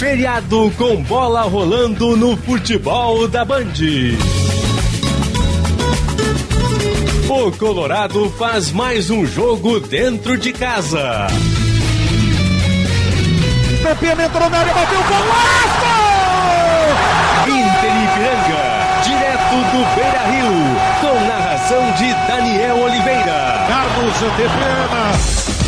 Feriado com bola rolando no futebol da Band. O Colorado faz mais um jogo dentro de casa. Pepino entrou na área, bateu o golaço! Inter Ipiranga, direto do Beira Rio, com narração de Daniel Oliveira. Carlos Antepena.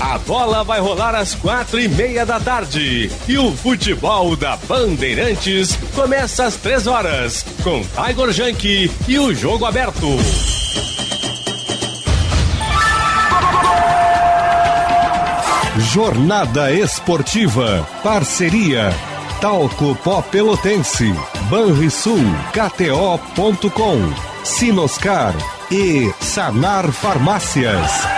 A bola vai rolar às quatro e meia da tarde. E o futebol da Bandeirantes começa às três horas, com Tiger Junk e o jogo aberto. Jornada Esportiva. Parceria. Talco Pó Pelotense. Banrisul. KTO.com. Sinoscar. E Sanar Farmácias.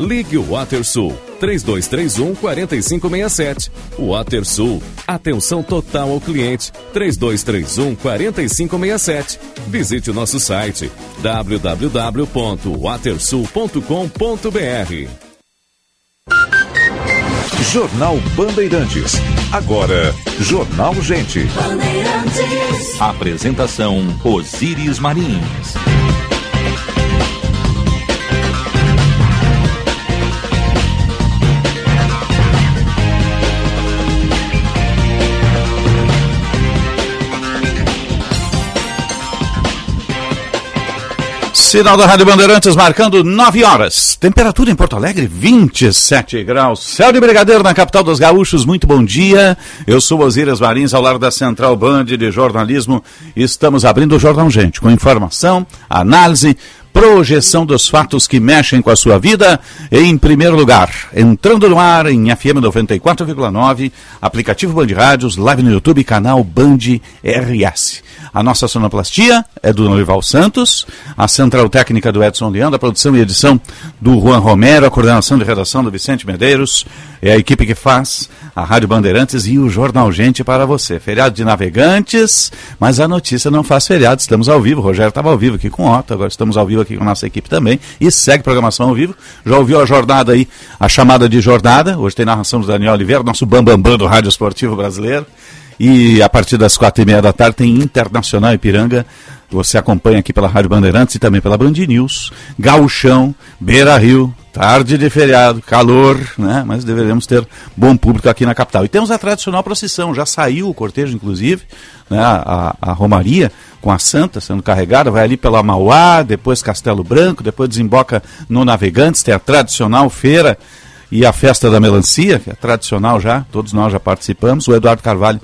Ligue o WaterSul 3231 4567. WaterSul, atenção total ao cliente 3231 4567. Visite o nosso site www.watersul.com.br. Jornal Bandeirantes. Agora, Jornal Gente. Apresentação Osíris Marins. Sinal da Rádio Bandeirantes marcando 9 horas. Temperatura em Porto Alegre 27 graus. Céu de Brigadeiro na capital dos gaúchos. Muito bom dia. Eu sou Osíris Marins, ao lado da Central Band de Jornalismo. Estamos abrindo o Jornal Gente com informação, análise, projeção dos fatos que mexem com a sua vida. Em primeiro lugar, entrando no ar em FM 94,9, aplicativo Band Rádios, live no YouTube, canal Band RS. A nossa sonoplastia é do Norival Santos, a central técnica do Edson Leandro, a produção e edição do Juan Romero, a coordenação de redação do Vicente Medeiros, é a equipe que faz a Rádio Bandeirantes e o Jornal Gente para você. Feriado de navegantes, mas a notícia não faz feriado, estamos ao vivo. O Rogério estava ao vivo aqui com o Otto, agora estamos ao vivo aqui com a nossa equipe também e segue programação ao vivo. Já ouviu a jornada aí, a chamada de jornada? Hoje tem narração do Daniel Oliveira, nosso bambambam bam, bam do Rádio Esportivo Brasileiro. E a partir das quatro e meia da tarde tem Internacional Ipiranga. Você acompanha aqui pela Rádio Bandeirantes e também pela Band News. Gauchão, Beira Rio, tarde de feriado, calor, né? Mas deveremos ter bom público aqui na capital. E temos a tradicional procissão, já saiu o cortejo, inclusive, né? a, a Romaria com a Santa sendo carregada, vai ali pela Mauá, depois Castelo Branco, depois desemboca no Navegantes, tem a tradicional feira e a festa da melancia, que é tradicional já, todos nós já participamos. O Eduardo Carvalho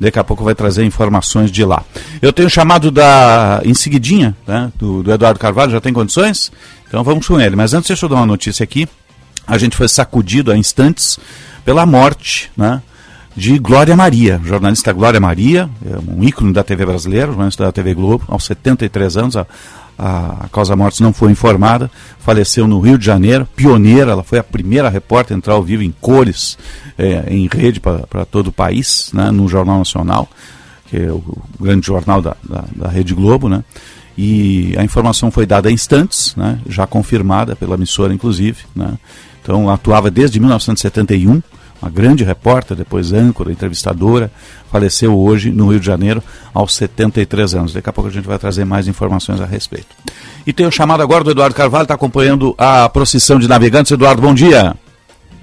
daqui a pouco vai trazer informações de lá. Eu tenho chamado da em seguidinha, né, do, do Eduardo Carvalho, já tem condições? Então vamos com ele. Mas antes deixa eu dar uma notícia aqui. A gente foi sacudido há instantes pela morte, né? de Glória Maria, jornalista Glória Maria, é um ícone da TV brasileira, jornalista da TV Globo, aos 73 anos, a, a causa morte não foi informada, faleceu no Rio de Janeiro, pioneira, ela foi a primeira repórter a entrar ao vivo em cores, é, em rede para todo o país, né, no Jornal Nacional, que é o, o grande jornal da, da, da, Rede Globo, né, e a informação foi dada a instantes, né, já confirmada pela emissora, inclusive, né, então atuava desde 1971, uma grande repórter, depois âncora, entrevistadora, faleceu hoje no Rio de Janeiro aos 73 anos. Daqui a pouco a gente vai trazer mais informações a respeito. E tenho chamado agora do Eduardo Carvalho, está acompanhando a procissão de navegantes. Eduardo, bom dia.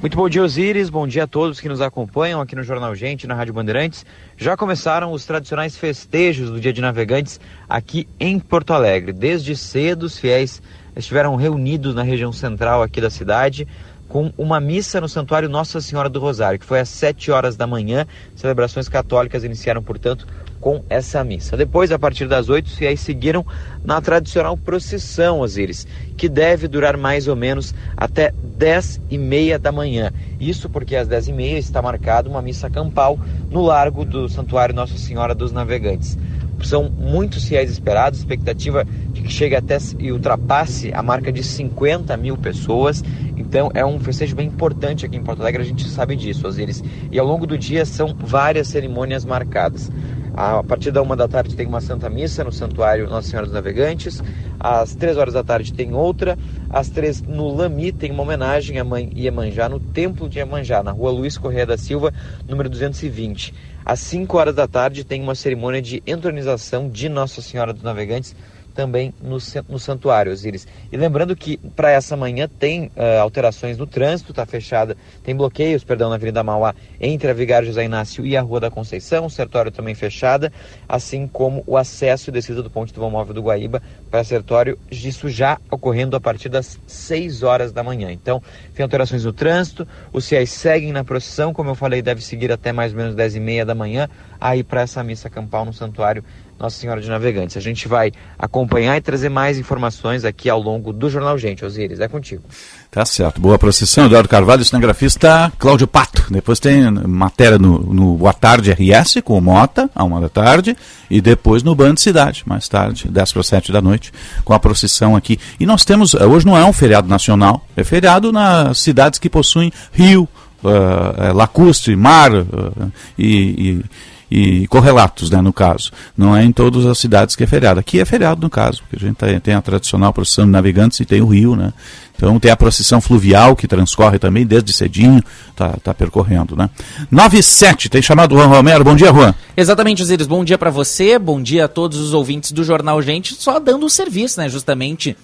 Muito bom dia, Osíris. Bom dia a todos que nos acompanham aqui no Jornal Gente, na Rádio Bandeirantes. Já começaram os tradicionais festejos do Dia de Navegantes aqui em Porto Alegre. Desde cedo, os fiéis estiveram reunidos na região central aqui da cidade com uma missa no Santuário Nossa Senhora do Rosário, que foi às 7 horas da manhã. Celebrações católicas iniciaram, portanto, com essa missa. Depois, a partir das 8, os fiéis seguiram na tradicional procissão, Osíris, que deve durar mais ou menos até 10 e meia da manhã. Isso porque às 10 e meia está marcada uma missa campal no largo do Santuário Nossa Senhora dos Navegantes. São muitos fiéis esperados, expectativa de que chegue até e ultrapasse a marca de 50 mil pessoas. Então é um festejo bem importante aqui em Porto Alegre, a gente sabe disso, Osíris. E ao longo do dia são várias cerimônias marcadas. A partir da uma da tarde tem uma Santa Missa no Santuário Nossa Senhora dos Navegantes. Às três horas da tarde tem outra. Às três, no Lami, tem uma homenagem à mãe Iemanjá no Templo de Iemanjá, na rua Luiz Correia da Silva, número 220. Às 5 horas da tarde tem uma cerimônia de entronização de Nossa Senhora dos Navegantes também no, no santuário, Osiris. E lembrando que para essa manhã tem uh, alterações no trânsito, está fechada, tem bloqueios, perdão, na Avenida Mauá entre a Vigário José Inácio e a Rua da Conceição, o sertório também fechada, assim como o acesso e descida do ponte do vão móvel do Guaíba para sertório, isso já ocorrendo a partir das 6 horas da manhã. Então, tem alterações no trânsito, os fiéis seguem na procissão, como eu falei, deve seguir até mais ou menos 10 e meia da manhã, aí para essa missa campal no santuário nossa Senhora de Navegantes. A gente vai acompanhar e trazer mais informações aqui ao longo do Jornal Gente. Osíris, é contigo. Tá certo. Boa procissão, Eduardo Carvalho, cinegrafista Cláudio Pato. Depois tem matéria no, no Boa Tarde RS com o Mota, a uma da tarde, e depois no Band Cidade, mais tarde, 10 para 7 da noite, com a procissão aqui. E nós temos, eh, hoje não é um feriado nacional, é feriado nas cidades que possuem rio, uh, lacustre, mar uh, e, e e correlatos, né, no caso. Não é em todas as cidades que é feriado. Aqui é feriado, no caso, porque a gente tem, tem a tradicional procissão de navegantes e tem o rio, né? Então tem a procissão fluvial que transcorre também desde cedinho, tá, tá percorrendo, né? 9 e 7, tem chamado Juan Romero. Bom dia, Juan. Exatamente, Osiris. Bom dia para você, bom dia a todos os ouvintes do Jornal Gente, só dando o serviço, né, justamente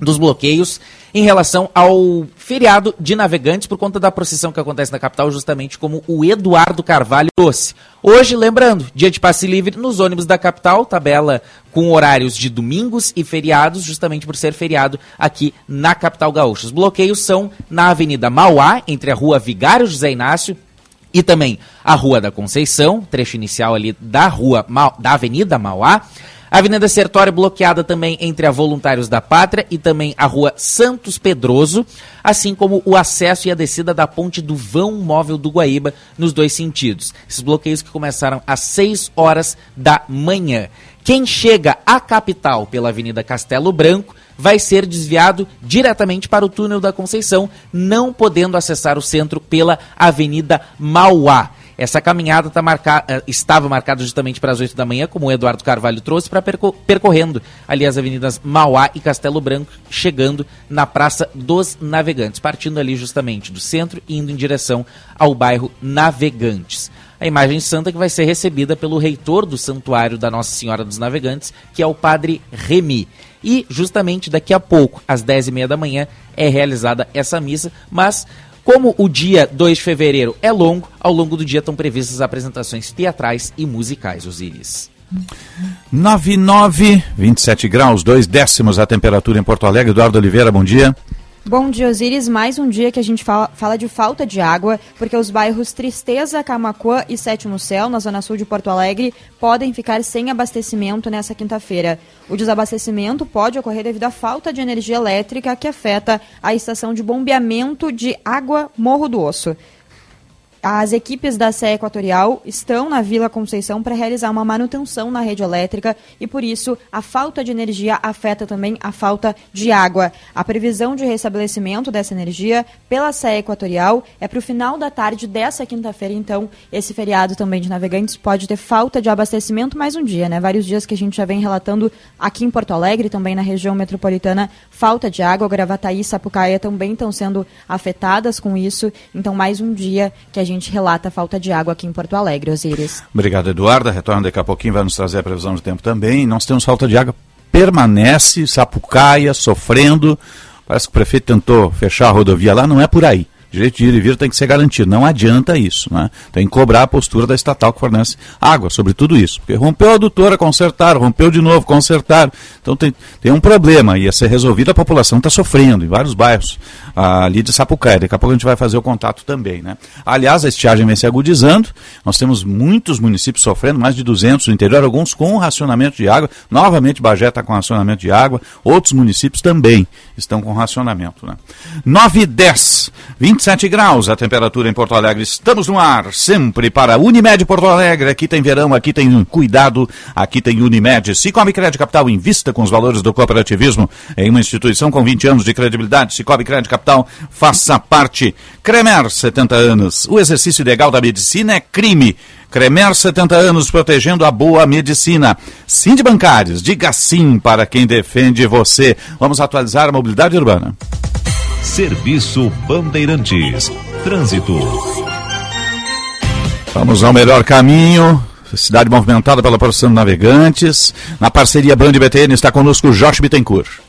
dos bloqueios em relação ao feriado de navegantes por conta da procissão que acontece na capital, justamente como o Eduardo Carvalho trouxe. Hoje, lembrando, dia de passe livre nos ônibus da capital, tabela com horários de domingos e feriados, justamente por ser feriado aqui na capital gaúcha. Os bloqueios são na Avenida Mauá, entre a rua Vigário José Inácio e também a Rua da Conceição, trecho inicial ali da rua da Avenida Mauá. A Avenida Sertório bloqueada também entre a Voluntários da Pátria e também a Rua Santos Pedroso, assim como o acesso e a descida da ponte do vão móvel do Guaíba nos dois sentidos. Esses bloqueios que começaram às 6 horas da manhã. Quem chega à capital pela Avenida Castelo Branco vai ser desviado diretamente para o túnel da Conceição, não podendo acessar o centro pela Avenida Mauá. Essa caminhada tá marca... Eh, estava marcada justamente para as 8 da manhã, como o Eduardo Carvalho trouxe, para perco... percorrendo ali as avenidas Mauá e Castelo Branco, chegando na Praça dos Navegantes, partindo ali justamente do centro e indo em direção ao bairro Navegantes. A imagem santa que vai ser recebida pelo reitor do Santuário da Nossa Senhora dos Navegantes, que é o Padre Remy. E justamente daqui a pouco, às 10h30 da manhã, é realizada essa missa, mas como o dia 2 de fevereiro é longo, ao longo do dia estão previstas apresentações teatrais e musicais, Osiris. 99, 27 graus, 2 décimos a temperatura em Porto Alegre. Eduardo Oliveira, bom dia. Bom dia, Osiris. Mais um dia que a gente fala, fala, de falta de água, porque os bairros Tristeza, Camacuã e Sétimo Céu, na zona sul de Porto Alegre, podem ficar sem abastecimento nessa quinta-feira. O desabastecimento pode ocorrer devido à falta de energia elétrica que afeta a estação de bombeamento de água Morro do Osso. As equipes da CE Equatorial estão na Vila Conceição para realizar uma manutenção na rede elétrica e, por isso, a falta de energia afeta também a falta de água. A previsão de restabelecimento dessa energia pela CE Equatorial é para o final da tarde dessa quinta-feira. Então, esse feriado também de navegantes pode ter falta de abastecimento mais um dia, né? Vários dias que a gente já vem relatando aqui em Porto Alegre, também na região metropolitana, falta de água. Gravataí e Sapucaia também estão sendo afetadas com isso. Então, mais um dia que a gente relata a falta de água aqui em Porto Alegre, Osiris. Obrigado, Eduarda. Retorna daqui a pouquinho, vai nos trazer a previsão do tempo também. Nós temos falta de água, permanece, Sapucaia, sofrendo. Parece que o prefeito tentou fechar a rodovia lá, não é por aí. Direito de ir e vir tem que ser garantido. Não adianta isso, né? Tem que cobrar a postura da estatal que fornece água sobre tudo isso. Porque rompeu a adutora, consertaram, rompeu de novo, consertaram. Então tem, tem um problema, ia ser resolvido, a população está sofrendo em vários bairros ah, ali de Sapucaia. Daqui a pouco a gente vai fazer o contato também, né? Aliás, a estiagem vem se agudizando, nós temos muitos municípios sofrendo, mais de 200 no interior, alguns com racionamento de água, novamente Bagé está com racionamento de água, outros municípios também estão com racionamento, né? 9 e 10, 27 graus a temperatura em Porto Alegre. Estamos no ar, sempre para Unimed Porto Alegre. Aqui tem verão, aqui tem cuidado, aqui tem Unimed. Cicobi Crédito Capital invista com os valores do cooperativismo em uma instituição com 20 anos de credibilidade. Cicobi Crédito Capital, faça parte. Cremer, 70 anos. O exercício legal da medicina é crime. Cremer, 70 anos, protegendo a boa medicina. Sim de bancários, diga sim para quem defende você. Vamos atualizar a mobilidade urbana. Serviço Bandeirantes. Trânsito. Vamos ao melhor caminho. Cidade movimentada pela profissão de navegantes. Na parceria Band e BTN está conosco Jorge Bittencourt.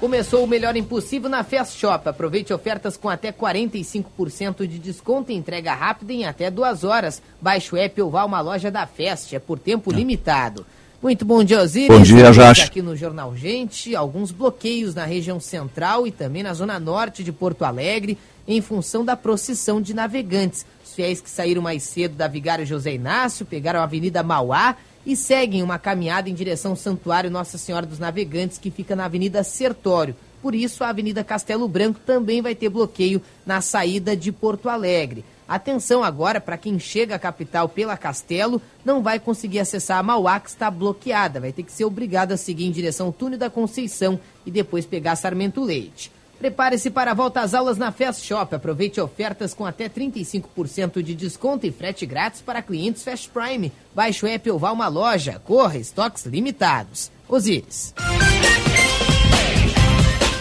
Começou o melhor impossível na Fast Shop. Aproveite ofertas com até 45% de desconto e entrega rápida em até duas horas. Baixe o app ou vá a uma loja da Fast. É por tempo limitado. Muito bom dia, Osiris. Bom dia, Jax. Aqui no Jornal Gente, alguns bloqueios na região central e também na zona norte de Porto Alegre, em função da procissão de navegantes. Os fiéis que saíram mais cedo da Vigário José Inácio pegaram a Avenida Mauá e seguem uma caminhada em direção ao Santuário Nossa Senhora dos Navegantes, que fica na Avenida Sertório. Por isso, a Avenida Castelo Branco também vai ter bloqueio na saída de Porto Alegre. Atenção agora para quem chega à capital pela Castelo, não vai conseguir acessar a Mauá, que está bloqueada. Vai ter que ser obrigado a seguir em direção ao Túnel da Conceição e depois pegar Sarmento Leite. Prepare-se para a volta às aulas na Fast Shop. Aproveite ofertas com até 35% de desconto e frete grátis para clientes Fast Prime. Baixe o app ou vá uma loja. Corra, estoques limitados. Osíris.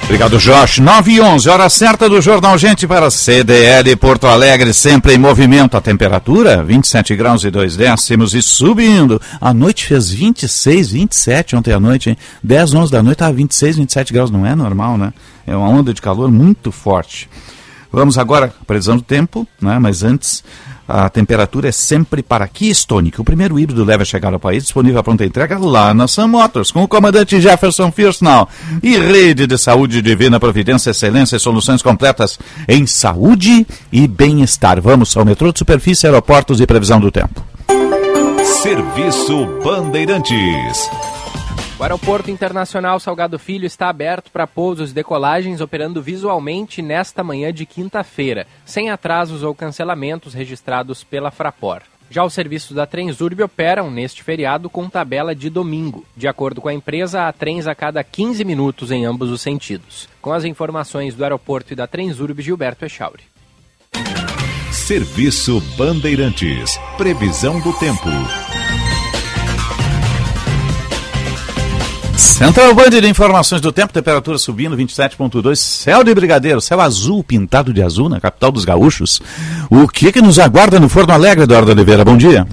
Obrigado, Josh. 9 e 11, hora certa do Jornal Gente para CDL Porto Alegre, sempre em movimento. A temperatura, 27 graus e 2 décimos e subindo. A noite fez 26, 27 ontem à noite, hein? 10, 11 da noite estava 26, 27 graus, não é normal, né? É uma onda de calor muito forte. Vamos agora, previsão do tempo, né? mas antes, a temperatura é sempre para Keystone, que o primeiro híbrido leva a chegar ao país, disponível à pronta entrega lá na Sun Motors, com o comandante Jefferson Firsnall. E rede de saúde divina, providência, excelência e soluções completas em saúde e bem-estar. Vamos ao metrô de superfície, aeroportos e previsão do tempo. Serviço Bandeirantes. O Aeroporto Internacional Salgado Filho está aberto para pousos e decolagens operando visualmente nesta manhã de quinta-feira, sem atrasos ou cancelamentos registrados pela Fraport. Já os serviços da Transurb operam neste feriado com tabela de domingo. De acordo com a empresa, há trens a cada 15 minutos em ambos os sentidos. Com as informações do aeroporto e da Transurb, Gilberto Echauri. Serviço Bandeirantes. Previsão do tempo. Central Band de informações do tempo, temperatura subindo, 27.2, céu de brigadeiro, céu azul pintado de azul na capital dos gaúchos. O que que nos aguarda no Forno Alegre, Eduardo Oliveira? Bom dia.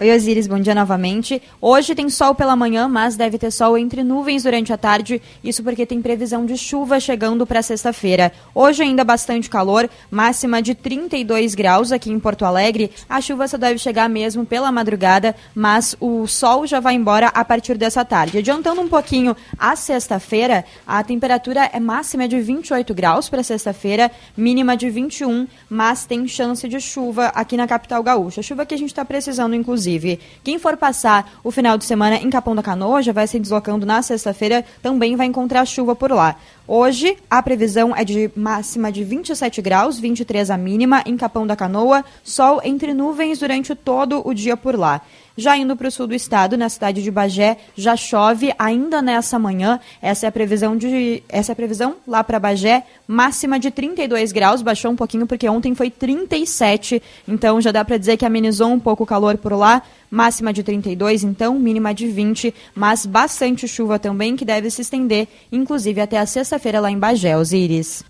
Oi, Osiris, bom dia novamente. Hoje tem sol pela manhã, mas deve ter sol entre nuvens durante a tarde, isso porque tem previsão de chuva chegando para sexta-feira. Hoje ainda bastante calor, máxima de 32 graus aqui em Porto Alegre. A chuva só deve chegar mesmo pela madrugada, mas o sol já vai embora a partir dessa tarde. Adiantando um pouquinho a sexta-feira, a temperatura é máxima de 28 graus para sexta-feira, mínima de 21, mas tem chance de chuva aqui na capital gaúcha. Chuva que a gente está precisando, inclusive inclusive. Quem for passar o final de semana em Capão da Canoa, já vai se deslocando na sexta-feira, também vai encontrar chuva por lá. Hoje, a previsão é de máxima de 27 graus, 23 a mínima em Capão da Canoa, sol entre nuvens durante todo o dia por lá. Já indo para o sul do estado, na cidade de Bagé, já chove ainda nessa manhã. Essa é a previsão de essa é a previsão lá para Bagé, máxima de 32 graus, baixou um pouquinho porque ontem foi 37, então já dá para dizer que amenizou um pouco o calor por lá. Máxima de 32, então, mínima de 20, mas bastante chuva também que deve se estender, inclusive até a sexta-feira lá em Bagé, Osiris.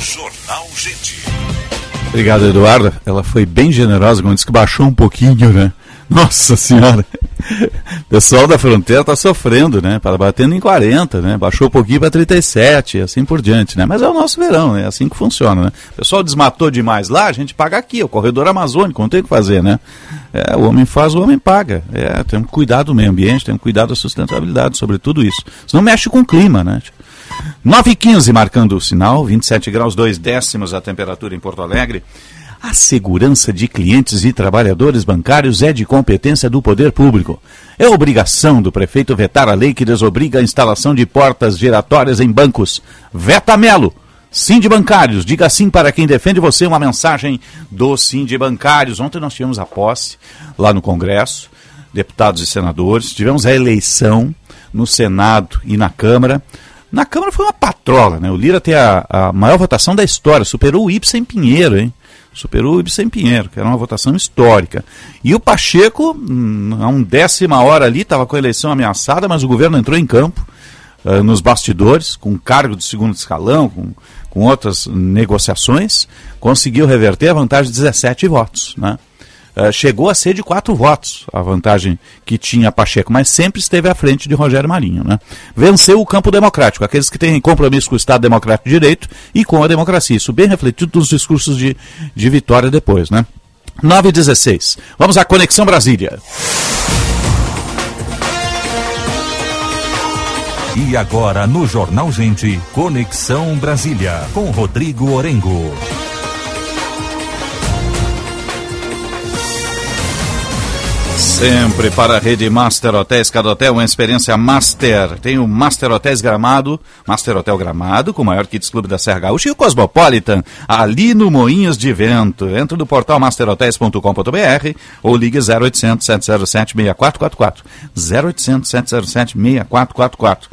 Jornal Gente. Obrigado, Eduardo. Ela foi bem generosa quando disse que baixou um pouquinho, né? Nossa senhora. O pessoal da fronteira está sofrendo, né? Para batendo em 40, né? Baixou um pouquinho para 37, assim por diante, né? Mas é o nosso verão, é assim que funciona, né? O pessoal desmatou demais lá, a gente paga aqui, o corredor amazônico, não tem o que fazer, né? É, o homem faz, o homem paga. É, temos cuidar do meio ambiente, temos cuidar da sustentabilidade, sobre tudo isso. Senão mexe com o clima, né? 9 e 15 marcando o sinal, 27 graus 2 décimos a temperatura em Porto Alegre. A segurança de clientes e trabalhadores bancários é de competência do poder público. É obrigação do prefeito vetar a lei que desobriga a instalação de portas giratórias em bancos. Veta Melo. Sim de Bancários, diga sim para quem defende você, uma mensagem do Sim de Bancários. Ontem nós tivemos a posse lá no Congresso, deputados e senadores, tivemos a eleição no Senado e na Câmara. Na Câmara foi uma patrola, né? O Lira tem a, a maior votação da história, superou o Ibsen Pinheiro, hein? Superou o Ibsen Pinheiro, que era uma votação histórica. E o Pacheco, hum, a um décima hora ali, estava com a eleição ameaçada, mas o governo entrou em campo, uh, nos bastidores, com cargo de segundo escalão, com, com outras negociações, conseguiu reverter a vantagem de 17 votos, né? Uh, chegou a ser de quatro votos a vantagem que tinha Pacheco, mas sempre esteve à frente de Rogério Marinho. Né? Venceu o campo democrático, aqueles que têm compromisso com o Estado Democrático de Direito e com a democracia. Isso bem refletido nos discursos de, de vitória depois. Né? 9 e 16. Vamos à Conexão Brasília. E agora no Jornal Gente, Conexão Brasília, com Rodrigo Orengo. Sempre para a rede Master Hotéis, cada hotel uma experiência master. Tem o Master Hotéis Gramado, Master Hotel Gramado, com o maior Kids Clube da Serra Gaúcha, e o Cosmopolitan, ali no Moinhos de Vento. Entra no portal masterhotels.com.br ou ligue 0800 707 6444. 0800 707 6444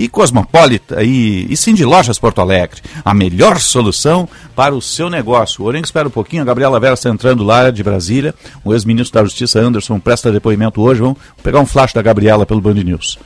e Cosmopolita e, e de Lojas Porto Alegre. A melhor solução para o seu negócio. O Orengo espera um pouquinho, a Gabriela Vera está entrando lá de Brasília. O ex-ministro da Justiça, Anderson, presta depoimento hoje. Vamos pegar um flash da Gabriela pelo Band News.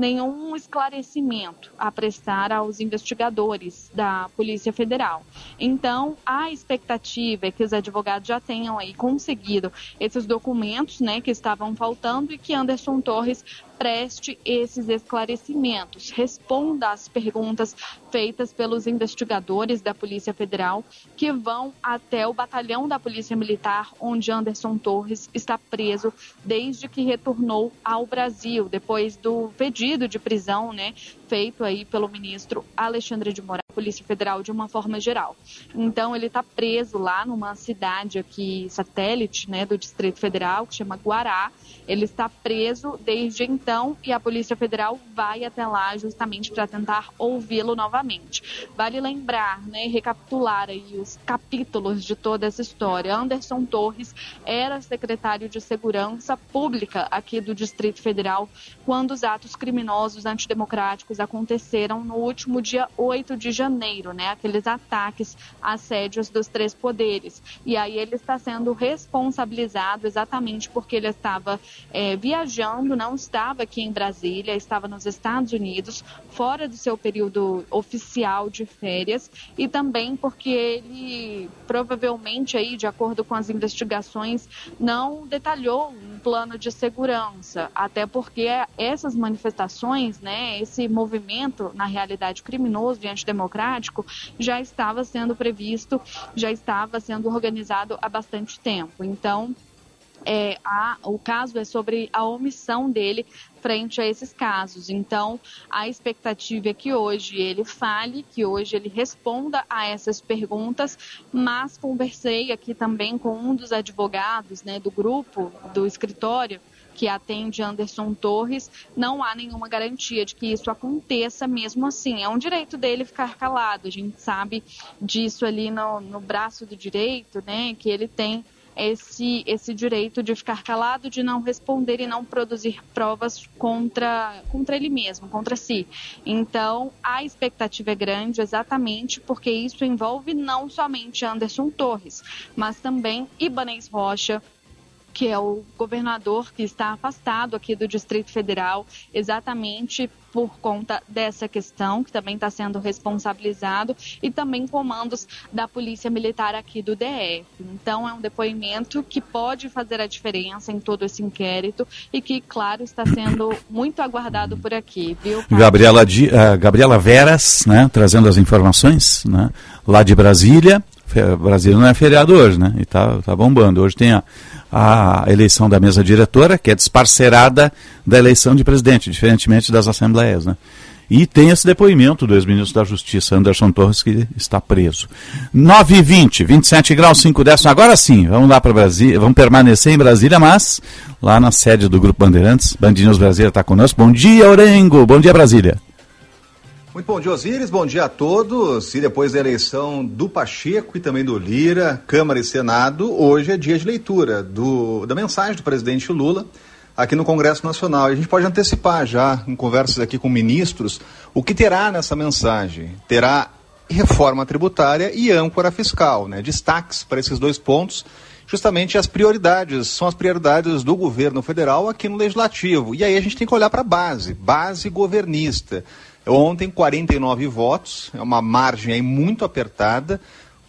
Nenhum esclarecimento a prestar aos investigadores da Polícia Federal. Então, a expectativa é que os advogados já tenham aí conseguido esses documentos, né, que estavam faltando e que Anderson Torres preste esses esclarecimentos, responda às perguntas feitas pelos investigadores da Polícia Federal que vão até o batalhão da Polícia Militar, onde Anderson Torres está preso desde que retornou ao Brasil, depois do pedido de prisão, né, feito aí pelo ministro Alexandre de Moraes, Polícia Federal de uma forma geral. Então ele está preso lá numa cidade aqui satélite, né, do Distrito Federal, que chama Guará. Ele está preso desde então e a Polícia Federal vai até lá justamente para tentar ouvi-lo novamente. Vale lembrar, né, recapitular aí os capítulos de toda essa história. Anderson Torres era secretário de Segurança Pública aqui do Distrito Federal quando os atos criminosos antidemocráticos aconteceram no último dia 8 de janeiro, né? Aqueles ataques, assédios dos três poderes. E aí ele está sendo responsabilizado exatamente porque ele estava é, viajando, não estava aqui em Brasília, estava nos Estados Unidos, fora do seu período oficial de férias, e também porque ele provavelmente aí, de acordo com as investigações, não detalhou um plano de segurança, até porque essas manifestações, né, esse movimento na realidade, criminoso e antidemocrático, já estava sendo previsto, já estava sendo organizado há bastante tempo. Então, é, a, o caso é sobre a omissão dele frente a esses casos. Então, a expectativa é que hoje ele fale, que hoje ele responda a essas perguntas, mas conversei aqui também com um dos advogados né, do grupo, do escritório, que atende Anderson Torres, não há nenhuma garantia de que isso aconteça mesmo assim. É um direito dele ficar calado. A gente sabe disso ali no, no braço do direito, né? Que ele tem esse, esse direito de ficar calado, de não responder e não produzir provas contra, contra ele mesmo, contra si. Então, a expectativa é grande exatamente porque isso envolve não somente Anderson Torres, mas também Ibanez Rocha, que é o governador que está afastado aqui do Distrito Federal, exatamente por conta dessa questão, que também está sendo responsabilizado, e também comandos da Polícia Militar aqui do DF. Então, é um depoimento que pode fazer a diferença em todo esse inquérito e que, claro, está sendo muito aguardado por aqui, viu? Gabriela, uh, Gabriela Veras, né, trazendo as informações, né, lá de Brasília. Brasília não é feriado hoje, né? E tá, tá bombando. Hoje tem a, a eleição da mesa diretora, que é desparcerada da eleição de presidente, diferentemente das assembleias, né? E tem esse depoimento do ex-ministro da Justiça, Anderson Torres, que está preso. 9 e 20, 27 graus 5 décimos. Agora sim, vamos lá para Brasília, vamos permanecer em Brasília, mas lá na sede do Grupo Bandeirantes, Band News Brasília está conosco. Bom dia, Orengo. Bom dia, Brasília. Muito bom dia, Osíris. Bom dia a todos. E depois da eleição do Pacheco e também do Lira, Câmara e Senado, hoje é dia de leitura do, da mensagem do presidente Lula aqui no Congresso Nacional. A gente pode antecipar já, em conversas aqui com ministros, o que terá nessa mensagem. Terá reforma tributária e âncora fiscal, né? Destaques para esses dois pontos justamente as prioridades, são as prioridades do governo federal aqui no legislativo. E aí a gente tem que olhar para a base, base governista. Ontem, 49 votos, é uma margem aí muito apertada.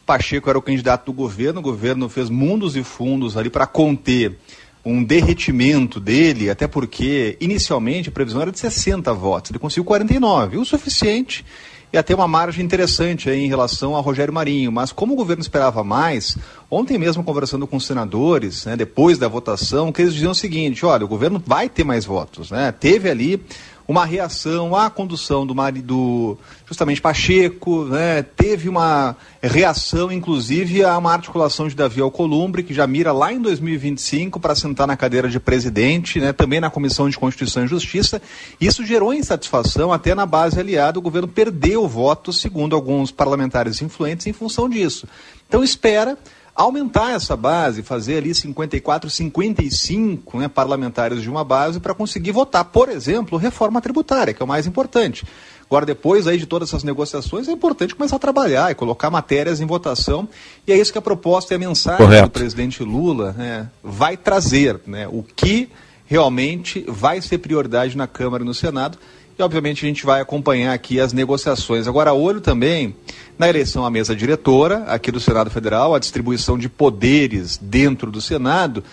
Pacheco era o candidato do governo, o governo fez mundos e fundos ali para conter um derretimento dele, até porque inicialmente a previsão era de 60 votos, ele conseguiu 49, o suficiente e até uma margem interessante em relação a Rogério Marinho. Mas como o governo esperava mais, ontem mesmo conversando com os senadores, né, depois da votação, que eles diziam o seguinte: olha, o governo vai ter mais votos, né? Teve ali uma reação à condução do marido, justamente Pacheco, né? teve uma reação, inclusive, a uma articulação de Davi Alcolumbre, que já mira lá em 2025 para sentar na cadeira de presidente, né? também na Comissão de Constituição e Justiça. Isso gerou insatisfação até na base aliada, o governo perdeu votos, segundo alguns parlamentares influentes, em função disso. Então espera aumentar essa base, fazer ali 54, 55 né, parlamentares de uma base para conseguir votar, por exemplo, reforma tributária, que é o mais importante. Agora, depois aí de todas essas negociações, é importante começar a trabalhar e colocar matérias em votação. E é isso que a proposta e a mensagem Correto. do presidente Lula né, vai trazer. Né, o que realmente vai ser prioridade na Câmara e no Senado obviamente, a gente vai acompanhar aqui as negociações. Agora, olho também na eleição à mesa diretora, aqui do Senado Federal, a distribuição de poderes dentro do Senado.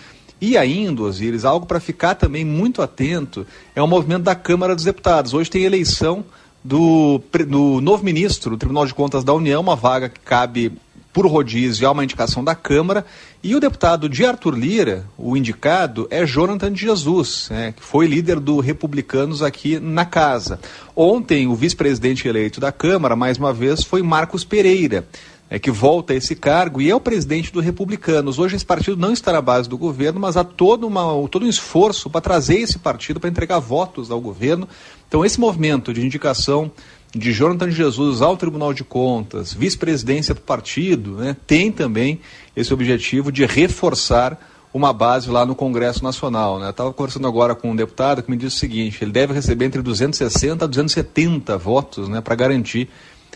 E ainda, Osíris, algo para ficar também muito atento é o movimento da Câmara dos Deputados. Hoje tem eleição do, do novo ministro do Tribunal de Contas da União, uma vaga que cabe por rodízio há uma indicação da Câmara. E o deputado de Arthur Lira, o indicado, é Jonathan de Jesus, né, que foi líder do Republicanos aqui na casa. Ontem, o vice-presidente eleito da Câmara, mais uma vez, foi Marcos Pereira. É, que volta a esse cargo e é o presidente do Republicanos. Hoje esse partido não está na base do governo, mas há todo, uma, todo um esforço para trazer esse partido para entregar votos ao governo. Então esse movimento de indicação de Jonathan Jesus ao Tribunal de Contas, vice-presidência do partido, né, tem também esse objetivo de reforçar uma base lá no Congresso Nacional. Né? Estava conversando agora com um deputado que me disse o seguinte: ele deve receber entre 260 a 270 votos né, para garantir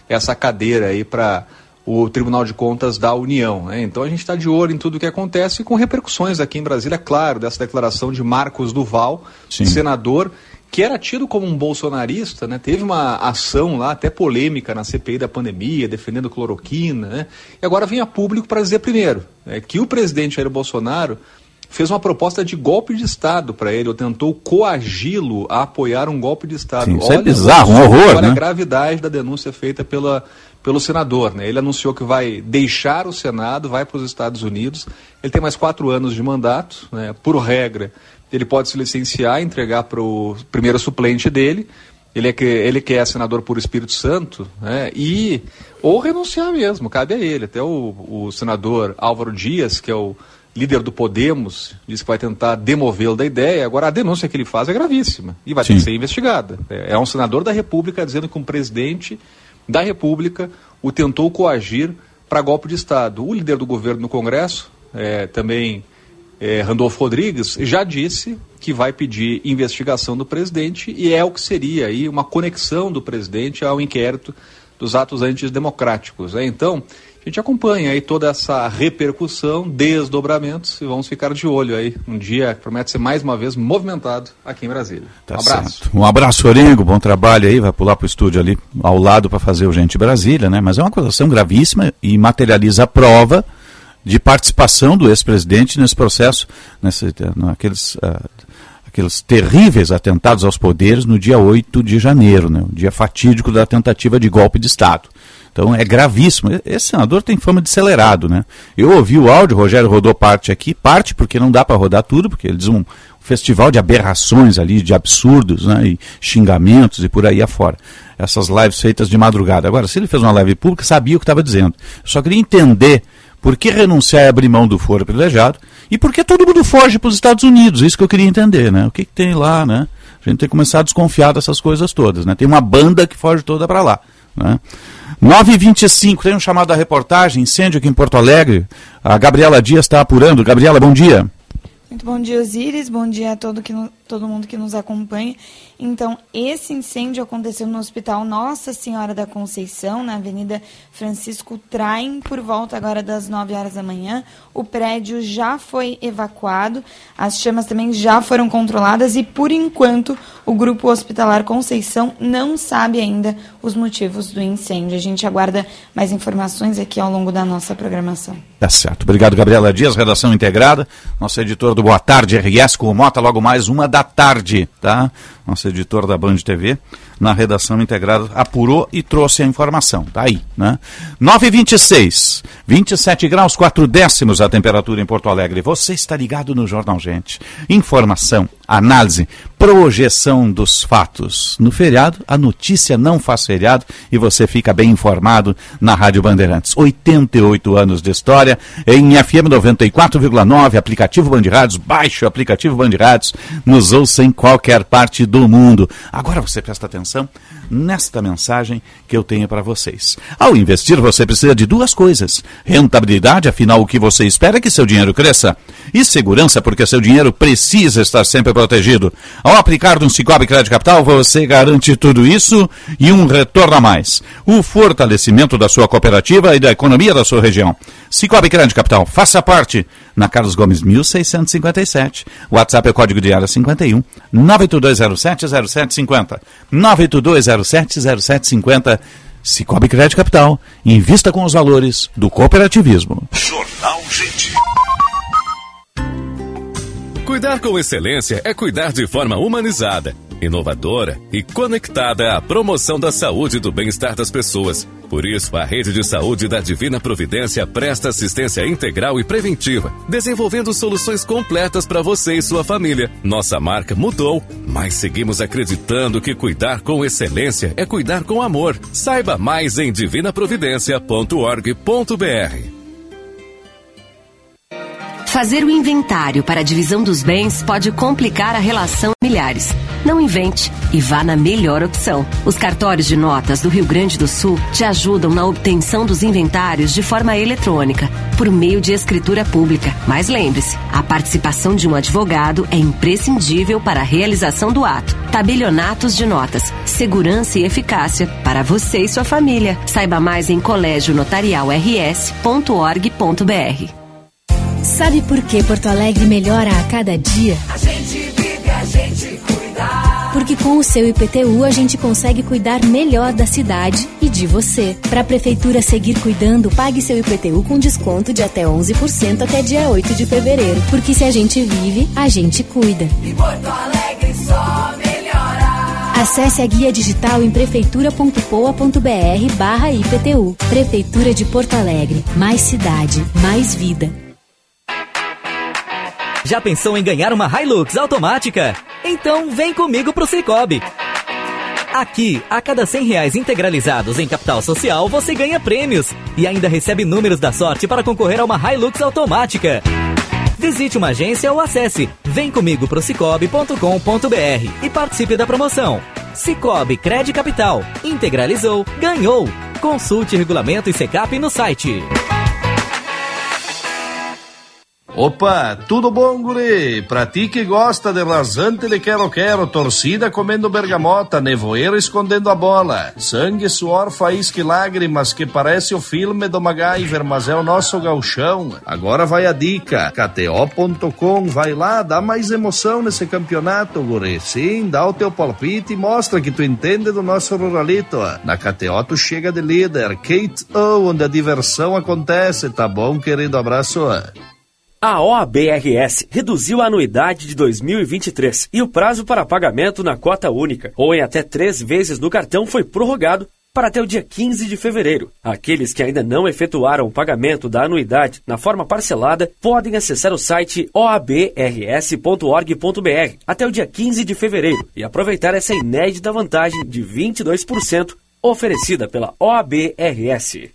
essa cadeira aí para o Tribunal de Contas da União. Né? Então a gente está de olho em tudo o que acontece e com repercussões aqui em Brasília, claro, dessa declaração de Marcos Duval, Sim. senador que era tido como um bolsonarista, né? teve uma ação lá até polêmica na CPI da pandemia, defendendo cloroquina, né? e agora vem a público para dizer primeiro é, que o presidente Jair Bolsonaro fez uma proposta de golpe de Estado para ele, ou tentou coagi-lo a apoiar um golpe de Estado. Sim, isso é olha, é bizarro, um horror, olha né? a gravidade da denúncia feita pela, pelo senador. Né? Ele anunciou que vai deixar o Senado, vai para os Estados Unidos. Ele tem mais quatro anos de mandato, né? por regra ele pode se licenciar, entregar para o primeiro suplente dele, ele é que ele que é senador por Espírito Santo, né? E ou renunciar mesmo, cabe a ele. Até o, o senador Álvaro Dias, que é o líder do Podemos, disse que vai tentar demovê-lo da ideia. Agora a denúncia que ele faz é gravíssima e vai Sim. ter que ser investigada. É, é um senador da República dizendo que um presidente da República o tentou coagir para golpe de Estado. O líder do governo no Congresso, é, também é, Randolfo Rodrigues já disse que vai pedir investigação do presidente e é o que seria aí uma conexão do presidente ao inquérito dos atos antidemocráticos. Né? Então, a gente acompanha aí toda essa repercussão, desdobramentos e vamos ficar de olho aí. Um dia que promete ser mais uma vez movimentado aqui em Brasília. Tá um abraço. Certo. Um abraço, Orengo. Bom trabalho aí. Vai pular para o estúdio ali ao lado para fazer o Gente Brasília, né? Mas é uma acusação gravíssima e materializa a prova de participação do ex-presidente nesse processo, nesse, naqueles, uh, aqueles terríveis atentados aos poderes no dia 8 de janeiro, né? o dia fatídico da tentativa de golpe de Estado. Então é gravíssimo. Esse senador tem fama de acelerado, né? Eu ouvi o áudio, o Rogério rodou parte aqui, parte porque não dá para rodar tudo, porque ele diz um festival de aberrações ali, de absurdos, né? E xingamentos e por aí afora. Essas lives feitas de madrugada. Agora, se ele fez uma live pública, sabia o que estava dizendo. Só queria entender por que renunciar e abrir mão do foro privilegiado e por que todo mundo foge para os Estados Unidos. Isso que eu queria entender, né? O que, que tem lá, né? A gente tem que começar a desconfiar dessas coisas todas, né? Tem uma banda que foge toda para lá, né? 9h25, tem um chamado da reportagem, incêndio aqui em Porto Alegre. A Gabriela Dias está apurando. Gabriela, bom dia. Muito bom dia, Osíris. Bom dia a todo, que todo mundo que nos acompanha. Então, esse incêndio aconteceu no Hospital Nossa Senhora da Conceição, na Avenida Francisco Traem, por volta agora das 9 horas da manhã. O prédio já foi evacuado, as chamas também já foram controladas e, por enquanto, o Grupo Hospitalar Conceição não sabe ainda os motivos do incêndio. A gente aguarda mais informações aqui ao longo da nossa programação. Tá certo. Obrigado, Gabriela Dias, redação integrada. Nosso editor do Boa Tarde, RS com o Mota, logo mais uma da tarde, tá? Nosso editor da Band TV, na redação integrada, apurou e trouxe a informação. Tá aí, né? 9h26, 27 graus, 4 décimos a temperatura em Porto Alegre. Você está ligado no Jornal Gente. Informação, análise, projeção dos fatos. No feriado, a notícia não faz feriado e você fica bem informado na Rádio Bandeirantes. 88 anos de história em FM 94,9, aplicativo Bandeirantes, baixe o aplicativo Bandeirantes, nos ouça em qualquer parte do mundo. Agora você presta atenção ação nesta mensagem que eu tenho para vocês. Ao investir, você precisa de duas coisas: rentabilidade, afinal, o que você espera é que seu dinheiro cresça, e segurança, porque seu dinheiro precisa estar sempre protegido. Ao aplicar no Cicobi Crédito Capital, você garante tudo isso e um retorno a mais. O fortalecimento da sua cooperativa e da economia da sua região. Cicobi Crédito Capital, faça parte. Na Carlos Gomes 1657. WhatsApp é o código de área 51 982070750. 982070750. Cicobi Crédito Capital. Invista com os valores do cooperativismo. Jornal Gente. Cuidar com excelência é cuidar de forma humanizada, inovadora e conectada à promoção da saúde e do bem-estar das pessoas. Por isso, a Rede de Saúde da Divina Providência presta assistência integral e preventiva, desenvolvendo soluções completas para você e sua família. Nossa marca mudou, mas seguimos acreditando que cuidar com excelência é cuidar com amor. Saiba mais em divinaprovidencia.org.br. Fazer o inventário para a divisão dos bens pode complicar a relação milhares. Não invente e vá na melhor opção. Os cartórios de notas do Rio Grande do Sul te ajudam na obtenção dos inventários de forma eletrônica, por meio de escritura pública. Mas lembre-se, a participação de um advogado é imprescindível para a realização do ato. Tabelionatos de notas, segurança e eficácia para você e sua família. Saiba mais em colégionotarialrs.org.br. Sabe por que Porto Alegre melhora a cada dia? A gente vive, a gente cuida. Porque com o seu IPTU a gente consegue cuidar melhor da cidade e de você. Para a prefeitura seguir cuidando, pague seu IPTU com desconto de até 11% até dia 8 de fevereiro. Porque se a gente vive, a gente cuida. E Porto Alegre só melhora. Acesse a guia digital em prefeitura.poa.br barra IPTU. Prefeitura de Porto Alegre. Mais cidade, mais vida. Já pensou em ganhar uma Hilux automática? Então vem comigo pro Cicobi. Aqui, a cada 100 reais integralizados em capital social, você ganha prêmios e ainda recebe números da sorte para concorrer a uma Hilux automática. Visite uma agência ou acesse vemcomigo pro cicobi.com.br e participe da promoção. Cicobi Cred Capital. Integralizou, ganhou. Consulte regulamento e secap no site. Opa, tudo bom, guri? Pra ti que gosta de rasante de quero-quero, torcida comendo bergamota, nevoeiro escondendo a bola, sangue, suor, faísca e lágrimas que parece o filme do MacGyver, mas é o nosso gauchão. Agora vai a dica, kto.com, vai lá, dá mais emoção nesse campeonato, guri. Sim, dá o teu palpite e mostra que tu entende do nosso ruralito. Na KTO tu chega de líder, Kate O, onde a diversão acontece, tá bom, querido? Abraço. A OABRS reduziu a anuidade de 2023 e o prazo para pagamento na cota única ou em até três vezes no cartão foi prorrogado para até o dia 15 de fevereiro. Aqueles que ainda não efetuaram o pagamento da anuidade na forma parcelada podem acessar o site oabrs.org.br até o dia 15 de fevereiro e aproveitar essa inédita vantagem de 22% oferecida pela OABRS.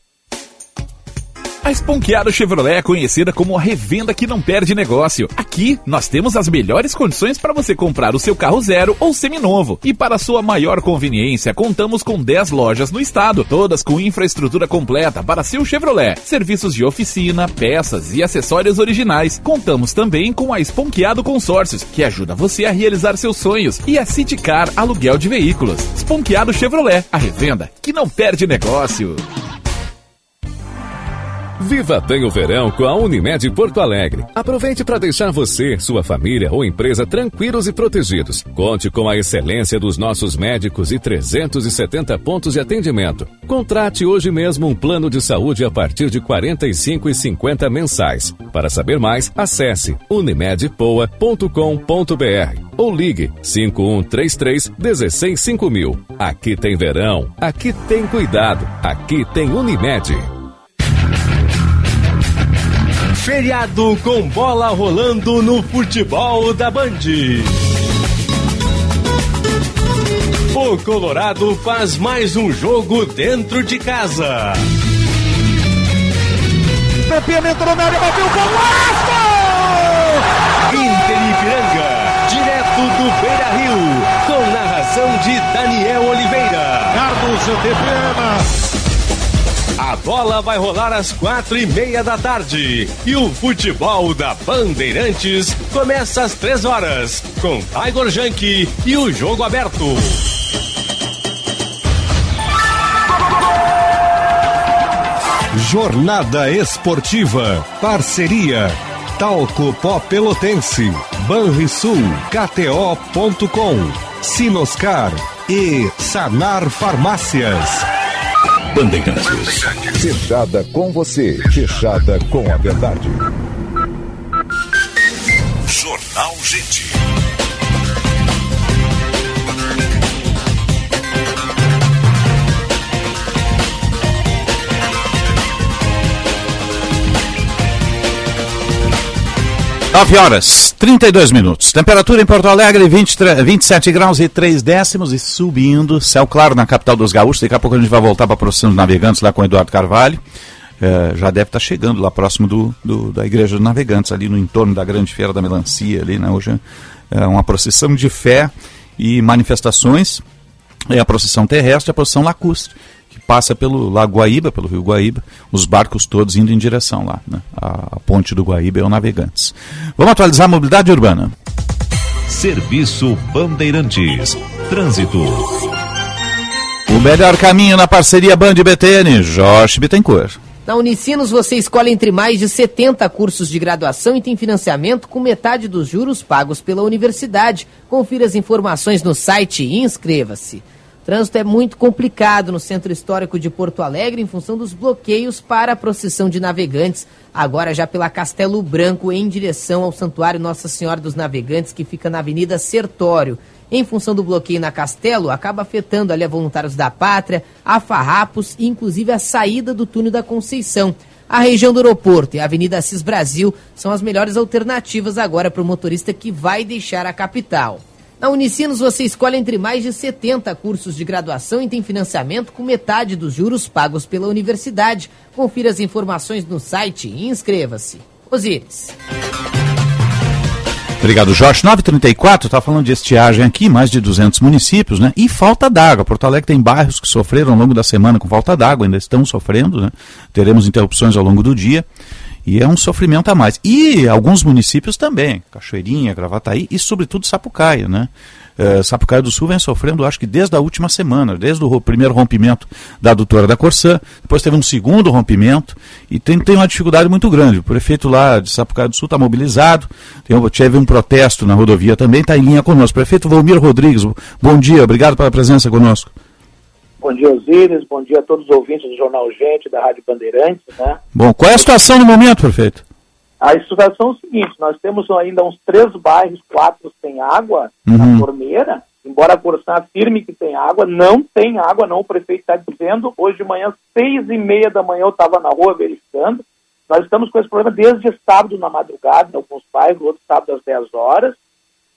A Esponqueado Chevrolet é conhecida como a revenda que não perde negócio. Aqui, nós temos as melhores condições para você comprar o seu carro zero ou seminovo. E para sua maior conveniência, contamos com 10 lojas no estado, todas com infraestrutura completa para seu Chevrolet. Serviços de oficina, peças e acessórios originais. Contamos também com a Esponqueado Consórcios, que ajuda você a realizar seus sonhos. E a Citicar Aluguel de Veículos. Esponqueado Chevrolet, a revenda que não perde negócio. Viva bem o verão com a Unimed Porto Alegre. Aproveite para deixar você, sua família ou empresa tranquilos e protegidos. Conte com a excelência dos nossos médicos e 370 pontos de atendimento. Contrate hoje mesmo um plano de saúde a partir de R$ 45,50 mensais. Para saber mais, acesse unimedpoa.com.br ou ligue 5133 165000. Aqui tem verão, aqui tem cuidado, aqui tem Unimed. Feriado com bola rolando no futebol da Band. O Colorado faz mais um jogo dentro de casa. Pepino entrou na área, bateu golaço! Inter Ipiranga, direto do Beira Rio, com narração de Daniel Oliveira. Carlos Antepena. A bola vai rolar às quatro e meia da tarde. E o futebol da Bandeirantes começa às três horas. Com Tiger Junk e o jogo aberto. Jornada Esportiva. Parceria. Talco Pó Pelotense. Banrisul. KTO.com. Sinoscar. E Sanar Farmácias. Bandeirantes. Fechada com você, fechada com a verdade. Jornal Gente. Nove horas, 32 minutos. Temperatura em Porto Alegre, 23, 27 graus e 3 décimos e subindo. Céu claro na capital dos gaúchos. Daqui a pouco a gente vai voltar para a procissão dos navegantes lá com o Eduardo Carvalho. É, já deve estar chegando lá próximo do, do, da Igreja dos Navegantes, ali no entorno da Grande Feira da Melancia. Ali, né? Hoje é uma procissão de fé e manifestações. É a procissão terrestre e a procissão lacustre passa pelo Lago Guaíba, pelo Rio Guaíba, os barcos todos indo em direção lá. Né? A, a ponte do Guaíba é o Navegantes. Vamos atualizar a mobilidade urbana. Serviço Bandeirantes. Trânsito. O melhor caminho na parceria Band e BTN, Jorge Bittencourt. Na Unicinos você escolhe entre mais de 70 cursos de graduação e tem financiamento com metade dos juros pagos pela universidade. Confira as informações no site e inscreva-se. Trânsito é muito complicado no centro histórico de Porto Alegre em função dos bloqueios para a procissão de navegantes, agora já pela Castelo Branco em direção ao Santuário Nossa Senhora dos Navegantes, que fica na Avenida Sertório. Em função do bloqueio na Castelo, acaba afetando ali a Voluntários da Pátria, a Farrapos e inclusive a saída do túnel da Conceição. A região do aeroporto e a Avenida Assis Brasil são as melhores alternativas agora para o motorista que vai deixar a capital. Na Unicinos você escolhe entre mais de 70 cursos de graduação e tem financiamento com metade dos juros pagos pela universidade. Confira as informações no site e inscreva-se. Osíris. Obrigado, Jorge. 934, está falando de estiagem aqui, mais de 200 municípios, né? E falta d'água. Porto Alegre tem bairros que sofreram ao longo da semana com falta d'água, ainda estão sofrendo, né? Teremos interrupções ao longo do dia. E é um sofrimento a mais. E alguns municípios também, Cachoeirinha, Gravataí e sobretudo Sapucaia, né? Uh, Sapucaia do Sul vem sofrendo, acho que desde a última semana, desde o primeiro rompimento da adutora da Corsã, depois teve um segundo rompimento e tem, tem uma dificuldade muito grande. O prefeito lá de Sapucaia do Sul está mobilizado, tem, teve um protesto na rodovia também, está em linha conosco. Prefeito Valmir Rodrigues, bom dia, obrigado pela presença conosco. Bom dia, Osíris. Bom dia a todos os ouvintes do Jornal Gente, da Rádio Bandeirantes. Né? Bom, qual é a situação no momento, prefeito? A situação é o seguinte: nós temos ainda uns três bairros, quatro sem água uhum. na torneira. Embora a Corsã afirme que tem água, não tem água, não. O prefeito está dizendo. Hoje de manhã, seis e meia da manhã, eu estava na rua verificando. Nós estamos com esse problema desde sábado na madrugada, em alguns bairros, outro sábado às 10 horas.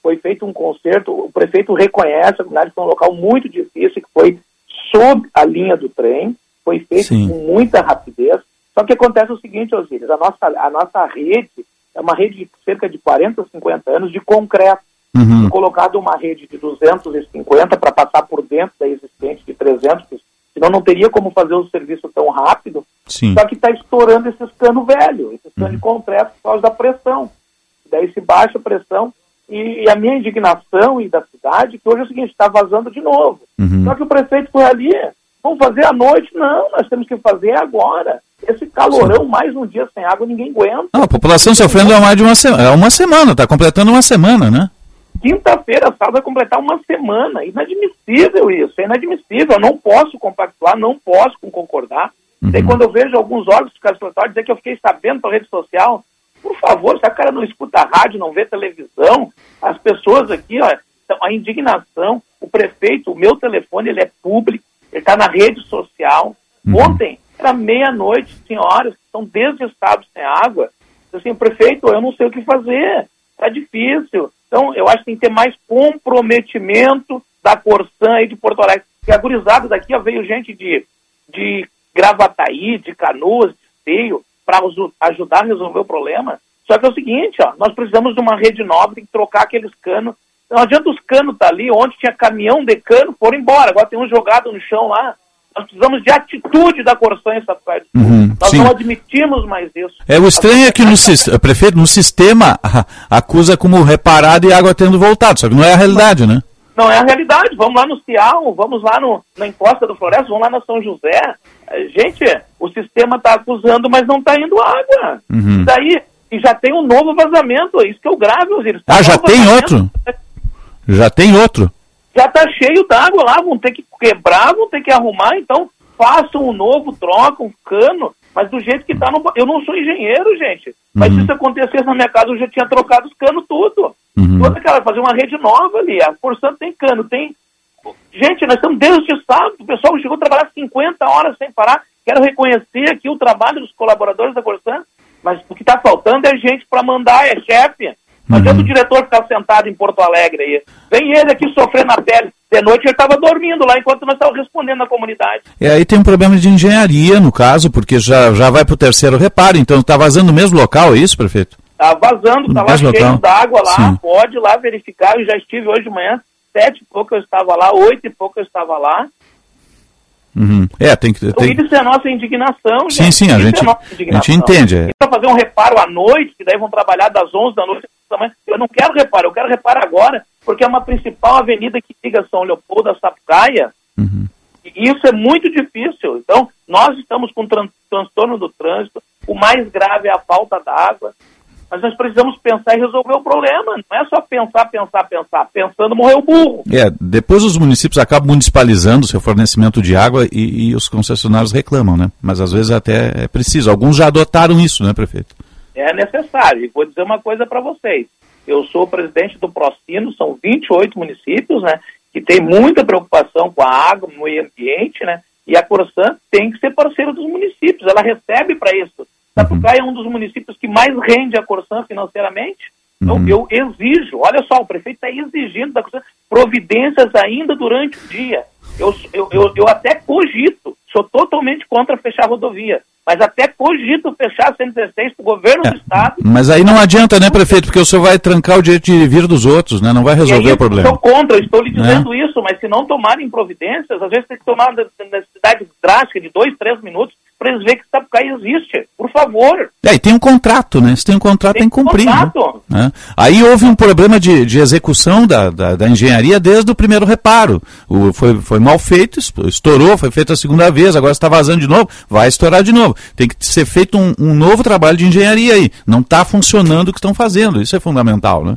Foi feito um concerto, o prefeito reconhece a comunidade foi um local muito difícil, que foi sob a linha do trem, foi feito Sim. com muita rapidez. Só que acontece o seguinte, Osíris, a nossa, a nossa rede é uma rede de cerca de 40, 50 anos de concreto. Uhum. Colocado uma rede de 250 para passar por dentro da existente de 300, senão não teria como fazer o serviço tão rápido. Sim. Só que está estourando esses cano velho, esses cano de concreto por causa da pressão. Daí se baixa a pressão. E, e a minha indignação e da cidade, que hoje é o seguinte, está vazando de novo. Uhum. Só que o prefeito foi ali, vamos fazer à noite? Não, nós temos que fazer agora. Esse calorão, mais um dia sem água, ninguém aguenta. Não, a população sofrendo há mais de uma semana. É uma semana, está completando uma semana, né? Quinta-feira, sábado, vai completar uma semana. Inadmissível isso, é inadmissível. Eu não posso compactuar, não posso concordar. Uhum. Daí quando eu vejo alguns órgãos do dizer que eu fiquei sabendo pela rede social, por favor, se a cara não escuta a rádio, não vê televisão, as pessoas aqui, ó, a indignação, o prefeito, o meu telefone, ele é público, ele está na rede social. Uhum. Ontem, era meia-noite, senhoras que estão desestados sem água. Assim, prefeito, eu não sei o que fazer, está difícil. Então, eu acho que tem que ter mais comprometimento da Corsã e de Porto Alegre. Porque a gurizada daqui, ó, veio gente de, de Gravataí, de Canoas, de Esteio, para ajudar a resolver o problema. Só que é o seguinte, ó, nós precisamos de uma rede nova, tem que trocar aqueles canos. Não adianta os canos estar tá ali, onde tinha caminhão de cano, foram embora. Agora tem um jogado no chão lá. Nós precisamos de atitude da Corsã em Sapucaí. Uhum, Nós sim. não admitimos mais isso. É, o estranho é que no prefeito, no sistema, acusa como reparado e água tendo voltado, só que não é a realidade, né? Não é a realidade. Vamos lá no Cial, vamos lá no, na encosta do Floresta, vamos lá na São José. Eh, Gente, o sistema está acusando, mas não está indo água. Uhum. E daí, e já tem um novo vazamento. É Isso que é o grave, Osiris. Ah, já Novo tem vazamento. outro? Já tem outro? Já está cheio d'água lá, vão ter que quebrar, vão ter que arrumar, então façam um novo, trocam um cano, mas do jeito que está Eu não sou engenheiro, gente. Mas Uhum. se isso acontecesse na minha casa, eu já tinha trocado os canos tudo. Uhum. Toda aquela, fazer uma rede nova ali. A Forçando tem cano, tem. Gente, nós estamos desde sábado, o pessoal chegou a trabalhar 50 horas sem parar. Quero reconhecer aqui o trabalho dos colaboradores da Corsan, mas o que está faltando é gente para mandar, é chefe. Não adianta o diretor ficar sentado em Porto Alegre aí. Vem ele aqui sofrer na pele. De noite ele estava dormindo lá enquanto nós estávamos respondendo na comunidade. E aí tem um problema de engenharia, no caso, porque já, já vai para o terceiro reparo, então está vazando no mesmo local, é isso, prefeito? Tá vazando, tá lá cheio d'água lá, Sim. pode lá verificar. Eu já estive hoje de manhã, sete e pouco eu estava lá, oito e pouco eu estava lá. Uhum. É, tem que. Tem... Isso é a nossa indignação, Sim, gente. sim, a Isso gente- é nossa a gente entende, é. Para fazer um reparo à noite, que daí vão trabalhar das 11 da noite eu não quero reparo, eu quero reparo agora, porque é uma principal avenida que liga São Leopoldo a Sapucaia, Uhum. e isso é muito difícil. Então, nós estamos com tran transtorno do trânsito, o mais grave é a falta d'água, mas nós precisamos pensar e resolver o problema. Não é só pensar, pensar, pensar. Pensando, morreu o burro. É, depois os municípios acabam municipalizando o seu fornecimento de água e, e os concessionários reclamam, né? Mas às vezes até é preciso. Alguns já adotaram isso, né, prefeito? É necessário. E vou dizer uma coisa para vocês. Eu sou presidente do Procino, são 28 municípios, né? Que tem muita preocupação com a água, no meio ambiente, né? E a Corsan tem que ser parceira dos municípios. Ela recebe para isso. Sapucaia é um dos municípios que mais rende a Corsan financeiramente. Então, eu exijo, olha só, o prefeito está exigindo da Corsan providências ainda durante o dia. Eu, eu, eu, eu até cogito, sou totalmente contra fechar a rodovia, mas até cogito fechar a 116 para o governo do Estado. Mas aí não adianta, né, prefeito? Porque o senhor vai trancar o direito de vir dos outros, né? Não vai resolver aí, o problema. Eu sou contra, eu estou lhe Né? dizendo isso, mas se não tomarem providências, às vezes tem que tomar uma necessidade drástica de dois, três minutos para eles verem que Sapucaí existe. Por favor. É, e tem um contrato, né? Se tem um contrato, tem, tem que cumprir. Né? né? Aí houve um problema de, de execução da, da, da, engenharia desde o primeiro reparo. O, foi, foi mal feito, estourou, foi feito a segunda vez, agora está vazando de novo, vai estourar de novo. Tem que ser feito um, um novo trabalho de engenharia aí. Não está funcionando o que estão fazendo. Isso é fundamental, né?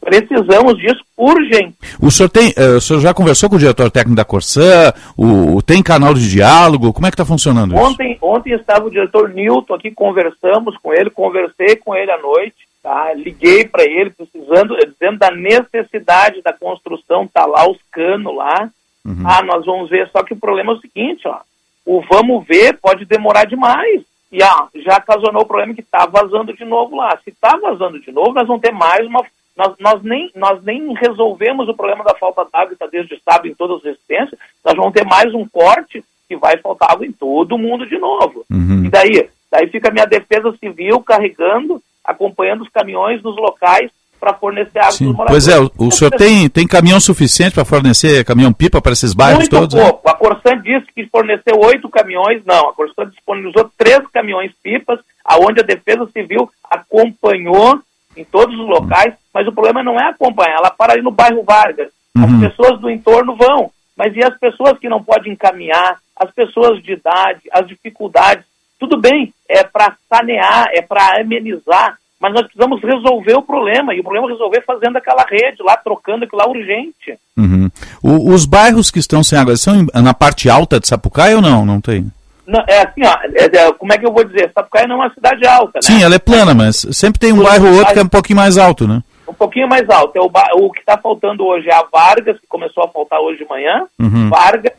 Precisamos disso urgente. O senhor, tem, uh, o senhor já conversou com o diretor técnico da Corsã? O, tem canal de diálogo? Como é que está funcionando ontem, isso? Ontem estava o diretor Nilton aqui, conversamos com ele, conversei com ele à noite, tá? liguei para ele, precisando, dizendo da necessidade da construção, tá lá os canos lá. Uhum. Ah, nós vamos ver, só que o problema é o seguinte, ó, o vamos ver pode demorar demais. E ah, já ocasionou o problema que está vazando de novo lá. Se está vazando de novo, nós vamos ter mais uma nós, nós, nem, nós nem resolvemos o problema da falta d'água, está desde sábado em todas as resistências, nós vamos ter mais um corte que vai faltar água em todo mundo de novo. Uhum. E daí? Daí fica a minha defesa civil carregando, acompanhando os caminhões nos locais para fornecer água moradores. Pois é, o, o senhor tem, tem caminhão suficiente para fornecer caminhão-pipa para esses bairros Muito todos? Muito pouco. Né? A Corsan disse que forneceu oito caminhões, não, a Corsan disponibilizou três caminhões-pipas, aonde a Defesa Civil acompanhou em todos os locais, mas o problema não é acompanhar, ela para ali no bairro Vargas. As uhum. pessoas do entorno vão, mas e as pessoas que não podem encaminhar, as pessoas de idade, as dificuldades, tudo bem, é para sanear, é para amenizar, mas nós precisamos resolver o problema, e o problema é resolver fazendo aquela rede lá, trocando aquilo lá urgente. Uhum. O, os bairros que estão sem água são na parte alta de Sapucaí ou não? Não tem? Não, é assim, ó, é, é, como é que eu vou dizer? Sapucaí não é uma cidade alta, né? Sim, ela é plana, mas sempre tem um bairro ou outro que é um pouquinho mais alto, né? Um pouquinho mais alto. É o, o que está faltando hoje é a Vargas, que começou a faltar hoje de manhã. Uhum. Vargas,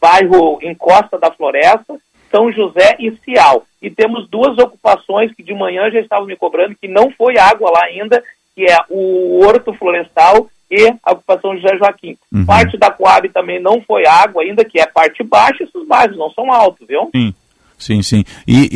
bairro em Costa da Floresta, São José e Cial. E temos duas ocupações que de manhã já estavam me cobrando, que não foi água lá ainda, que é o Horto Florestal e a ocupação de José Joaquim. Uhum. Parte da Coab também não foi água ainda, que é parte baixa, esses bairros não são altos, viu? Sim, sim, sim. E,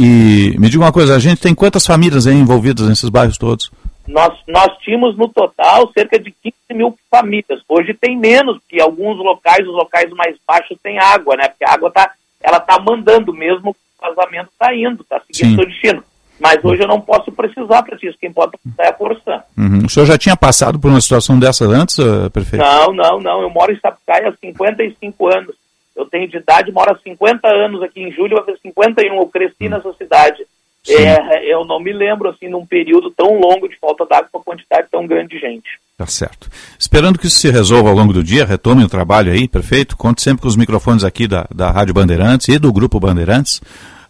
e me diga uma coisa, a gente tem quantas famílias aí envolvidas nesses bairros todos? Nós, nós tínhamos no total cerca de 15 mil famílias. Hoje tem menos, porque alguns locais, os locais mais baixos, têm água, né? Porque a água tá, ela está mandando mesmo, o vazamento está indo, está seguindo seu destino. Mas hoje eu não posso precisar para isso. Quem pode precisar é a Corsã. Uhum. O senhor já tinha passado por uma situação dessa antes, uh, prefeito? Não, não, não. Eu moro em Sapucaí há 55 anos. Eu tenho de idade, moro há 50 anos aqui em julho, vai fazer 51. Eu cresci uhum. nessa cidade. É, eu não me lembro, assim, num período tão longo de falta d'água para quantidade tão grande de gente. Tá certo. Esperando que isso se resolva ao longo do dia, retome o trabalho aí, perfeito. Conte sempre com os microfones aqui da, da Rádio Bandeirantes e do Grupo Bandeirantes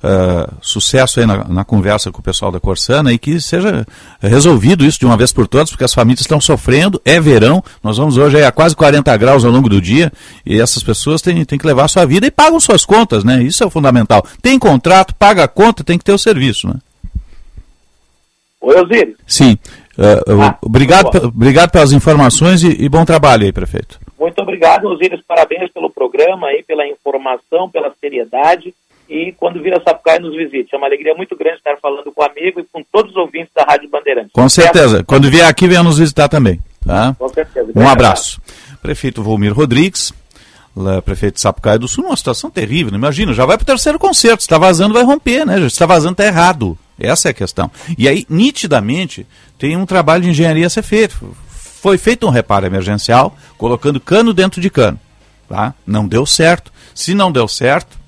uh, sucesso aí na, na, conversa com o pessoal da Corsana e que seja resolvido isso de uma vez por todas, porque as famílias estão sofrendo, é verão, nós vamos hoje a quase 40 graus ao longo do dia e essas pessoas têm, têm que levar a sua vida e pagam suas contas, né? Isso é o fundamental. Tem contrato, paga a conta, tem que ter o serviço, né? Oi, Osiris. Sim. Uh, ah, obrigado, obrigado pelas informações e, e, bom trabalho aí, prefeito. Muito obrigado, Osiris. Parabéns pelo programa aí, pela informação, pela seriedade e quando vir a Sapucaí nos visite. É uma alegria muito grande estar falando com o amigo e com todos os ouvintes da Rádio Bandeirantes. Com certeza. Quando vier aqui, venha nos visitar também. Tá? Com certeza. Um abraço. Prefeito Volmir Rodrigues, lá, prefeito de Sapucaí do Sul, numa situação terrível. Né? Imagina, já vai para o terceiro concerto. Se está vazando, vai romper, né? Se está vazando, está errado. Essa é a questão. E aí, nitidamente, tem um trabalho de engenharia a ser feito. Foi feito um reparo emergencial, colocando cano dentro de cano. Tá? Não deu certo. Se não deu certo,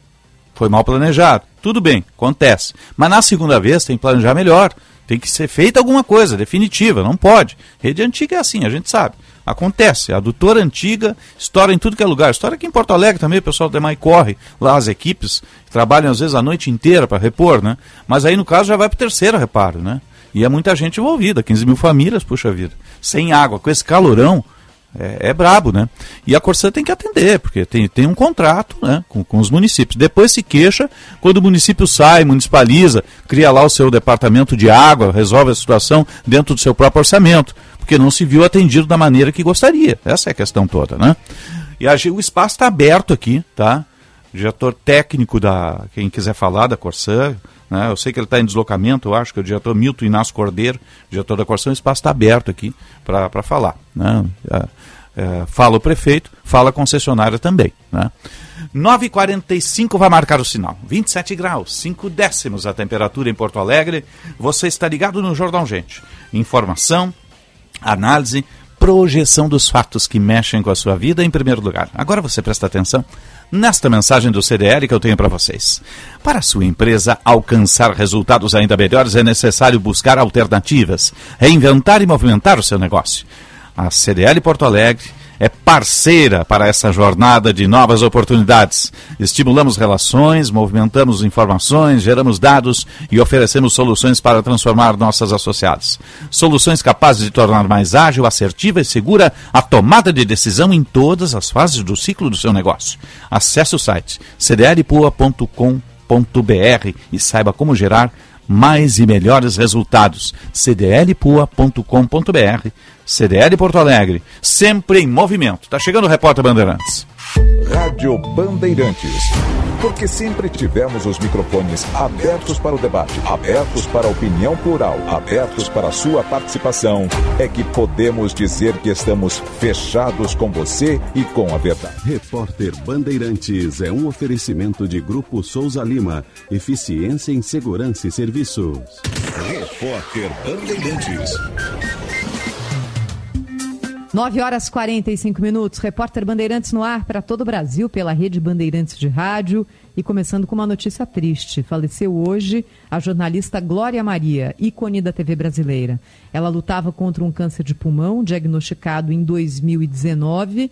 foi mal planejado. Tudo bem, acontece. Mas na segunda vez tem que planejar melhor. Tem que ser feita alguma coisa definitiva, não pode. Rede antiga é assim, a gente sabe. Acontece, a adutora antiga estoura em tudo que é lugar. Estoura aqui em Porto Alegre também, o pessoal do DEMAI corre lá as equipes, trabalham às vezes a noite inteira para repor, né? Mas aí no caso já vai para o terceiro reparo, né? E é muita gente envolvida, 15 mil famílias, puxa vida. Sem água, com esse calorão, é, é brabo, né? E a Corsã tem que atender, porque tem, tem um contrato né, com, com os municípios. Depois se queixa quando o município sai, municipaliza, cria lá o seu departamento de água, resolve a situação dentro do seu próprio orçamento, porque não se viu atendido da maneira que gostaria. Essa é a questão toda, né? E a, o espaço está aberto aqui, tá? Diretor técnico da. Quem quiser falar da Corsã, né? Eu sei que ele está em deslocamento, eu acho que o diretor Milton Inácio Cordeiro, diretor da Corsã, o espaço está aberto aqui para falar. Né? eh, fala o prefeito, fala a concessionária também. Né? 9h45 vai marcar o sinal. 27 graus, 5 décimos a temperatura em Porto Alegre. Você está ligado no Jornal Gente. Informação, análise, projeção dos fatos que mexem com a sua vida em primeiro lugar. Agora você presta atenção nesta mensagem do CDL que eu tenho para vocês. Para a sua empresa alcançar resultados ainda melhores, é necessário buscar alternativas, reinventar e movimentar o seu negócio. A CDL Porto Alegre é parceira para essa jornada de novas oportunidades. Estimulamos relações, movimentamos informações, geramos dados e oferecemos soluções para transformar nossas associadas. Soluções capazes de tornar mais ágil, assertiva e segura a tomada de decisão em todas as fases do ciclo do seu negócio. Acesse o site cdlpua.com.br e saiba como gerar mais e melhores resultados. cdlpua.com.br CDL Porto Alegre, sempre em movimento. Tá chegando o repórter Bandeirantes. Rádio Bandeirantes. Porque sempre tivemos os microfones abertos para o debate, abertos para a opinião plural, abertos para a sua participação, é que podemos dizer que estamos fechados com você e com a verdade. Repórter Bandeirantes é um oferecimento de Grupo Souza Lima. Eficiência em Segurança e Serviços. Repórter Bandeirantes. 9 horas 45 minutos. Repórter Bandeirantes no ar para todo o Brasil pela rede Bandeirantes de Rádio. E começando com uma notícia triste. Faleceu hoje a jornalista Glória Maria, ícone da TV brasileira. Ela lutava contra um câncer de pulmão, diagnosticado em 2019,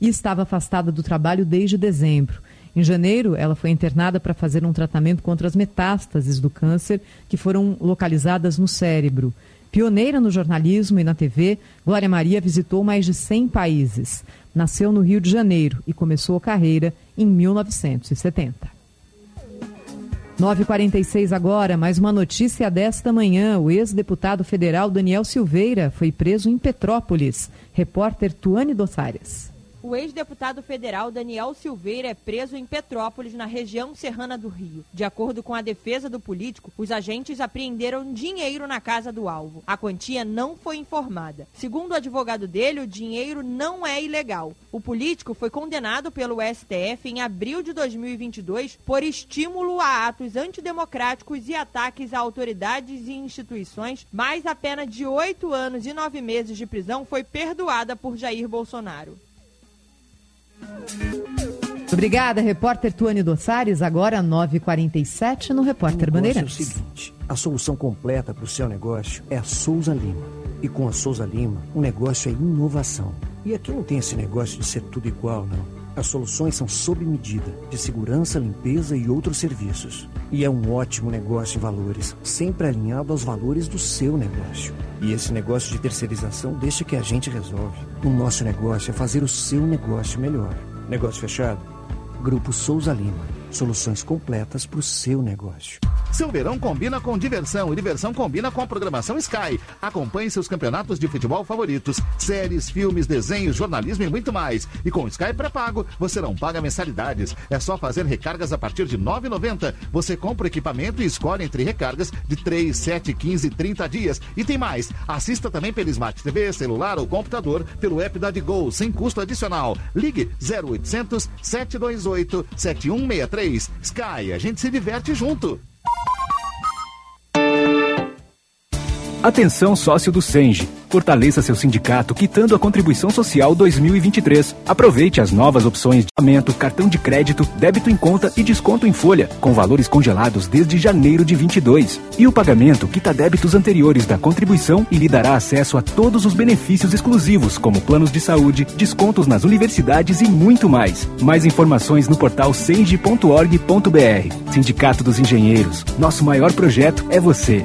e estava afastada do trabalho desde dezembro. Em janeiro, ela foi internada para fazer um tratamento contra as metástases do câncer que foram localizadas no cérebro. Pioneira no jornalismo e na TV, Glória Maria visitou mais de 100 países. Nasceu no Rio de Janeiro e começou a carreira em 1970. 9h46 agora, mais uma notícia desta manhã. O ex-deputado federal Daniel Silveira foi preso em Petrópolis. Repórter Tuane Dossárias. O ex-deputado federal Daniel Silveira é preso em Petrópolis, na região serrana do Rio. De acordo com a defesa do político, os agentes apreenderam dinheiro na casa do alvo. A quantia não foi informada. Segundo o advogado dele, o dinheiro não é ilegal. O político foi condenado pelo STF em abril de 2022 por estímulo a atos antidemocráticos e ataques a autoridades e instituições, mas a pena de oito anos e nove meses de prisão foi perdoada por Jair Bolsonaro. Obrigada, repórter Tuane Dossares. Agora 9h47 no Repórter o Bandeirantes. É o seguinte, a solução completa para o seu negócio é a Souza Lima. E com a Souza Lima, o negócio é inovação. E aqui não tem esse negócio de ser tudo igual, não. As soluções são sob medida, de segurança, limpeza e outros serviços. E é um ótimo negócio em valores, sempre alinhado aos valores do seu negócio. E esse negócio de terceirização deixa que a gente resolve. O nosso negócio é fazer o seu negócio melhor. Negócio fechado? Grupo Souza Lima. Soluções completas para o seu negócio. Seu verão combina com diversão e diversão combina com a programação Sky. Acompanhe seus campeonatos de futebol favoritos, séries, filmes, desenhos, jornalismo e muito mais. E com Sky pré-pago, você não paga mensalidades. É só fazer recargas a partir de R$ 9,90. Você compra o equipamento e escolhe entre recargas de 3, 7, 15 e 30 dias. E tem mais. Assista também pelo Smart TV, celular ou computador pelo app da Digol, sem custo adicional. Ligue 0800 728 7163. Sky, a gente se diverte junto. Atenção sócio do Senge. Fortaleça seu sindicato quitando a contribuição social 2023. Aproveite as novas opções de pagamento, cartão de crédito, débito em conta e desconto em folha, com valores congelados desde janeiro de 22. E o pagamento quita débitos anteriores da contribuição e lhe dará acesso a todos os benefícios exclusivos, como planos de saúde, descontos nas universidades e muito mais. Mais informações no portal senge.org.br. Sindicato dos Engenheiros. Nosso maior projeto é você.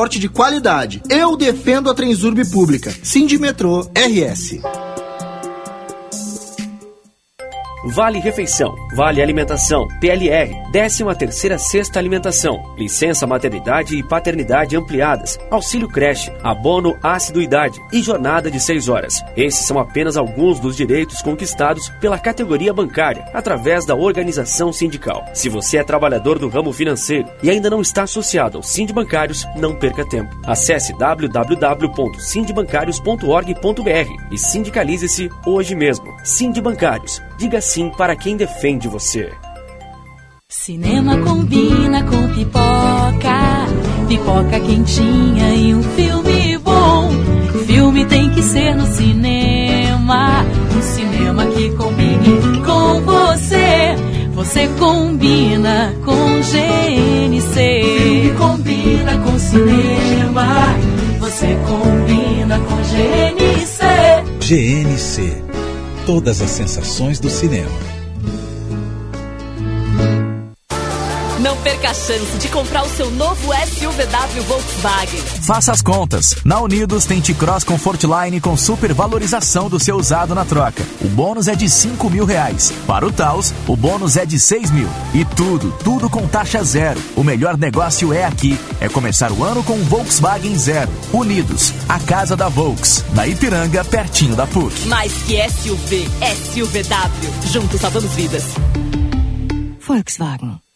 transporte de qualidade. Eu defendo a Transurb Pública. Sindimetrô RS. Vale Refeição, Vale Alimentação, PLR, 13 terceira Sexta Alimentação, Licença Maternidade e Paternidade Ampliadas, Auxílio Creche, Abono Assiduidade e Jornada de 6 horas. Esses são apenas alguns dos direitos conquistados pela categoria bancária, através da organização sindical. Se você é trabalhador do ramo financeiro e ainda não está associado aos Sindibancários, não perca tempo. Acesse www.sindibancários.org.br e sindicalize-se hoje mesmo. Sindibancários, diga sim para quem defende você. Cinema combina com pipoca, pipoca quentinha e um filme bom. Filme tem que ser no cinema, um cinema que combine com você. Você combina com GNC. Filme combina com cinema, você combina com GNC. GNC. Todas as sensações do cinema. Não perca a chance de comprar o seu novo SUVW Volkswagen. Faça as contas. Na Unidos tem T-Cross Comfortline com super valorização do seu usado na troca. O bônus é de 5 mil reais. Para o Taos, o bônus é de 6 mil. E tudo, tudo com taxa zero. O melhor negócio é aqui. É começar o ano com Volkswagen Zero. Unidos, a casa da Volks. Na Ipiranga, pertinho da PUC. Mais que SUV, SUVW. Juntos salvamos vidas. Volkswagen.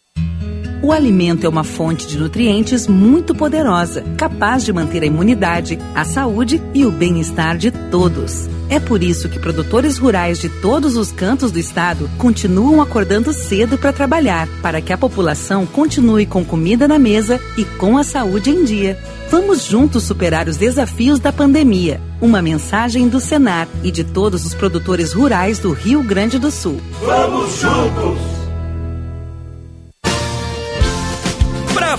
O alimento é uma fonte de nutrientes muito poderosa, capaz de manter a imunidade, a saúde e o bem-estar de todos. É por isso que produtores rurais de todos os cantos do estado continuam acordando cedo para trabalhar, para que a população continue com comida na mesa e com a saúde em dia. Vamos juntos superar os desafios da pandemia. Uma mensagem do Senar e de todos os produtores rurais do Rio Grande do Sul. Vamos juntos!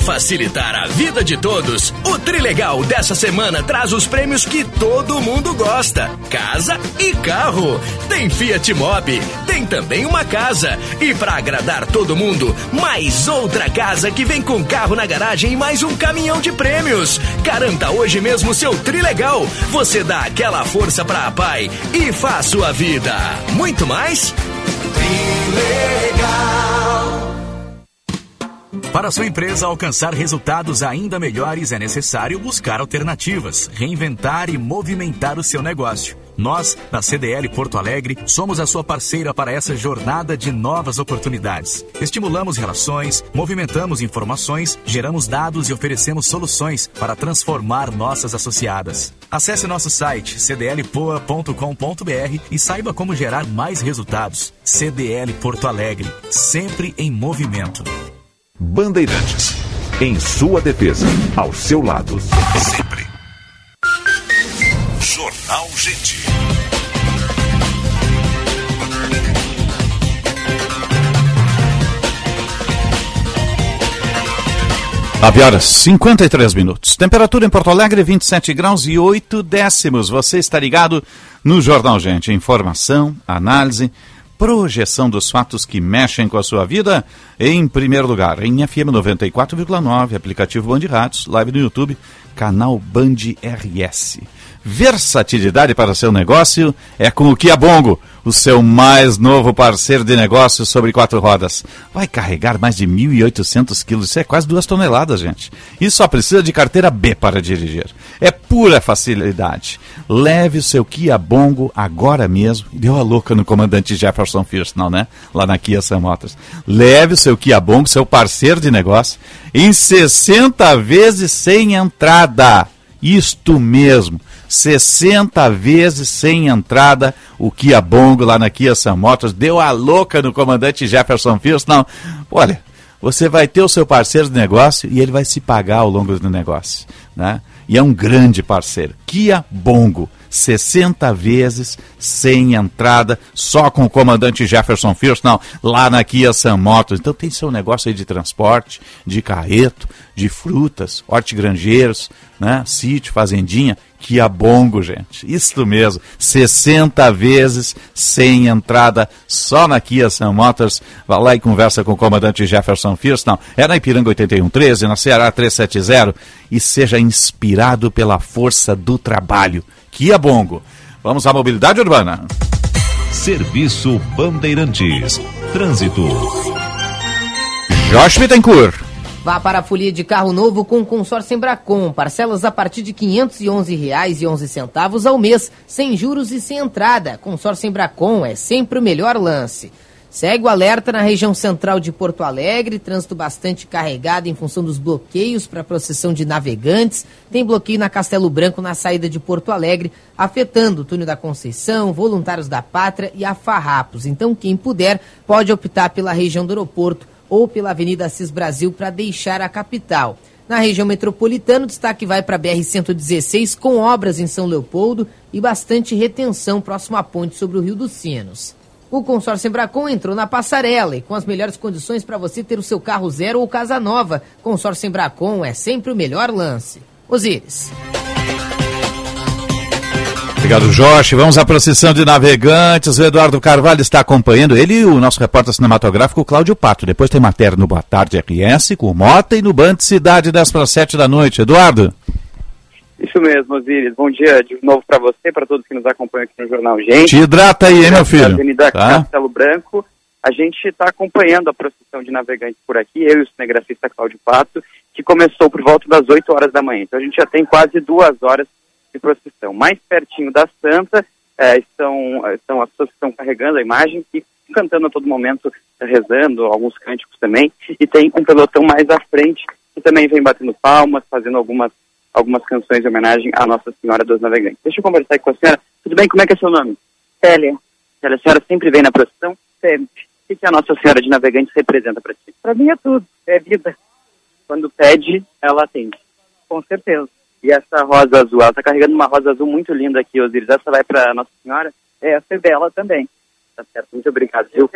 Facilitar a vida de todos, o Trilegal dessa semana traz os prêmios que todo mundo gosta: casa e carro. Tem Fiat Mobi, tem também uma casa. E para agradar todo mundo, mais outra casa que vem com carro na garagem e mais um caminhão de prêmios. Garanta hoje mesmo seu Trilegal. Você dá aquela força para a pai e faz sua vida. Muito mais? Trilegal. Para sua empresa alcançar resultados ainda melhores, é necessário buscar alternativas, reinventar e movimentar o seu negócio. Nós, da CDL Porto Alegre, somos a sua parceira para essa jornada de novas oportunidades. Estimulamos relações, movimentamos informações, geramos dados e oferecemos soluções para transformar nossas associadas. Acesse nosso site cdlpoa.com.br e saiba como gerar mais resultados. CDL Porto Alegre, sempre em movimento. Bandeirantes. Em sua defesa. Ao seu lado. Sempre. Jornal Gente. Nove horas 53 minutos. Temperatura em Porto Alegre, 27 graus e 8 décimos. Você está ligado no Jornal Gente. Informação, análise, projeção dos fatos que mexem com a sua vida. Em primeiro lugar, em FM 94,9, aplicativo Band Rádios, live no YouTube, canal Band RS. Versatilidade para seu negócio é com o Kia Bongo, o seu mais novo parceiro de negócio sobre quatro rodas. Vai carregar mais de 1.800 quilos, isso é quase duas toneladas, gente. E só precisa de carteira B para dirigir. É pura facilidade. Leve o seu Kia Bongo agora mesmo. Deu a louca no comandante Jefferson Firstnall, né? Lá na Kia Sam Motors. Leve o seu Kia Bongo, seu parceiro de negócio, em 60 vezes sem entrada. Isto mesmo. 60 vezes sem entrada o Kia Bongo lá na Kia Sam Motors. Deu a louca no comandante Jefferson Fields. Não, olha, você vai ter o seu parceiro de negócio e ele vai se pagar ao longo do negócio. Né? E é um grande parceiro. Kia Bongo. 60 vezes sem entrada, só com o comandante Jefferson Firstnall, lá na Kia Sam Motors. Então tem seu negócio aí de transporte, de carreto, de frutas, hortigranjeiros, né? sítio, fazendinha. Kia Bongo, gente. Isso mesmo. 60 vezes sem entrada só na Kia Sun Motors. Vá lá e conversa com o comandante Jefferson Fierce. Não, é na Ipiranga 8113, na Ceará 370. E seja inspirado pela força do trabalho. Kia Bongo. Vamos à mobilidade urbana. Serviço Bandeirantes. Trânsito. Josh Bittencourt. Vá para a folia de carro novo com o consórcio Embracon. Parcelas a partir de R$ 511,11 ao mês, sem juros e sem entrada. Consórcio Embracon é sempre o melhor lance. Segue o alerta na região central de Porto Alegre, trânsito bastante carregado em função dos bloqueios para a procissão de navegantes. Tem bloqueio na Castelo Branco na saída de Porto Alegre, afetando o túnel da Conceição, voluntários da Pátria e a Farrapos. Então, quem puder, pode optar pela região do aeroporto ou pela Avenida Assis Brasil para deixar a capital. Na região metropolitana, o destaque vai para a BR-116, com obras em São Leopoldo e bastante retenção próximo à ponte sobre o Rio dos Sinos. O consórcio Embracon entrou na passarela e com as melhores condições para você ter o seu carro zero ou casa nova. Consórcio Embracon é sempre o melhor lance. Osíris. Obrigado, Jorge. Vamos à procissão de navegantes. O Eduardo Carvalho está acompanhando ele e o nosso repórter cinematográfico, Cláudio Pato. Depois tem matéria no Boa Tarde RS com Mota e no Band Cidade 10 para 7 da noite. Eduardo. Isso mesmo, Osiris. Bom dia de novo para você, para todos que nos acompanham aqui no Jornal Gente. Te hidrata aí, hein, meu filho? Avenida tá? Castelo Branco. A gente está acompanhando a procissão de navegantes por aqui, eu e o cinegrafista Cláudio Pato, que começou por volta das 8 horas da manhã. Então a gente já tem quase duas horas de procissão. Mais pertinho da Santa é, estão, estão as pessoas que estão carregando a imagem e cantando a todo momento, rezando, alguns cânticos também. E tem um pelotão mais à frente que também vem batendo palmas, fazendo algumas, algumas canções de homenagem à Nossa Senhora dos Navegantes. Deixa eu conversar aqui com a senhora. Tudo bem? Como é que é seu nome? Célia. Célia, a senhora sempre vem na procissão? Sempre. O que, que a Nossa Senhora de Navegantes representa para ti? Para mim é tudo, é vida. Quando pede, ela atende. Com certeza. E essa rosa azul, ela está carregando uma rosa azul muito linda aqui, Osiris. Essa vai para Nossa Senhora? Essa é dela também. Tá certo, muito obrigado, viu?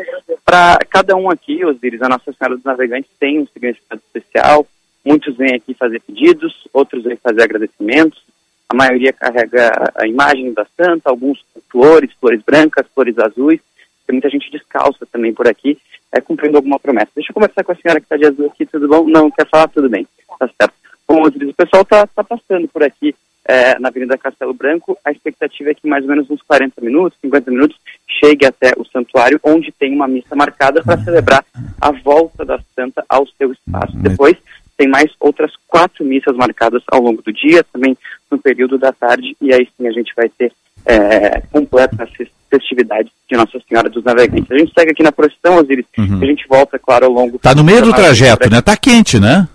Para cada um aqui, Osiris, a Nossa Senhora dos Navegantes tem um significado especial. Muitos vêm aqui fazer pedidos, outros vêm fazer agradecimentos. A maioria carrega a imagem da santa, alguns com flores, flores brancas, flores azuis. Tem muita gente descalça também por aqui, é, cumprindo alguma promessa. Deixa eu conversar com a senhora que está de azul aqui, tudo bom? Não, quer falar? Tudo bem, tá certo. Bom, Osiris, o pessoal está tá passando por aqui é, na Avenida Castelo Branco. A expectativa é que mais ou menos uns 40 minutos, 50 minutos, chegue até o santuário, onde tem uma missa marcada para celebrar a volta da santa ao seu espaço. Depois, tem mais outras quatro missas marcadas ao longo do dia, também no período da tarde, e aí sim a gente vai ter é, completa festividade de Nossa Senhora dos Navegantes. A gente segue aqui na procissão, Osiris, Uhum. a gente volta, claro, ao longo... Tá no meio do trajeto, né? Tá quente, né?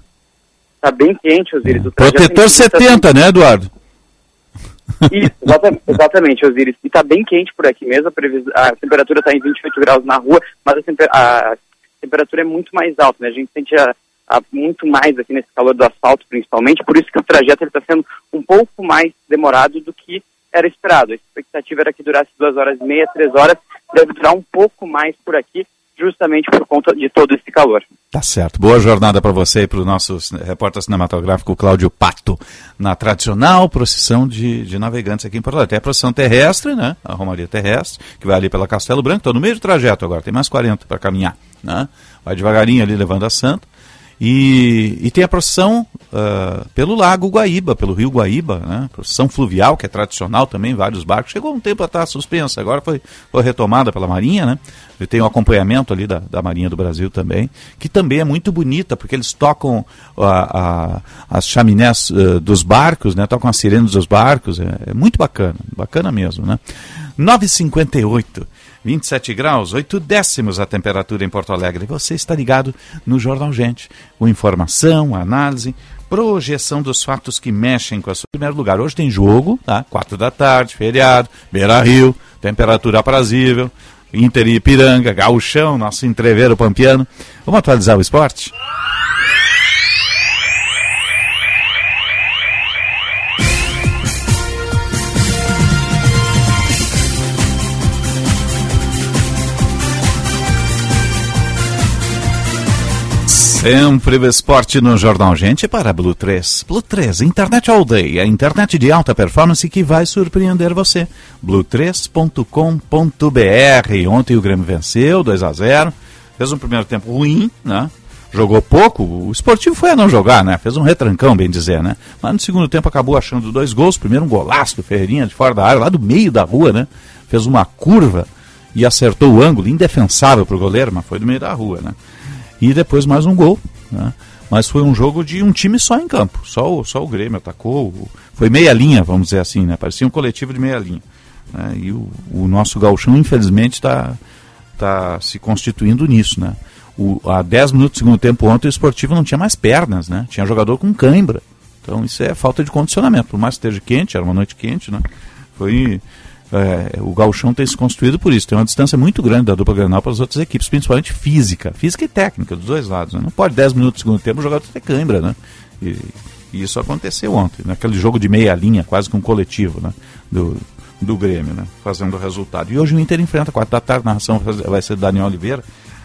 Tá bem quente, Osiris. o trajeto Protetor tem 70, né, Eduardo? Isso, exata- exatamente, Osiris. E tá bem quente por aqui mesmo, a, previs- a temperatura está em 28 graus na rua, mas a, temper- a temperatura é muito mais alta, né? A gente sente a, a muito mais aqui nesse calor do asfalto, principalmente, por isso que o trajeto está sendo um pouco mais demorado do que era esperado. A expectativa era que durasse duas horas e meia, três horas, deve durar um pouco mais por aqui, justamente por conta de todo esse calor. Tá certo. Boa jornada para você e para o nosso repórter cinematográfico Cláudio Pato, na tradicional procissão de, de navegantes aqui em Porto Alegre. Tem a procissão terrestre, né? A Romaria Terrestre, que vai ali pela Castelo Branco. Estou no meio do trajeto agora, tem mais 40 para caminhar. Né? Vai devagarinho ali levando a Santa. E, e tem a procissão ah, pelo Lago Guaíba, pelo Rio Guaíba, né? Procissão fluvial, que é tradicional também, vários barcos. Chegou um tempo a estar suspensa, agora foi, foi retomada pela Marinha, né? E tem o acompanhamento ali da, da Marinha do Brasil também, que também é muito bonita, porque eles tocam a, a- as chaminés eh, dos barcos, né? Tocam as sirenes dos barcos, é, é muito bacana, bacana mesmo, né? 9h58. 27 graus, 8 décimos a temperatura em Porto Alegre. Você está ligado no Jornal Gente, com informação, análise, projeção dos fatos que mexem com a sua. Primeiro lugar, hoje tem jogo, tá? 4 da tarde, feriado, Beira Rio, temperatura aprazível, Inter e Ipiranga, Gauchão, nosso entreveiro pampiano. Vamos atualizar o esporte? Sempre o esporte no Jornal Gente para Blue 3. Blue 3, internet all day, a internet de alta performance que vai surpreender você. blue3.com.br. Ontem o Grêmio venceu 2 a 0. Fez um primeiro tempo ruim, né? Jogou pouco, o esportivo foi a não jogar, né? Fez um retrancão, bem dizer, né? Mas no segundo tempo acabou achando dois gols. Primeiro um golaço do Ferreirinha de fora da área, lá do meio da rua, né? Fez uma curva e acertou o ângulo, indefensável para o goleiro, mas foi do meio da rua, né? E depois mais um gol, né? Mas foi um jogo de um time só em campo, só o, só o Grêmio atacou, foi meia linha, vamos dizer assim, né? Parecia um coletivo de meia linha. Né? E o, o nosso gauchão, infelizmente, está tá se constituindo nisso, né? O, há 10 minutos do segundo tempo ontem o esportivo não tinha mais pernas, né? Tinha jogador com cãibra. Então isso é falta de condicionamento. Por mais que esteja quente, era uma noite quente, né? Foi é, o gauchão tem se construído por isso. Tem uma distância muito grande da dupla Granal para as outras equipes, principalmente física. Física e técnica, dos dois lados. Né? Não pode 10 minutos do segundo tempo o jogador ter cãibra, né? E, e, isso aconteceu ontem, naquele jogo de meia linha, quase que um coletivo, né? Do, do Grêmio, né? Fazendo o resultado. E hoje o Inter enfrenta, quatro da tarde, a narração vai ser Daniel Oliveira.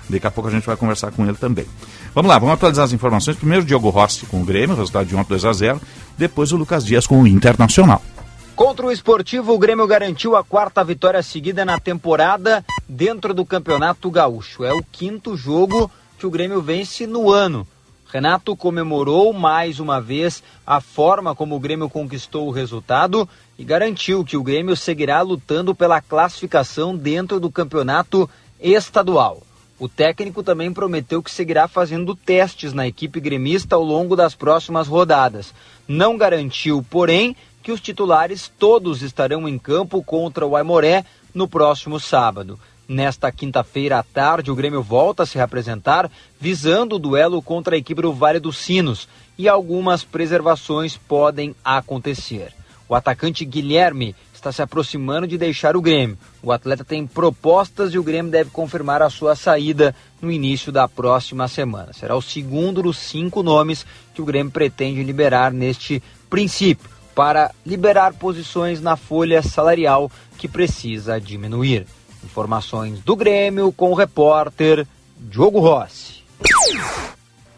Daqui a pouco a gente vai conversar com ele também. Vamos lá, vamos atualizar as informações. Primeiro, Diogo Rossi com o Grêmio, resultado de ontem 2 a 0 Depois, o Lucas Dias com o Internacional. Contra o esportivo, o Grêmio garantiu a quarta vitória seguida na temporada dentro do Campeonato Gaúcho. É o quinto jogo que o Grêmio vence no ano. Renato comemorou mais uma vez a forma como o Grêmio conquistou o resultado e garantiu que o Grêmio seguirá lutando pela classificação dentro do campeonato estadual. O técnico também prometeu que seguirá fazendo testes na equipe gremista ao longo das próximas rodadas. Não garantiu, porém, que os titulares todos estarão em campo contra o Aimoré no próximo sábado. Nesta quinta-feira à tarde, o Grêmio volta a se representar, visando o duelo contra a equipe do Vale dos Sinos, e algumas preservações podem acontecer. O atacante Guilherme está se aproximando de deixar o Grêmio. O atleta tem propostas e o Grêmio deve confirmar a sua saída no início da próxima semana. Será o segundo dos cinco nomes que o Grêmio pretende liberar neste princípio, para liberar posições na folha salarial que precisa diminuir. Informações do Grêmio com o repórter Diogo Rossi.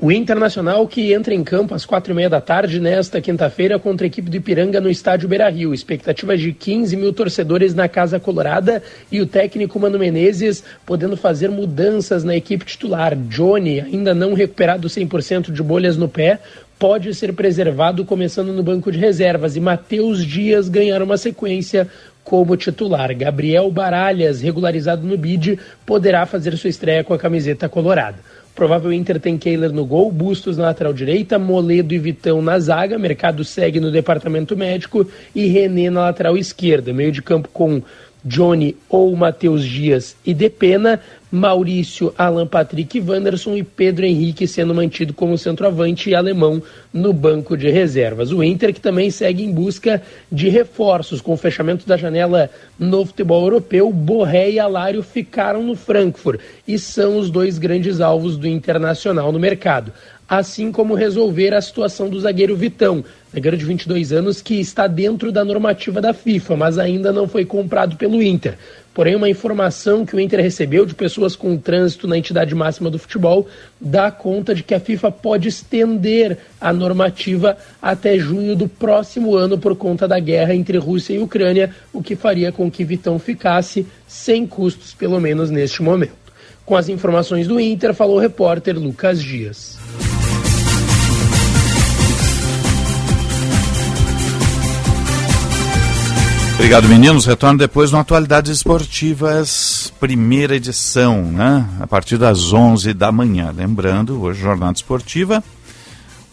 O Internacional que entra em campo às quatro e meia da tarde nesta quinta-feira contra a equipe do Ipiranga no estádio Beira-Rio. Expectativa de 15 mil torcedores na Casa Colorada e o técnico Mano Menezes podendo fazer mudanças na equipe titular. Johnny, ainda não recuperado 100% de bolhas no pé, pode ser preservado começando no banco de reservas e Matheus Dias ganhar uma sequência como titular. Gabriel Baralhas, regularizado no BID, poderá fazer sua estreia com a camiseta colorada. Provável Inter tem Kehler no gol, Bustos na lateral direita, Moledo e Vitão na zaga, Mercado segue no departamento médico e René na lateral esquerda. Meio de campo com Johnny ou Matheus Dias e Depena, Maurício, Alan Patrick Wanderson e Pedro Henrique sendo mantido como centroavante e alemão no banco de reservas. O Inter que também segue em busca de reforços com o fechamento da janela no futebol europeu, Borré e Alário ficaram no Frankfurt e são os dois grandes alvos do Internacional no mercado assim como resolver a situação do zagueiro Vitão, zagueiro de 22 anos que está dentro da normativa da FIFA, mas ainda não foi comprado pelo Inter. Porém, uma informação que o Inter recebeu de pessoas com trânsito na entidade máxima do futebol dá conta de que a FIFA pode estender a normativa até junho do próximo ano por conta da guerra entre Rússia e Ucrânia, o que faria com que Vitão ficasse sem custos, pelo menos neste momento. Com as informações do Inter, falou o repórter Lucas Dias. Obrigado, meninos. Retorno depois no Atualidades Esportivas, primeira edição, né? A partir das 11 da manhã. Lembrando, hoje jornada esportiva.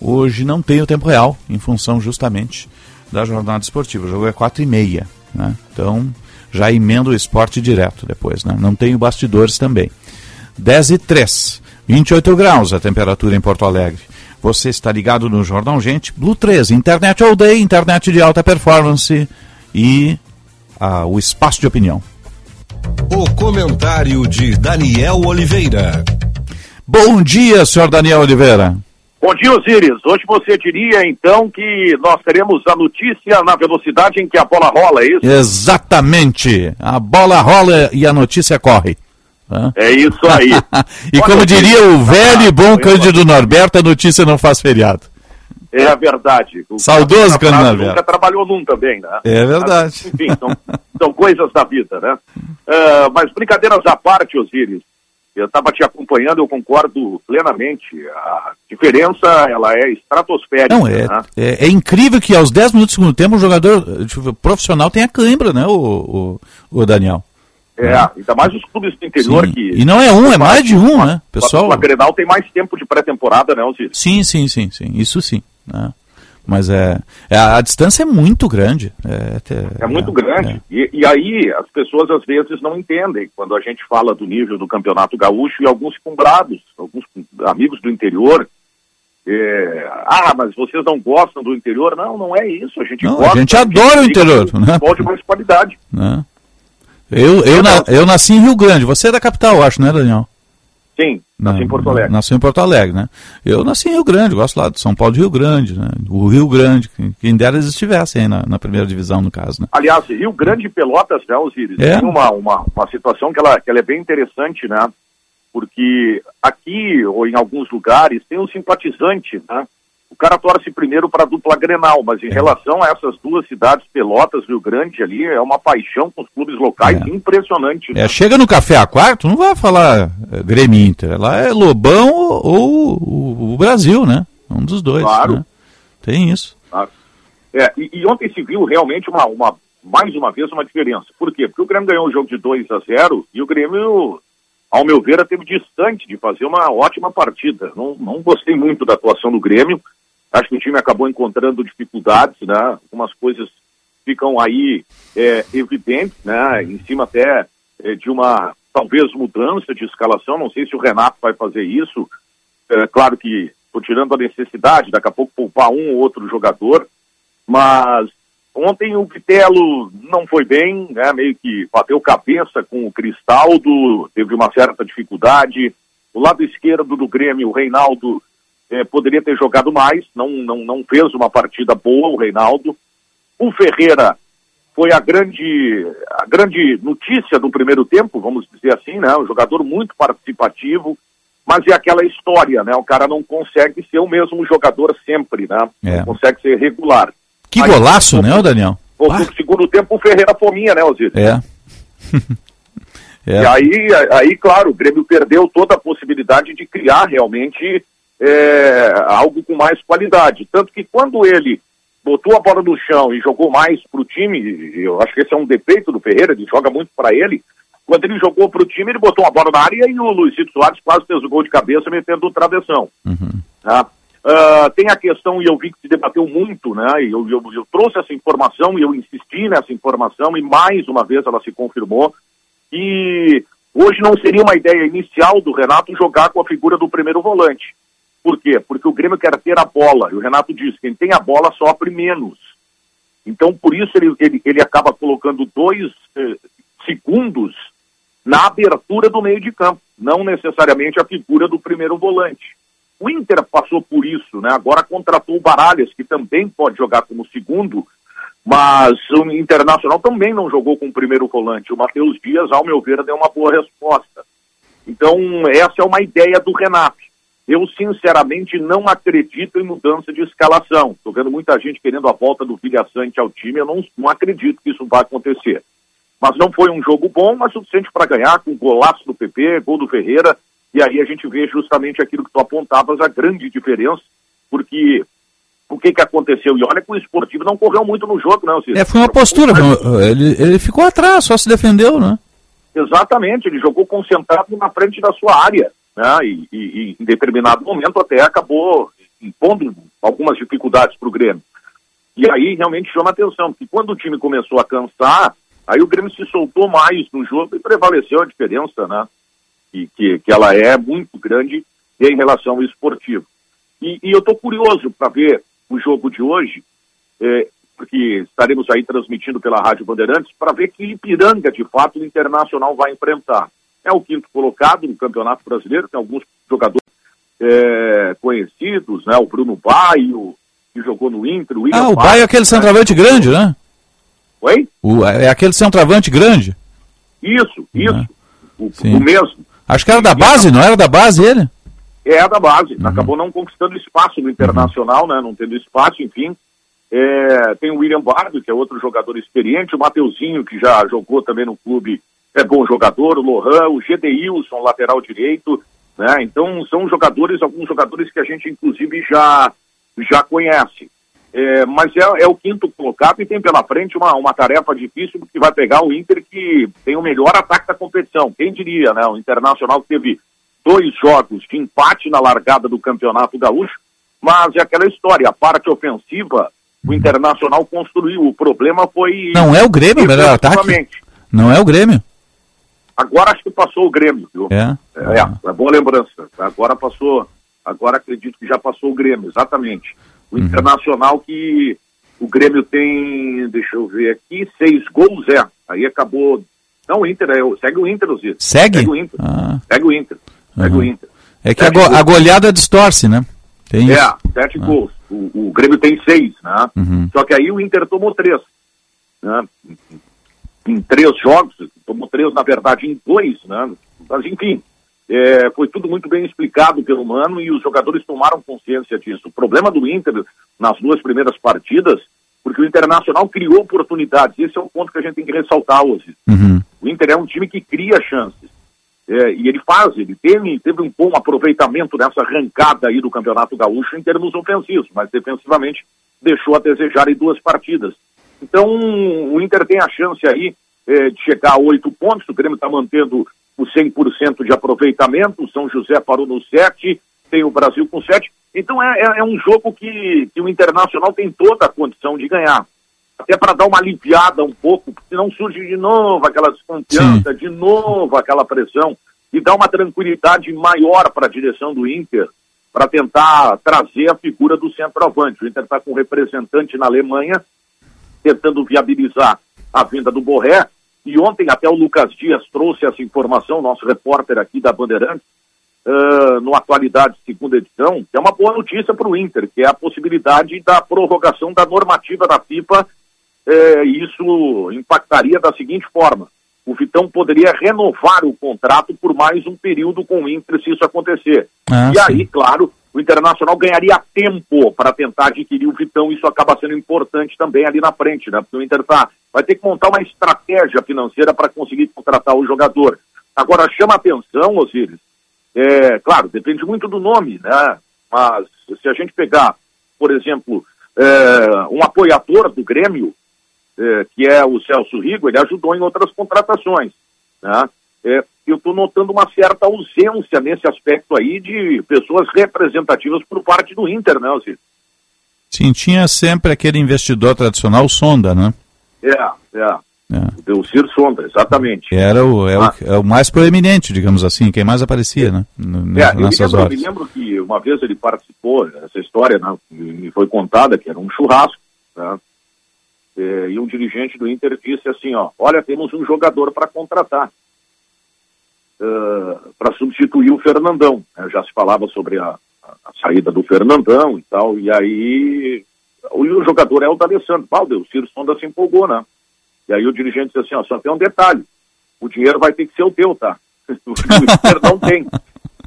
Hoje não tem o tempo real, em função justamente da jornada esportiva. O jogo é 4 e meia, né? Então, já emendo o esporte direto depois, né? Não tenho bastidores também. 10 e 3, 28 graus a temperatura em Porto Alegre. Você está ligado no Jornal Gente, Blue 13, internet all day, internet de alta performance e ah, o espaço de opinião. O comentário de Daniel Oliveira. Bom dia, senhor Daniel Oliveira. Bom dia, Osiris. Hoje você diria, então, que nós teremos a notícia na velocidade em que a bola rola, é isso? Exatamente. A bola rola e a notícia corre. Hã? É isso aí. e Olha, como diria o velho e bom eu- Cândido Norberto, a notícia não faz feriado. É a verdade. O Saudoso Norberto. Nunca trabalhou num também, né? É verdade. Mas, enfim, são, são coisas da vida, né? Ah, mas brincadeiras à parte, Osíris, eu estava te acompanhando, eu concordo plenamente. A diferença, ela é estratosférica, Não, é, né? é, é incrível que aos 10 minutos do segundo tempo um jogador tipo, profissional tenha cãibra, né, o, o, o Daniel? É, ainda mais os clubes do interior Sim. que... E não é um, é mais de um, né? O Pessoal. a Grenal tem mais tempo de pré-temporada, né, Osíris? Sim, sim, sim, sim. Isso sim. Né? Mas é, é- a, a distância é muito grande. É, até- É muito grande. E, e aí as pessoas às vezes não entendem quando a gente fala do nível do campeonato gaúcho e alguns cumbrados, alguns amigos do interior. é, ah, mas vocês não gostam do interior? Não, não é isso. A gente Não, a gosta. gente adora o fica interior, com né? De mais qualidade. né? Eu, eu, na- eu nasci em Rio Grande. Você é da capital, eu acho, né, Daniel? Sim, nasci em Porto Alegre. Nasci em Porto Alegre, né? Eu nasci em Rio Grande, gosto lá de São Paulo de Rio Grande, né? O Rio Grande, que- quem dera eles estivessem aí na, na primeira divisão, no caso, né? Aliás, Rio Grande e Pelotas, né, Osiris, É. tem uma, uma, uma situação que ela, que ela é bem interessante, né? Porque aqui, ou em alguns lugares, tem um simpatizante, né? O cara torce primeiro para a dupla Grenal, mas em É. relação a essas duas cidades, Pelotas, Rio Grande, ali, é uma paixão com os clubes locais impressionante. né? É, chega no café a quarto, não vai falar é, Grêmio Inter. Lá é Lobão ou, o, Brasil, né? Um dos dois. Claro. né? Tem isso. Tá? É, e, e ontem se viu realmente uma, uma, mais uma vez uma diferença. Por quê? Porque o Grêmio ganhou o jogo de 2 a 0 e o Grêmio, ao meu ver, esteve distante de fazer uma ótima partida. Não, não gostei muito da atuação do Grêmio. Acho que o time acabou encontrando dificuldades, né? Algumas coisas ficam aí é, evidentes, né? Em cima até é, de uma talvez mudança de escalação. Não sei se o Renato vai fazer isso. É, claro que estou tirando a necessidade, daqui a pouco poupar um ou outro jogador, mas ontem o Vitelo não foi bem, né, meio que bateu cabeça com o Cristaldo, teve uma certa dificuldade. O lado esquerdo do Grêmio, o Reinaldo, eh, poderia ter jogado mais, não, não, não fez uma partida boa, o Reinaldo. O Ferreira foi a grande, a grande notícia do primeiro tempo, vamos dizer assim, né? Um jogador muito participativo, mas é aquela história, né? O cara não consegue ser o mesmo jogador sempre, né? É. Não consegue ser regular. Que Aí, golaço, né, ô Daniel? No segundo tempo, o Ferreira fominha, né, Osiris? É. É. E aí, aí, claro, o Grêmio perdeu toda a possibilidade de criar realmente é, algo com mais qualidade. Tanto que quando ele botou a bola no chão e jogou mais para o time, eu acho que esse é um defeito do Ferreira, ele joga muito para ele. Quando ele jogou para o time, ele botou uma bola na área e o Luizito Soares quase fez o gol de cabeça metendo o travessão. Tá? Ah, tem a questão, e eu vi que se debateu muito, né? e Eu, eu, eu trouxe essa informação e eu insisti nessa informação, e mais uma vez ela se confirmou, que hoje não seria uma ideia inicial do Renato jogar com a figura do primeiro volante. Por quê? Porque o Grêmio quer ter a bola, e o Renato diz: quem tem a bola sofre menos. Então, por isso, ele, ele, ele acaba colocando dois eh, segundos na abertura do meio de campo, não necessariamente a figura do primeiro volante. O Inter passou por isso, né? Agora contratou o Baralhas, que também pode jogar como segundo, mas o Internacional também não jogou com o primeiro volante. O Matheus Dias, ao meu ver, deu uma boa resposta. Então, essa é uma ideia do Renato. Eu, sinceramente, não acredito em mudança de escalação. Estou vendo muita gente querendo a volta do Vilha Sante ao time. Eu não, não acredito que isso vai acontecer. Mas não foi um jogo bom, mas suficiente para ganhar, com golaço do PP, gol do Ferreira. E aí a gente vê justamente aquilo que tu apontavas, a grande diferença, porque o que, que aconteceu? E olha que o esportivo não correu muito no jogo, não, Cícero. É, foi uma postura. Ele, ele ficou atrás, só se defendeu, né? Exatamente, ele jogou concentrado na frente da sua área, né? E, e- e em determinado momento até acabou impondo algumas dificuldades para o Grêmio. E aí realmente chama atenção, porque quando o time começou a cansar, aí o Grêmio se soltou mais no jogo e prevaleceu a diferença, né? E que, que ela é muito grande em relação ao esportivo. E, e eu estou curioso para ver o jogo de hoje, eh, porque estaremos aí transmitindo pela Rádio Bandeirantes, para ver que Ipiranga, de fato, o Internacional vai enfrentar. É o quinto colocado no Campeonato Brasileiro, tem alguns jogadores eh, conhecidos, né? O Bruno Baio, que jogou no Inter, o William Ah, o Baio, é aquele centroavante grande, né? Oi? O, é aquele centroavante grande. Isso, isso. o, o mesmo. Acho que era da base, não era da base ele? É da base. Acabou não conquistando espaço no Internacional, né? Não tendo espaço, enfim. É, tem o William Bardo, que é outro jogador experiente, o Mateuzinho, que já jogou também no clube, é bom jogador, o Lohan, o Gedeilson, lateral direito, né? Então são jogadores, alguns jogadores que a gente inclusive já, já conhece. É, mas é, é o quinto colocado e tem pela frente uma, uma tarefa difícil porque vai pegar o Inter que tem o melhor ataque da competição. Quem diria, né? O Internacional teve dois jogos de empate na largada do Campeonato Gaúcho, mas é aquela história, a parte ofensiva, o Internacional construiu. O problema foi. Não é o Grêmio o melhor ataque? Não é o Grêmio? Agora acho que passou o Grêmio, viu? É. É, é boa lembrança. Agora passou, agora acredito que já passou o Grêmio, exatamente. O Uhum. Internacional que o Grêmio tem, deixa eu ver aqui, seis gols, é. Aí acabou. Não, o Inter, é, segue o Inter, Osiris. Segue? Segue o Inter. Ah. Segue o Inter. Segue o Inter. É que a, go- a goleada distorce, né? Tem isso. É, sete gols. O, o Grêmio tem seis, né? Uhum. Só que aí o Inter tomou três. Né? Em três jogos, tomou três, na verdade, em dois, né? Mas, enfim, é, foi tudo muito bem explicado pelo Mano e os jogadores tomaram consciência disso. O problema do Inter nas duas primeiras partidas, porque o Internacional criou oportunidades. Esse é o ponto que a gente tem que ressaltar hoje. Uhum. O Inter é um time que cria chances. É, e ele faz, ele teve, teve um bom aproveitamento nessa arrancada aí do Campeonato Gaúcho em termos ofensivos, mas defensivamente deixou a desejar em duas partidas. Então, o Inter tem a chance aí é, de chegar a oito pontos, o Grêmio está mantendo o 100% de aproveitamento, o São José parou no 7, tem o Brasil com 7. Então, é, é- é um jogo que, que o Internacional tem toda a condição de ganhar até para dar uma aliviada um pouco, porque não surge de novo aquela desconfiança, de novo aquela pressão, e dá uma tranquilidade maior para a direção do Inter, para tentar trazer a figura do centroavante. O Inter está com um representante na Alemanha, tentando viabilizar a vinda do Borré, e ontem até o Lucas Dias trouxe essa informação, nosso repórter aqui da Bandeirantes, ah, no Atualidade segunda edição, que é uma boa notícia para o Inter, que é a possibilidade da prorrogação da normativa da FIFA é, isso impactaria da seguinte forma: o Vitão poderia renovar o contrato por mais um período com o Inter se isso acontecer. Ah, e aí, claro, o Internacional ganharia tempo para tentar adquirir o Vitão. Isso acaba sendo importante também ali na frente, né? Porque o Inter tá, vai ter que montar uma estratégia financeira para conseguir contratar o jogador. Agora, chama atenção, Osiris, é, claro, depende muito do nome, né? Mas se a gente pegar, por exemplo, é, um apoiador do Grêmio, é, que é o Celso Rigo, ele ajudou em outras contratações. Né? É, eu estou notando uma certa ausência nesse aspecto aí de pessoas representativas por parte do Inter, né, Alcir? Sim, tinha sempre aquele investidor tradicional, Sonda, né? É, é. É. O Delcir Sonda, exatamente. Era o, é, Ah. o, é o mais proeminente, digamos assim, quem mais aparecia, né? N- É, eu me nessas lembro, eu horas. me lembro que uma vez ele participou, essa história né, me foi contada, que era um churrasco, né, e um dirigente do Inter disse assim, ó, olha, temos um jogador para contratar, para substituir o Fernandão. né, já se falava sobre a, a- saída do Fernandão e tal, e aí o, o jogador é o D'Alessandro. Pau, Deus, o Ciro Sonda se empolgou, né? E aí o dirigente disse assim, ó, só tem um detalhe, o dinheiro vai ter que ser o teu, tá? o Inter não tem.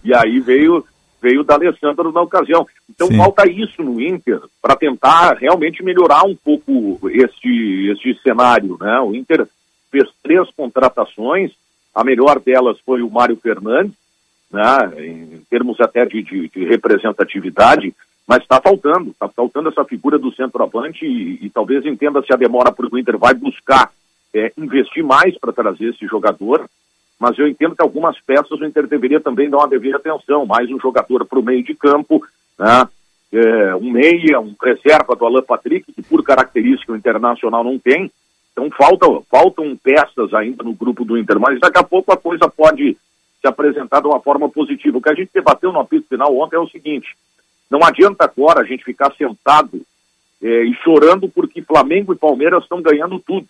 E aí veio veio o D'Alessandro na ocasião. Então Sim. falta isso no Inter para tentar realmente melhorar um pouco este, este cenário, né? O Inter fez três contratações, a melhor delas foi o Mário Fernandes, né? Em termos até de, de, de representatividade, mas está faltando, está faltando essa figura do centroavante e, e talvez entenda-se a demora porque o Inter vai buscar é, investir mais para trazer esse jogador, mas eu entendo que algumas peças o Inter deveria também dar uma devida atenção, mais um jogador para o meio de campo, né? É, um meia, um reserva do Alan Patrick, que por característica o Internacional não tem, então falta, faltam peças ainda no grupo do Inter, mas daqui a pouco a coisa pode se apresentar de uma forma positiva. O que a gente debateu no apito final ontem é o seguinte, não adianta agora a gente ficar sentado é, e chorando porque Flamengo e Palmeiras estão ganhando tudo.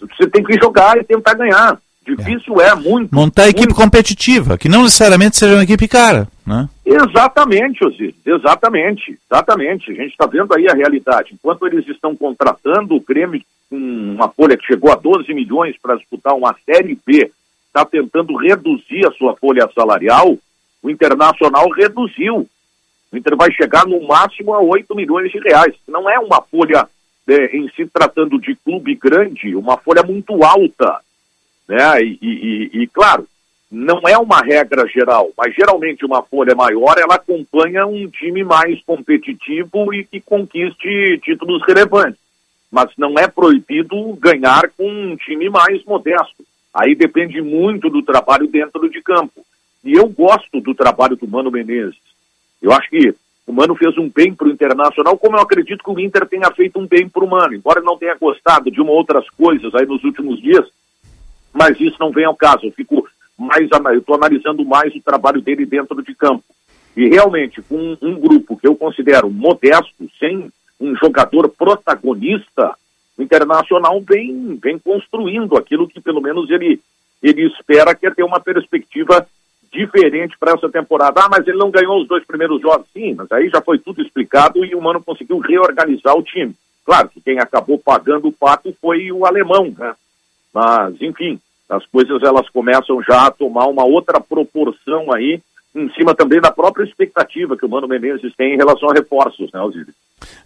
Você tem que jogar e tentar ganhar. Difícil é, muito. Montar a equipe competitiva, que não necessariamente seja uma equipe cara, né? Exatamente, Osiris, exatamente, exatamente. A gente está vendo aí a realidade. Enquanto eles estão contratando o Grêmio com uma folha que chegou a 12 milhões para disputar uma Série B, está tentando reduzir a sua folha salarial, o Internacional reduziu. O Inter vai chegar no máximo a 8 milhões de reais. Não é uma folha, é, em se tratando de clube grande, uma folha muito alta. Né? E, e, e, claro, não é uma regra geral, mas geralmente uma folha maior ela acompanha um time mais competitivo e que conquiste títulos relevantes. Mas não é proibido ganhar com um time mais modesto. Aí depende muito do trabalho dentro de campo. E eu gosto do trabalho do Mano Menezes. Eu acho que o Mano fez um bem para o Internacional, como eu acredito que o Inter tenha feito um bem para o Mano. Embora não tenha gostado de uma outras coisas aí nos últimos dias, mas isso não vem ao caso. Eu fico mais, eu estou analisando mais o trabalho dele dentro de campo. E realmente, com um, um grupo que eu considero modesto, sem um jogador protagonista, o Internacional vem, vem construindo aquilo que pelo menos ele, ele espera que é ter uma perspectiva diferente para essa temporada. Ah, mas ele não ganhou os dois primeiros jogos. Sim, mas aí já foi tudo explicado e o Mano conseguiu reorganizar o time. Claro que quem acabou pagando o pato foi o alemão, né? Mas, enfim, as coisas elas começam já a tomar uma outra proporção aí, em cima também da própria expectativa que o Mano Menezes tem em relação a reforços, né, Alzir?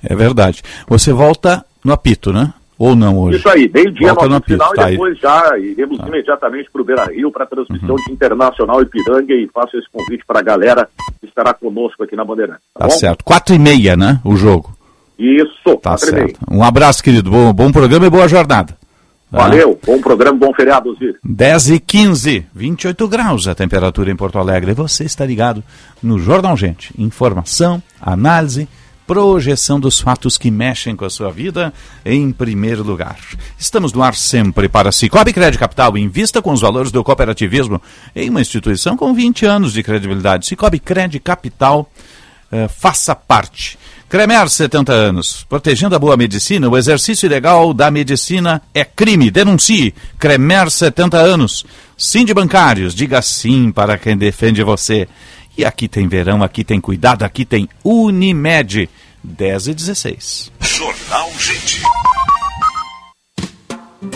É verdade. Você volta no apito, né? Ou não hoje? Isso aí, meio-dia no, no final tá e depois aí. já iremos tá. imediatamente para o Beira Rio para a transmissão uhum. de Internacional Ipiranga e faço esse convite para a galera que estará conosco aqui na Bandeirante. Tá, tá certo. Quatro e meia, né? O jogo. Isso, tá certo. Um abraço, querido. Bom, bom programa e boa jornada. Valeu, bom programa, bom feriado, Zir. 10 e 15, 28 graus a temperatura em Porto Alegre. Você está ligado no Jornal Gente. Informação, análise, projeção dos fatos que mexem com a sua vida em primeiro lugar. Estamos no ar sempre para Cicobi Crédito Capital. Invista com os valores do cooperativismo em uma instituição com 20 anos de credibilidade. Cicobi Crédito Capital, eh, faça parte. Cremer, 70 anos. Protegendo a boa medicina, o exercício ilegal da medicina é crime. Denuncie. Cremer, 70 anos. Sim de bancários, diga sim para quem defende você. E aqui tem verão, aqui tem cuidado, aqui tem Unimed. 10 e 16. Jornal Gente.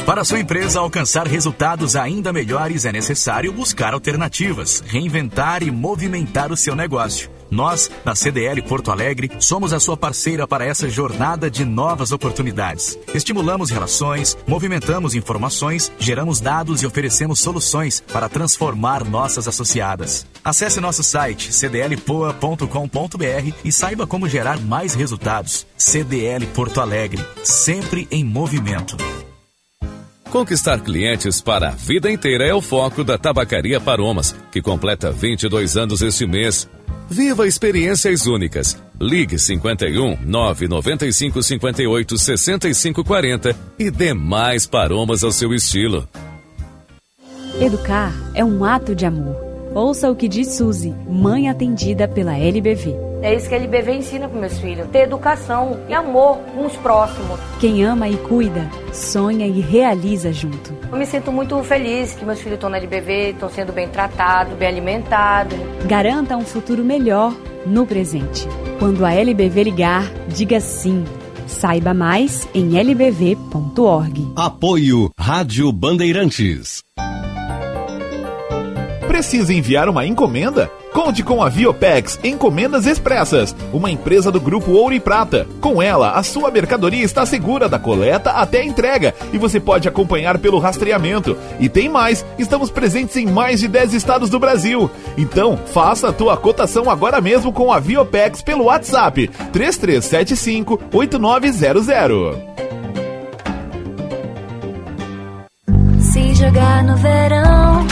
Para sua empresa alcançar resultados ainda melhores, é necessário buscar alternativas, reinventar e movimentar o seu negócio. Nós, na CDL Porto Alegre, somos a sua parceira para essa jornada de novas oportunidades. Estimulamos relações, movimentamos informações, geramos dados e oferecemos soluções para transformar nossas associadas. Acesse nosso site cdlpoa.com.br e saiba como gerar mais resultados. CDL Porto Alegre, sempre em movimento. Conquistar clientes para a vida inteira é o foco da Tabacaria Paromas, que completa 22 anos este mês. Viva experiências únicas. Ligue 51 995 58 65 40 e dê mais paromas ao seu estilo. Educar é um ato de amor. Ouça o que diz Suzy, mãe atendida pela LBV. É isso que a LBV ensina para meus filhos: ter educação e amor com os próximos. Quem ama e cuida, sonha e realiza junto. Eu me sinto muito feliz que meus filhos estão na LBV, estão sendo bem tratados, bem alimentados. Garanta um futuro melhor no presente. Quando a LBV ligar, diga sim. Saiba mais em lbv.org. Apoio Rádio Bandeirantes. Precisa enviar uma encomenda? Conte com a Viopex Encomendas Expressas, uma empresa do grupo Ouro e Prata. Com ela, a sua mercadoria está segura da coleta até a entrega e você pode acompanhar pelo rastreamento. E tem mais, estamos presentes em mais de 10 estados do Brasil. Então, faça a tua cotação agora mesmo com a Viopex pelo WhatsApp 3375 8900. Se jogar no verão,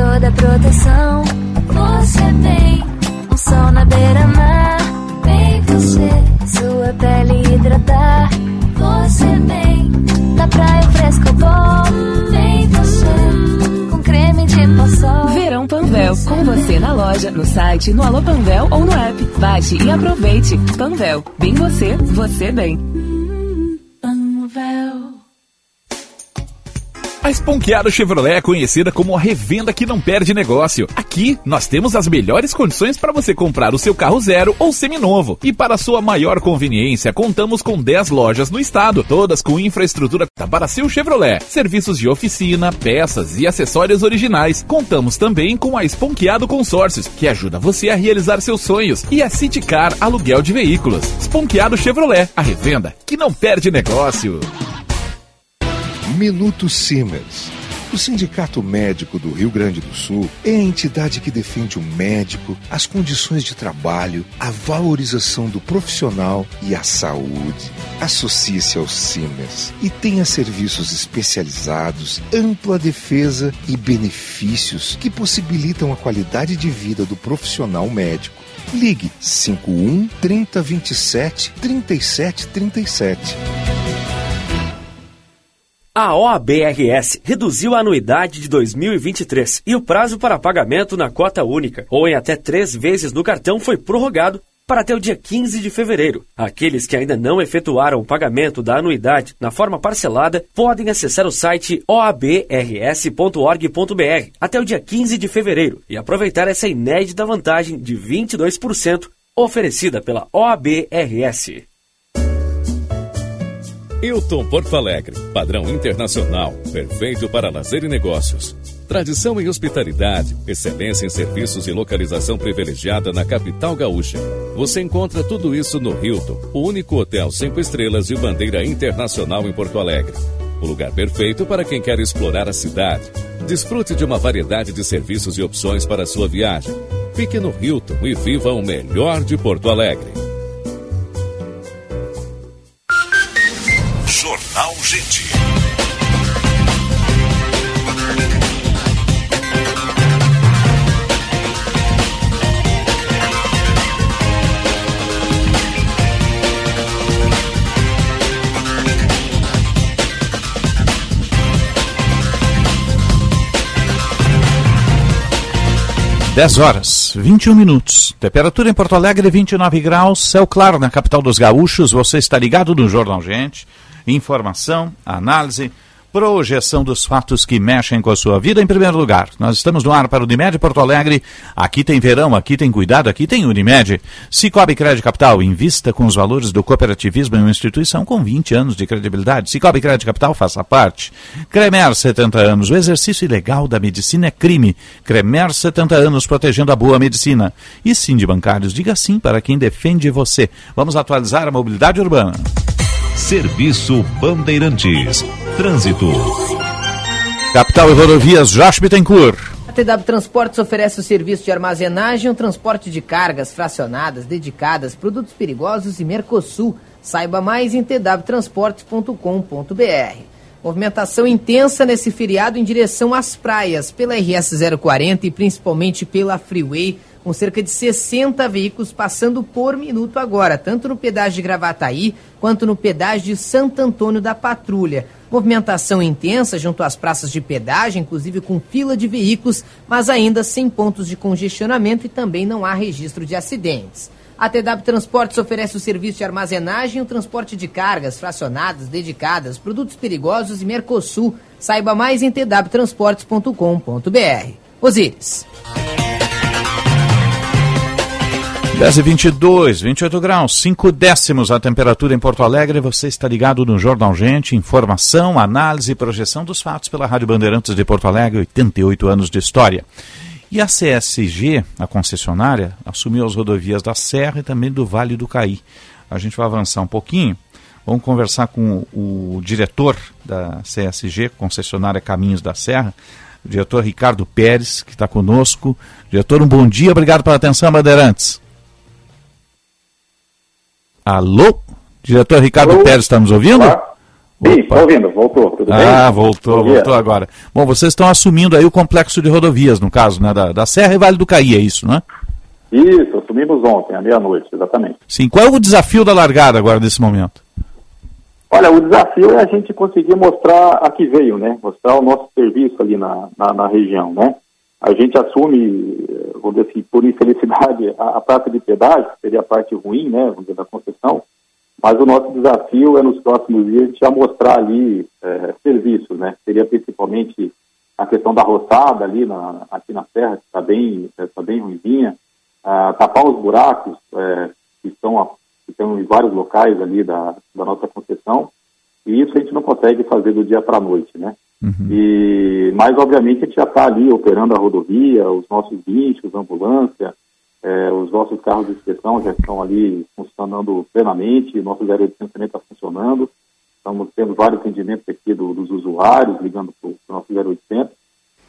toda a proteção. Você tem um sol na beira-mar. Vem você, sua pele hidratar. Você vem da praia fresco bom. Vem você com creme de poçol. Verão Panvel, com você na loja, no site, no Alô Panvel ou no app. Baixe e aproveite. Panvel, bem você, você bem. Panvel. A Esponqueado Chevrolet é conhecida como a revenda que não perde negócio. Aqui, nós temos as melhores condições para você comprar o seu carro zero ou seminovo. E para sua maior conveniência, contamos com 10 lojas no estado, todas com infraestrutura para seu Chevrolet, serviços de oficina, peças e acessórios originais. Contamos também com a Esponqueado Consórcios, que ajuda você a realizar seus sonhos, e a Citicar Aluguel de Veículos. Esponqueado Chevrolet, a revenda que não perde negócio. Minuto Siemens. O Sindicato Médico do Rio Grande do Sul é a entidade que defende o médico, as condições de trabalho, a valorização do profissional e a saúde. Associe-se ao Siemens e tenha serviços especializados, ampla defesa e benefícios que possibilitam a qualidade de vida do profissional médico. Ligue 51 3027 3737. A OABRS reduziu a anuidade de 2023 e o prazo para pagamento na cota única ou em até três vezes no cartão foi prorrogado para até o dia 15 de fevereiro. Aqueles que ainda não efetuaram o pagamento da anuidade na forma parcelada podem acessar o site oabrs.org.br até o dia 15 de fevereiro e aproveitar essa inédita vantagem de 22% oferecida pela OABRS. Hilton Porto Alegre, padrão internacional, perfeito para lazer e negócios. Tradição em hospitalidade, excelência em serviços e localização privilegiada na capital gaúcha. Você encontra tudo isso no Hilton, o único hotel cinco estrelas de bandeira internacional em Porto Alegre. O lugar perfeito para quem quer explorar a cidade. Desfrute de uma variedade de serviços e opções para sua viagem. Fique no Hilton e viva o melhor de Porto Alegre. 10 horas, 21 minutos. Temperatura em Porto Alegre 29 graus, céu claro na capital dos gaúchos. Você está ligado no Jornal Gente. Informação, análise projeção dos fatos que mexem com a sua vida em primeiro lugar. Nós estamos no ar para o Unimed Porto Alegre. Aqui tem verão, aqui tem cuidado, aqui tem Unimed. Cicobi Crédito Capital, invista com os valores do cooperativismo em uma instituição com 20 anos de credibilidade. Cicobi Crédito Capital, faça parte. Cremer, 70 anos. O exercício ilegal da medicina é crime. Cremer, 70 anos, protegendo a boa medicina. E sim de bancários, diga sim para quem defende você. Vamos atualizar a mobilidade urbana. Serviço Bandeirantes. Trânsito. Capital e rodovias, Josh Bittencourt. A TW Transportes oferece o serviço de armazenagem, o transporte de cargas fracionadas, dedicadas, produtos perigosos e Mercosul. Saiba mais em twtransportes.com.br. Movimentação intensa nesse feriado em direção às praias, pela RS 040 e principalmente pela Freeway, com cerca de 60 veículos passando por minuto agora, tanto no pedágio de Gravataí quanto no pedágio de Santo Antônio da Patrulha. Movimentação intensa junto às praças de pedágio, inclusive com fila de veículos, mas ainda sem pontos de congestionamento e também não há registro de acidentes. A TW Transportes oferece o serviço de armazenagem e o transporte de cargas fracionadas, dedicadas, produtos perigosos e Mercosul. Saiba mais em twtransportes.com.br. Osíris. 10 e 22, 28 graus, 5 décimos a temperatura em Porto Alegre. Você está ligado no Jornal Gente. Informação, análise e projeção dos fatos pela Rádio Bandeirantes de Porto Alegre, 88 anos de história. E a CSG, a concessionária, assumiu as rodovias da Serra e também do Vale do Caí. A gente vai avançar um pouquinho. Vamos conversar com o diretor da CSG, concessionária Caminhos da Serra, o diretor Ricardo Pérez, que está conosco. Diretor, um bom dia, obrigado pela atenção, Bandeirantes. Alô? Diretor Ricardo Alô? Pérez, estamos ouvindo? Olá. Sim, estou ouvindo, voltou, tudo bem? Ah, voltou, Bom dia. voltou agora. Bom, vocês estão assumindo aí o complexo de rodovias, no caso, né, da, da Serra e Vale do Caí, é isso, né? Isso, assumimos ontem, à meia-noite, exatamente. Sim, qual é o desafio da largada agora nesse momento? Olha, o desafio é a gente conseguir mostrar a que veio, né? Mostrar o nosso serviço ali na, na, na região, né? A gente assume, eh, vamos dizer assim, por infelicidade, a, a praça de pedágio, seria a parte ruim, né, vamos dizer, da concessão, Mas o nosso desafio é nos próximos dias a gente já mostrar ali é, serviços, né? Seria principalmente a questão da roçada ali na, aqui na serra, que está bem, tá bem ruimzinha, ah, tapar os buracos é, que, estão, que em vários locais ali da, da nossa concessão, e isso a gente não consegue fazer do dia para a noite, né? Uhum. E, mas, obviamente, a gente já está ali operando a rodovia, os nossos guinchos, ambulância, é, os nossos carros de inspeção já estão ali funcionando plenamente, nosso 0800 também está funcionando. Estamos tendo vários atendimentos aqui do, dos usuários, ligando para o nosso 0800.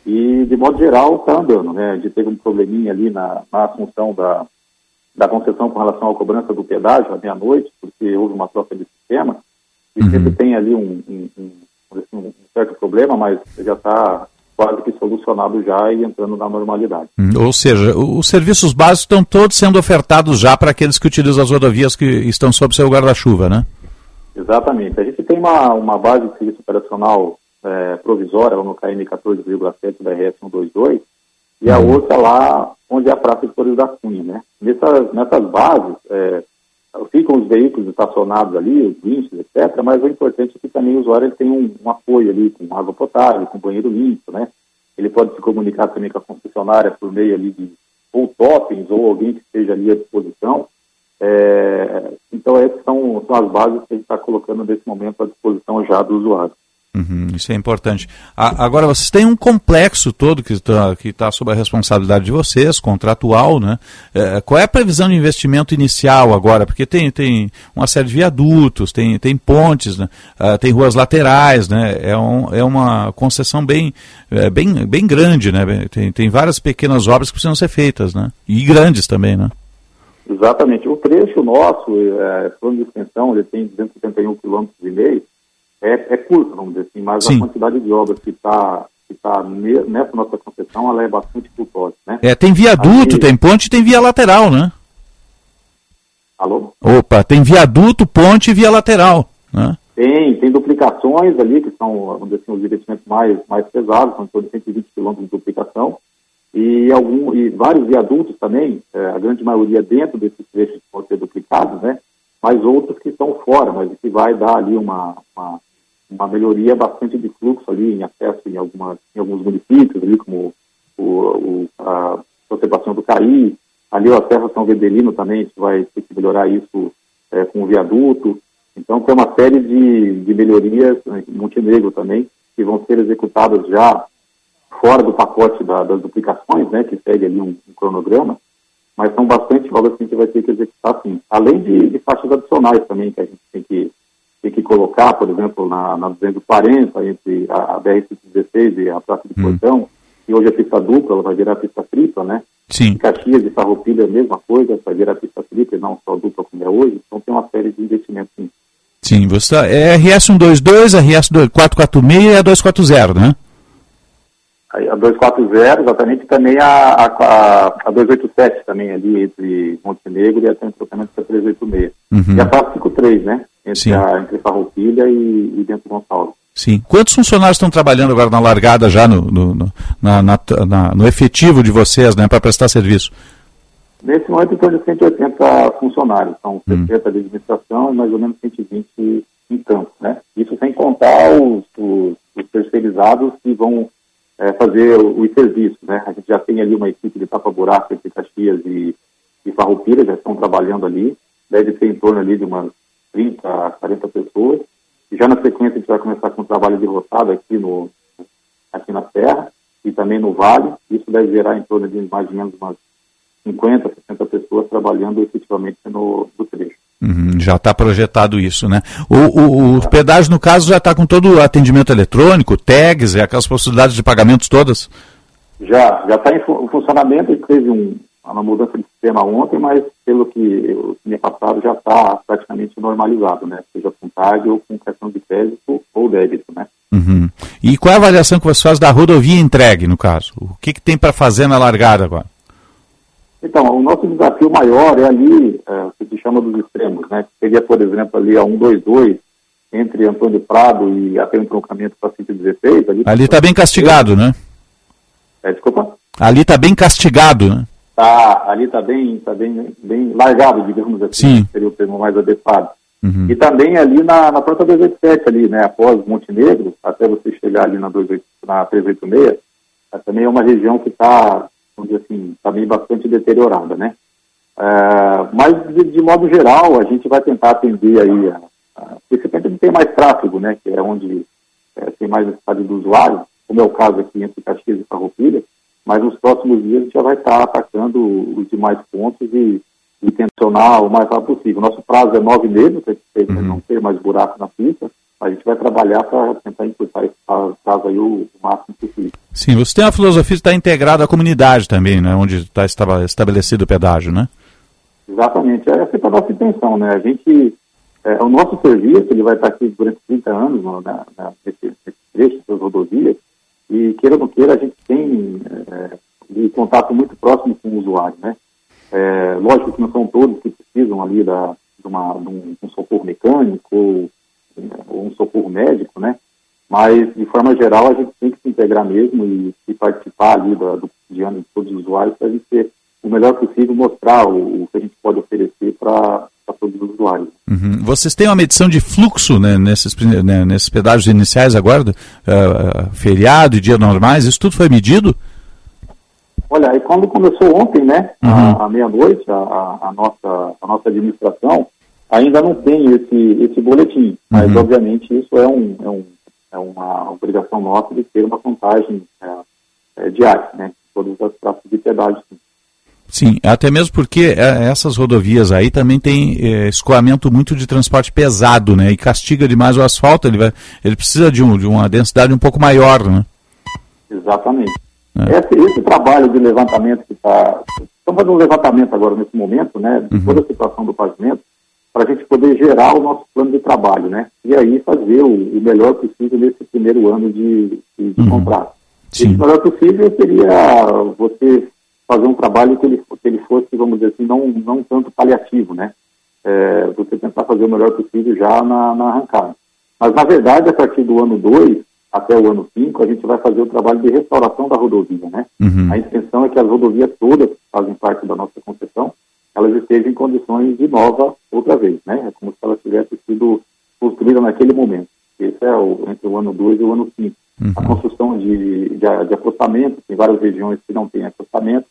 E, de modo geral, está andando. Né? A gente teve um probleminha ali na, na assunção da, da concessão com relação à cobrança do pedágio à meia-noite, porque houve uma troca de sistema. E uhum. sempre tem ali um, um, um, um certo problema, mas já está quase que solucionado já e entrando na normalidade. Hum, ou seja, os serviços básicos estão todos sendo ofertados já para aqueles que utilizam as rodovias que estão sob seu guarda-chuva, né? Exatamente. A gente tem uma, uma base de serviço operacional é, provisória no KM 14,7 da RS 122 e a uhum. outra lá onde é a Praça de Flores da Cunha, né? Nessas, nessas bases é, ficam os veículos estacionados ali, os guinchos, etc., mas o importante é que também o usuário tem um, um, apoio ali com água potável, com banheiro limpo, né? Ele pode se comunicar também com a concessionária por meio ali de ou topens ou alguém que esteja ali à disposição. É, então essas são, são as bases que a gente está colocando nesse momento à disposição já do usuário. Uhum, isso é importante. A, agora, vocês têm um complexo todo que está que tá sob a responsabilidade de vocês, contratual, né? É, qual é a previsão de investimento inicial agora? Porque tem, tem uma série de viadutos, tem, tem pontes, né? Uh, tem ruas laterais, né? É, um, é uma concessão bem, é, bem, bem grande, né? Tem, tem várias pequenas obras que precisam ser feitas, né? E grandes também, né? Exatamente. O trecho nosso, é, plano de extensão, ele tem 271 km e meio, é, é curto, vamos dizer assim, mas Sim. a quantidade de obras que está que tá nessa nossa concessão, ela é bastante cultosa, né? É, tem viaduto, Aí... tem ponte tem via lateral, né? Alô? Opa, tem viaduto, ponte e via lateral, né? Tem, tem duplicações ali, que são, vamos dizer assim, os investimentos mais, mais pesados, são em torno de 120 quilômetros de duplicação, e, algum, e vários viadutos também, é, a grande maioria dentro desses trechos que vão ser duplicados, né? Mas outros que estão fora, mas que vai dar ali uma, uma uma melhoria bastante de fluxo ali em acesso em, algumas, em alguns municípios, ali como o, o, a conservação do Cari, ali o Serra São Vedelino também, a vai ter que melhorar isso é, com o viaduto. Então tem uma série de, de melhorias né, em Montenegro também, que vão ser executadas já fora do pacote da, das duplicações, né, que segue ali um, um, cronograma, mas são bastante obras que a gente vai ter que executar sim. Além de, de faixas adicionais também, que a gente tem que tem que colocar, por exemplo, na, na 240, entre a, a BR-116 e a Praça de hum. Portão, que hoje é pista dupla, ela vai virar pista tripla, né? Sim. Caxias e Farroupilha é a mesma coisa, vai virar pista tripla e não só dupla como é hoje. Então tem uma série de investimentos sim. Sim, você tá, é RS 122, RS 446 e a 240, né? A 240, exatamente, também a, a, a 287 também ali entre Montenegro e até o da 386. Uhum. E a 453, né? Entre, a, entre Farroupilha e, e Bento Gonçalves. Sim. Quantos funcionários estão trabalhando agora na largada já no, no, no, na, na, na, no efetivo de vocês, né, para prestar serviço? Nesse momento, em torno de 180 funcionários. São 60 hum. de administração e mais ou menos 120 em campo, né? Isso sem contar os, os, os terceirizados que vão é, fazer os serviços, né? A gente já tem ali uma equipe de tapa-buraco entre Caxias e, e Farroupilha, já estão trabalhando ali. Deve ter em torno ali de umas 30 a 40 pessoas. E já na sequência a gente vai começar com o trabalho de roçado aqui, no, aqui na Serra e também no Vale. Isso deve gerar em torno de mais ou menos umas 50, 60 pessoas trabalhando efetivamente no, no trecho. Uhum, já está projetado isso, né? O, o, o pedágio, no caso, já está com todo o atendimento eletrônico, tags, e aquelas possibilidades de pagamentos todas? Já, já está em funcionamento, teve um, uma mudança de sistema ontem, mas pelo que eu tinha passado já está praticamente normalizado, né? Seja com tag ou com cartão de crédito ou débito, né? Uhum. E qual é a avaliação que você faz da rodovia entregue, no caso? O que, que tem para fazer na largada agora? Então, o nosso desafio maior é ali, é, o que se chama dos extremos, né? Seria, por exemplo, ali a 122, entre Antônio Prado e até o entroncamento para 116. Ali está bem castigado, né? É, desculpa? Ali está bem castigado, né? Tá, ali está bem, tá bem, bem largado, digamos assim. Sim. Seria o termo mais adequado. Uhum. E também ali na, na própria 287, ali, né, após Montenegro, até você chegar ali na, 28, na 386, é, também é uma região que está, vamos dizer assim, também bastante deteriorada, né? É, mas, de, de, modo geral, a gente vai tentar atender aí, a, a, principalmente onde tem mais tráfego, né, que é onde é, tem mais necessidade do usuário, como é o caso aqui entre Caxias e Farroupilha, mas nos próximos dias a gente já vai estar atacando os demais pontos e e tensionar o mais rápido possível. Nosso prazo é nove meses, para uhum. não ter mais buraco na pista. A gente vai trabalhar para tentar encurtar esse prazo aí o, máximo possível. Sim, você tem a filosofia de estar integrado à comunidade também, né? Onde está estabelecido o pedágio, né? Exatamente. Essa é a nossa intenção, né? A gente, é, o nosso serviço, ele vai estar aqui durante 30 anos na, nesse, nesse trecho das rodovias e, queira ou não queira, a gente tem é, um contato muito próximo com o usuário, né? É, lógico que não são todos que precisam ali da, de, uma, de um, um, socorro mecânico ou, ou, um socorro médico, né? Mas, de forma geral, a gente tem que se integrar mesmo e, e participar ali do, do cotidiano de todos os usuários para a gente ter o melhor possível mostrar o, o que a gente pode oferecer para todos os usuários. Uhum. Vocês têm uma medição de fluxo né, nesses, né, nesses pedágios iniciais agora, uh, feriado e dias normais, isso tudo foi medido? Olha, aí quando começou ontem, né, uhum. à meia-noite, a, a, nossa, a nossa administração ainda não tem esse, esse boletim, mas uhum. obviamente isso é, um, é, um, é uma obrigação nossa de ter uma contagem é, é, diária, né, todas as praças de pedágio. Sim. Sim, até mesmo porque é, essas rodovias aí também tem é, escoamento muito de transporte pesado, né? E castiga demais o asfalto, ele, vai, ele precisa de, um, de uma densidade um pouco maior, né? Exatamente. É. Esse, esse, trabalho de levantamento que está. Estamos fazendo um levantamento agora nesse momento, né, de uhum. toda a situação do pavimento, para a gente poder gerar o nosso plano de trabalho, né? E aí fazer o, o melhor possível nesse primeiro ano de, de, de uhum. contrato. Sim. O melhor possível seria você fazer um trabalho que ele, que ele fosse, vamos dizer assim, não, não tanto paliativo, né? É, você tentar fazer o melhor possível já na, na arrancada. Mas, na verdade, a partir do ano 2, até o ano 5, a gente vai fazer o trabalho de restauração da rodovia, né? Uhum. A intenção é que as rodovias todas que fazem parte da nossa concessão, elas estejam em condições de nova outra vez, né? É como se elas tivessem sido construídas naquele momento. Esse é o, entre o ano 2 e o ano 5. Uhum. A construção de, de, de acostamento, tem várias regiões que não têm acostamento,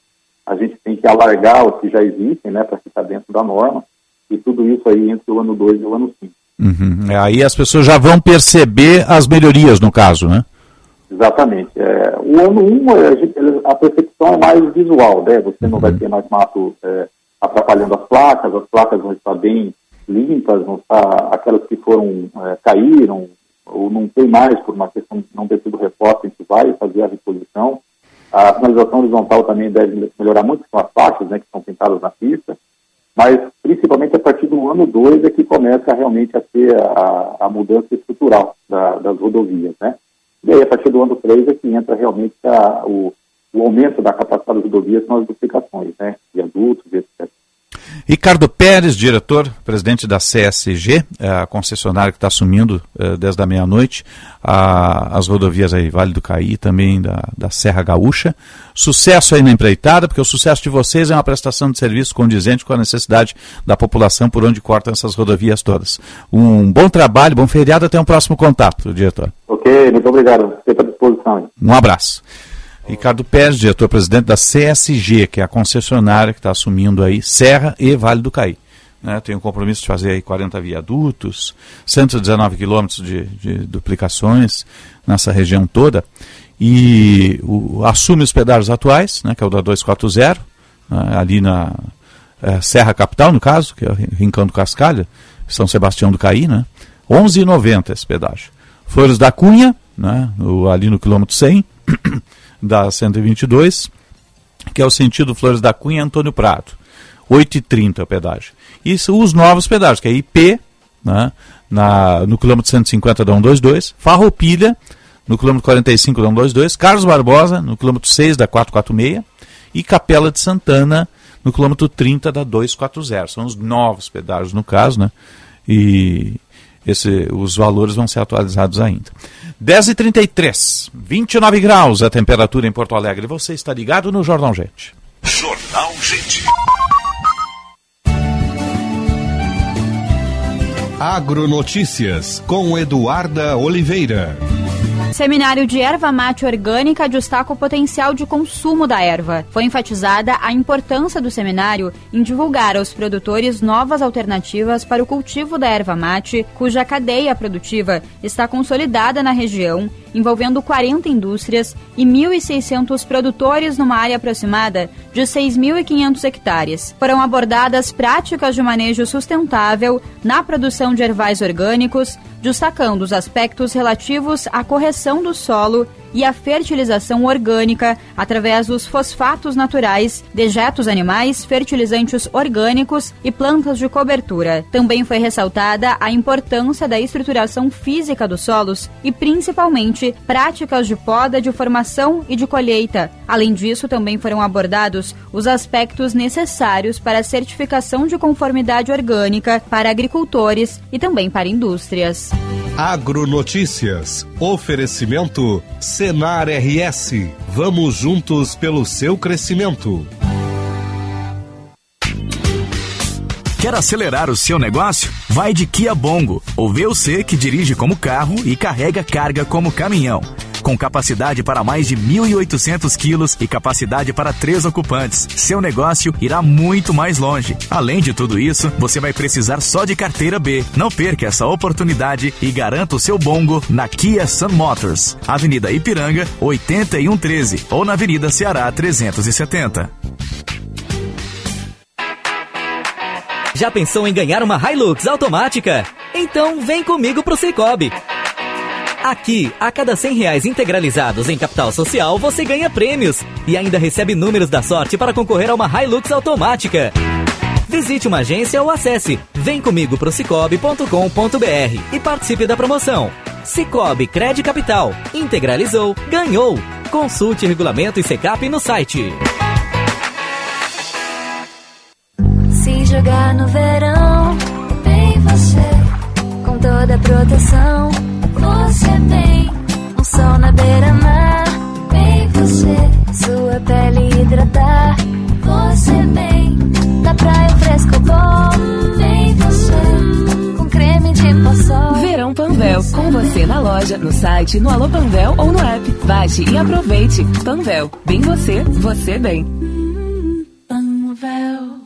a gente tem que alargar os que já existem, né, para ficar dentro da norma, e tudo isso aí entre o ano 2 e o ano 5. Uhum. É, aí as pessoas já vão perceber as melhorias, no caso, né? Exatamente. É, o ano 1, um, a, a, percepção é mais visual, né? Você não vai uhum. ter mais mato é, atrapalhando as placas, as placas vão estar bem limpas, vão estar, aquelas que foram, é, caíram, ou não tem mais, por uma questão de não ter sido reposta, a gente vai fazer a reposição. A sinalização horizontal também deve melhorar muito, com as faixas né, que são pintadas na pista mas principalmente a partir do ano 2 é que começa realmente a ter a, a mudança estrutural da, das rodovias, né? E aí, a partir do ano 3 é que entra realmente a, o, o aumento da capacidade das rodovias com as duplicações, né? De adultos, etc. Ricardo Pérez, diretor, presidente da CSG, é a concessionária que está assumindo é, desde a meia-noite as rodovias aí, Vale do Caí, também da, da Serra Gaúcha. Sucesso aí na empreitada, porque o sucesso de vocês é uma prestação de serviço condizente com a necessidade da população por onde cortam essas rodovias todas. Um bom trabalho, bom feriado, até um próximo contato, diretor. Ok, muito obrigado. Fico à disposição. Um abraço. Ricardo Pérez, diretor-presidente da CSG, que é a concessionária que está assumindo aí Serra e Vale do Caí. Né, tem o compromisso de fazer aí 40 viadutos, 119 quilômetros de, de, duplicações nessa região toda. E o, assume os pedágios atuais, né, que é o da 240, né, ali na é, Serra Capital, no caso, que é o Rincão do Cascalho, São Sebastião do Caí, né? 11,90 esse pedágio. Flores da Cunha, né, o, ali no quilômetro 100, da 122, que é o sentido Flores da Cunha Antônio Prado. 8,30 o pedágio. Isso os novos pedágios, que é IP, né, na, no quilômetro 150 da 122, Farroupilha, no quilômetro 45 da 122, Carlos Barbosa, no quilômetro 6 da 446, e Capela de Santana, no quilômetro 30 da 240. São os novos pedágios, no caso, né? E esse, os valores vão ser atualizados ainda. 10h33, 29 graus a temperatura em Porto Alegre. Você está ligado no Jornal Gente. Jornal Gente. Agronotícias com Eduarda Oliveira. Seminário de erva mate orgânica destaca o potencial de consumo da erva. Foi enfatizada a importância do seminário em divulgar aos produtores novas alternativas para o cultivo da erva mate, cuja cadeia produtiva está consolidada na região, envolvendo 40 indústrias e 1.600 produtores numa área aproximada de 6.500 hectares. Foram abordadas práticas de manejo sustentável na produção de ervais orgânicos, destacando os aspectos relativos à correção do solo e à fertilização orgânica através dos fosfatos naturais, dejetos animais, fertilizantes orgânicos e plantas de cobertura. Também foi ressaltada a importância da estruturação física dos solos e principalmente práticas de poda, de formação e de colheita. Além disso, também foram abordados os aspectos necessários para a certificação de conformidade orgânica para agricultores e também para indústrias. Agronotícias. Oferecimento Senar RS. Vamos juntos pelo seu crescimento. Quer acelerar o seu negócio? Vai de Kia Bongo, o VUC que dirige como carro e carrega carga como caminhão. Com capacidade para mais de 1.800 quilos e capacidade para três ocupantes, seu negócio irá muito mais longe. Além de tudo isso, você vai precisar só de carteira B. Não perca essa oportunidade e garanta o seu bongo na Kia Sun Motors, Avenida Ipiranga, 8113 ou na Avenida Ceará 370. Já pensou em ganhar uma Hilux automática? Então vem comigo pro Cicobi. Aqui, a cada 100 reais integralizados em capital social, você ganha prêmios e ainda recebe números da sorte para concorrer a uma Hilux automática. Visite uma agência ou acesse vem comigo pro cicobi.com.br e participe da promoção. Cicobi Cred Capital. Integralizou, ganhou. Consulte regulamento e secap no site. Se jogar no verão, bem você, com toda a proteção, você bem. Um sol na beira-mar, bem você, sua pele hidratar, você bem. Da praia fresco bom, bem você, com creme de paçoca. Verão Panvel, com você na loja, no site, no Alô Panvel ou no app. Baixe e aproveite. Panvel, bem você, você bem. Panvel.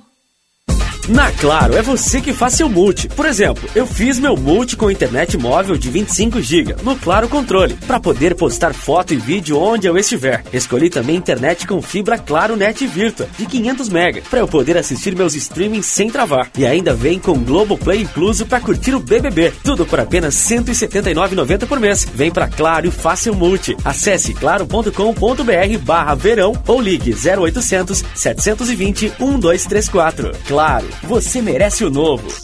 Na Claro, é você que faz seu multi. Por exemplo, eu fiz meu multi com internet móvel de 25 GB no Claro Controle, para poder postar foto e vídeo onde eu estiver. Escolhi também internet com fibra Claro Net Virtua de 500 MB, para eu poder assistir meus streamings sem travar. E ainda vem com Globoplay incluso para curtir o BBB. Tudo por apenas R$ 179,90 por mês. Vem pra Claro e faça seu multi. Acesse claro.com.br barra verão ou ligue 0800 720 1234. Claro, você merece o novo.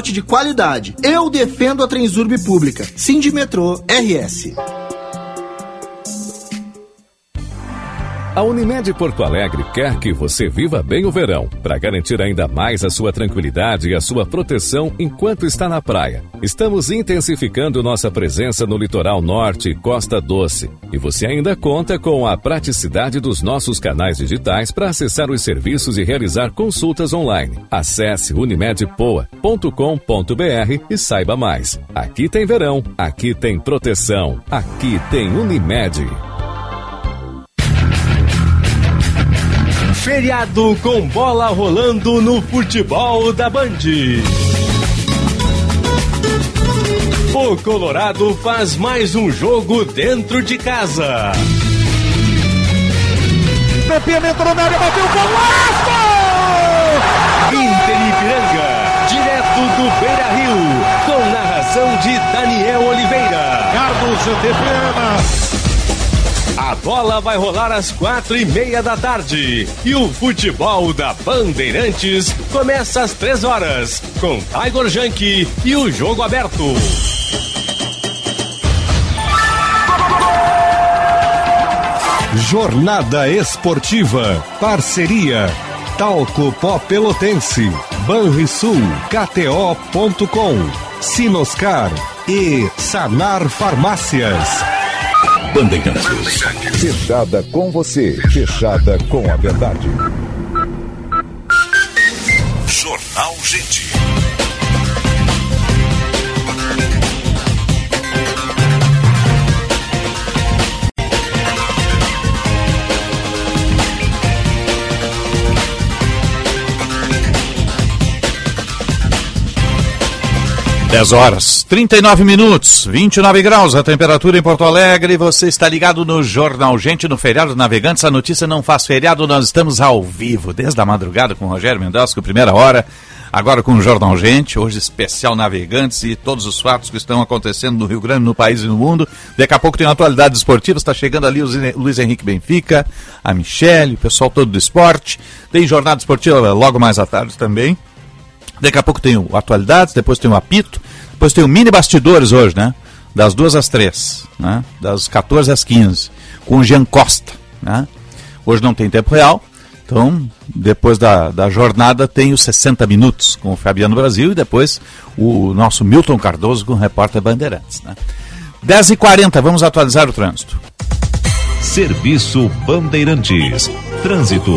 de qualidade. Eu defendo a Transurb pública. Sindimetrô RS. A Unimed Porto Alegre quer que você viva bem o verão, para garantir ainda mais a sua tranquilidade e a sua proteção enquanto está na praia. Estamos intensificando nossa presença no litoral norte e Costa Doce. E você ainda conta com a praticidade dos nossos canais digitais para acessar os serviços e realizar consultas online. Acesse unimedpoa.com.br e saiba mais. Aqui tem verão, aqui tem proteção, aqui tem Unimed. Feriado com bola rolando no futebol da Band. O Colorado faz mais um jogo dentro de casa. Pepino entrou na área, bateu o golaço! Inter Ipiranga, direto do Beira Rio, com narração de Daniel Oliveira. Carlos Antepena. Bola vai rolar às quatro e meia da tarde. E o futebol da Bandeirantes começa às três horas, com Tiger Junk e o jogo aberto. Jornada Esportiva. Parceria. Talco Pó Pelotense. Banrisul. KTO.com. Sinoscar. E Sanar Farmácias. Bandeirantes. Fechada com você. Fechada com a verdade. Jornal Gente. Dez horas, 39 minutos, 29 graus a temperatura em Porto Alegre. Você está ligado no Jornal Gente, no feriado Navegantes. A notícia não faz feriado, nós estamos ao vivo, desde a madrugada com o Rogério Mendonça, primeira hora. Agora com o Jornal Gente, hoje especial Navegantes e todos os fatos que estão acontecendo no Rio Grande, no país e no mundo. Daqui a pouco tem atualidades esportivas, está chegando ali o Luiz Henrique Benfica, a Michele, o pessoal todo do esporte. Tem jornada esportiva logo mais à tarde também. Daqui a pouco tem o Atualidades, depois tem o Apito, depois tem o Mini Bastidores hoje, né? Das duas às três, né? Das 14 às 15, com o Jean Costa, né? Hoje não tem tempo real, então depois da, da jornada tem os 60 minutos com o Fabiano Brasil e depois o nosso Milton Cardoso com o repórter Bandeirantes, né? 10h40, vamos atualizar o trânsito. Serviço Bandeirantes. Trânsito.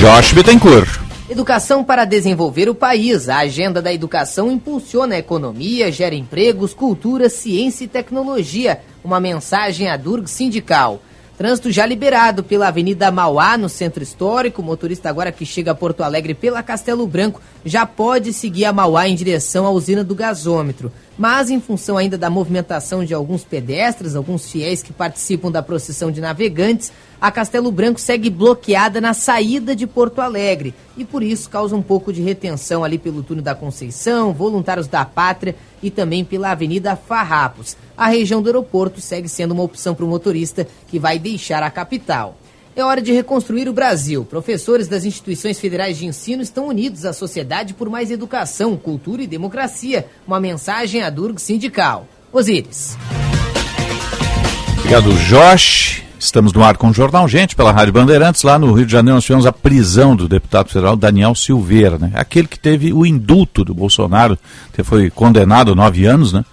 Josh Bittencourt. Educação para desenvolver o país. A agenda da educação impulsiona a economia, gera empregos, cultura, ciência e tecnologia. Uma mensagem à Durg Sindical. Trânsito já liberado pela Avenida Mauá, no Centro Histórico. O motorista agora que chega a Porto Alegre pela Castelo Branco já pode seguir a Mauá em direção à usina do gasômetro. Mas em função ainda da movimentação de alguns pedestres, alguns fiéis que participam da procissão de navegantes, a Castelo Branco segue bloqueada na saída de Porto Alegre e por isso causa um pouco de retenção ali pelo túnel da Conceição, voluntários da Pátria e também pela Avenida Farrapos. A região do aeroporto segue sendo uma opção para o motorista que vai deixar a capital. É hora de reconstruir o Brasil. Professores das instituições federais de ensino estão unidos à sociedade por mais educação, cultura e democracia. Uma mensagem à Durg Sindical. Osíris. Obrigado, Josh. Estamos no ar com o Jornal Gente, pela Rádio Bandeirantes. Lá no Rio de Janeiro nós tivemos a prisão do deputado federal Daniel Silveira, né? Aquele que teve o indulto do Bolsonaro, que foi condenado a nove anos, né?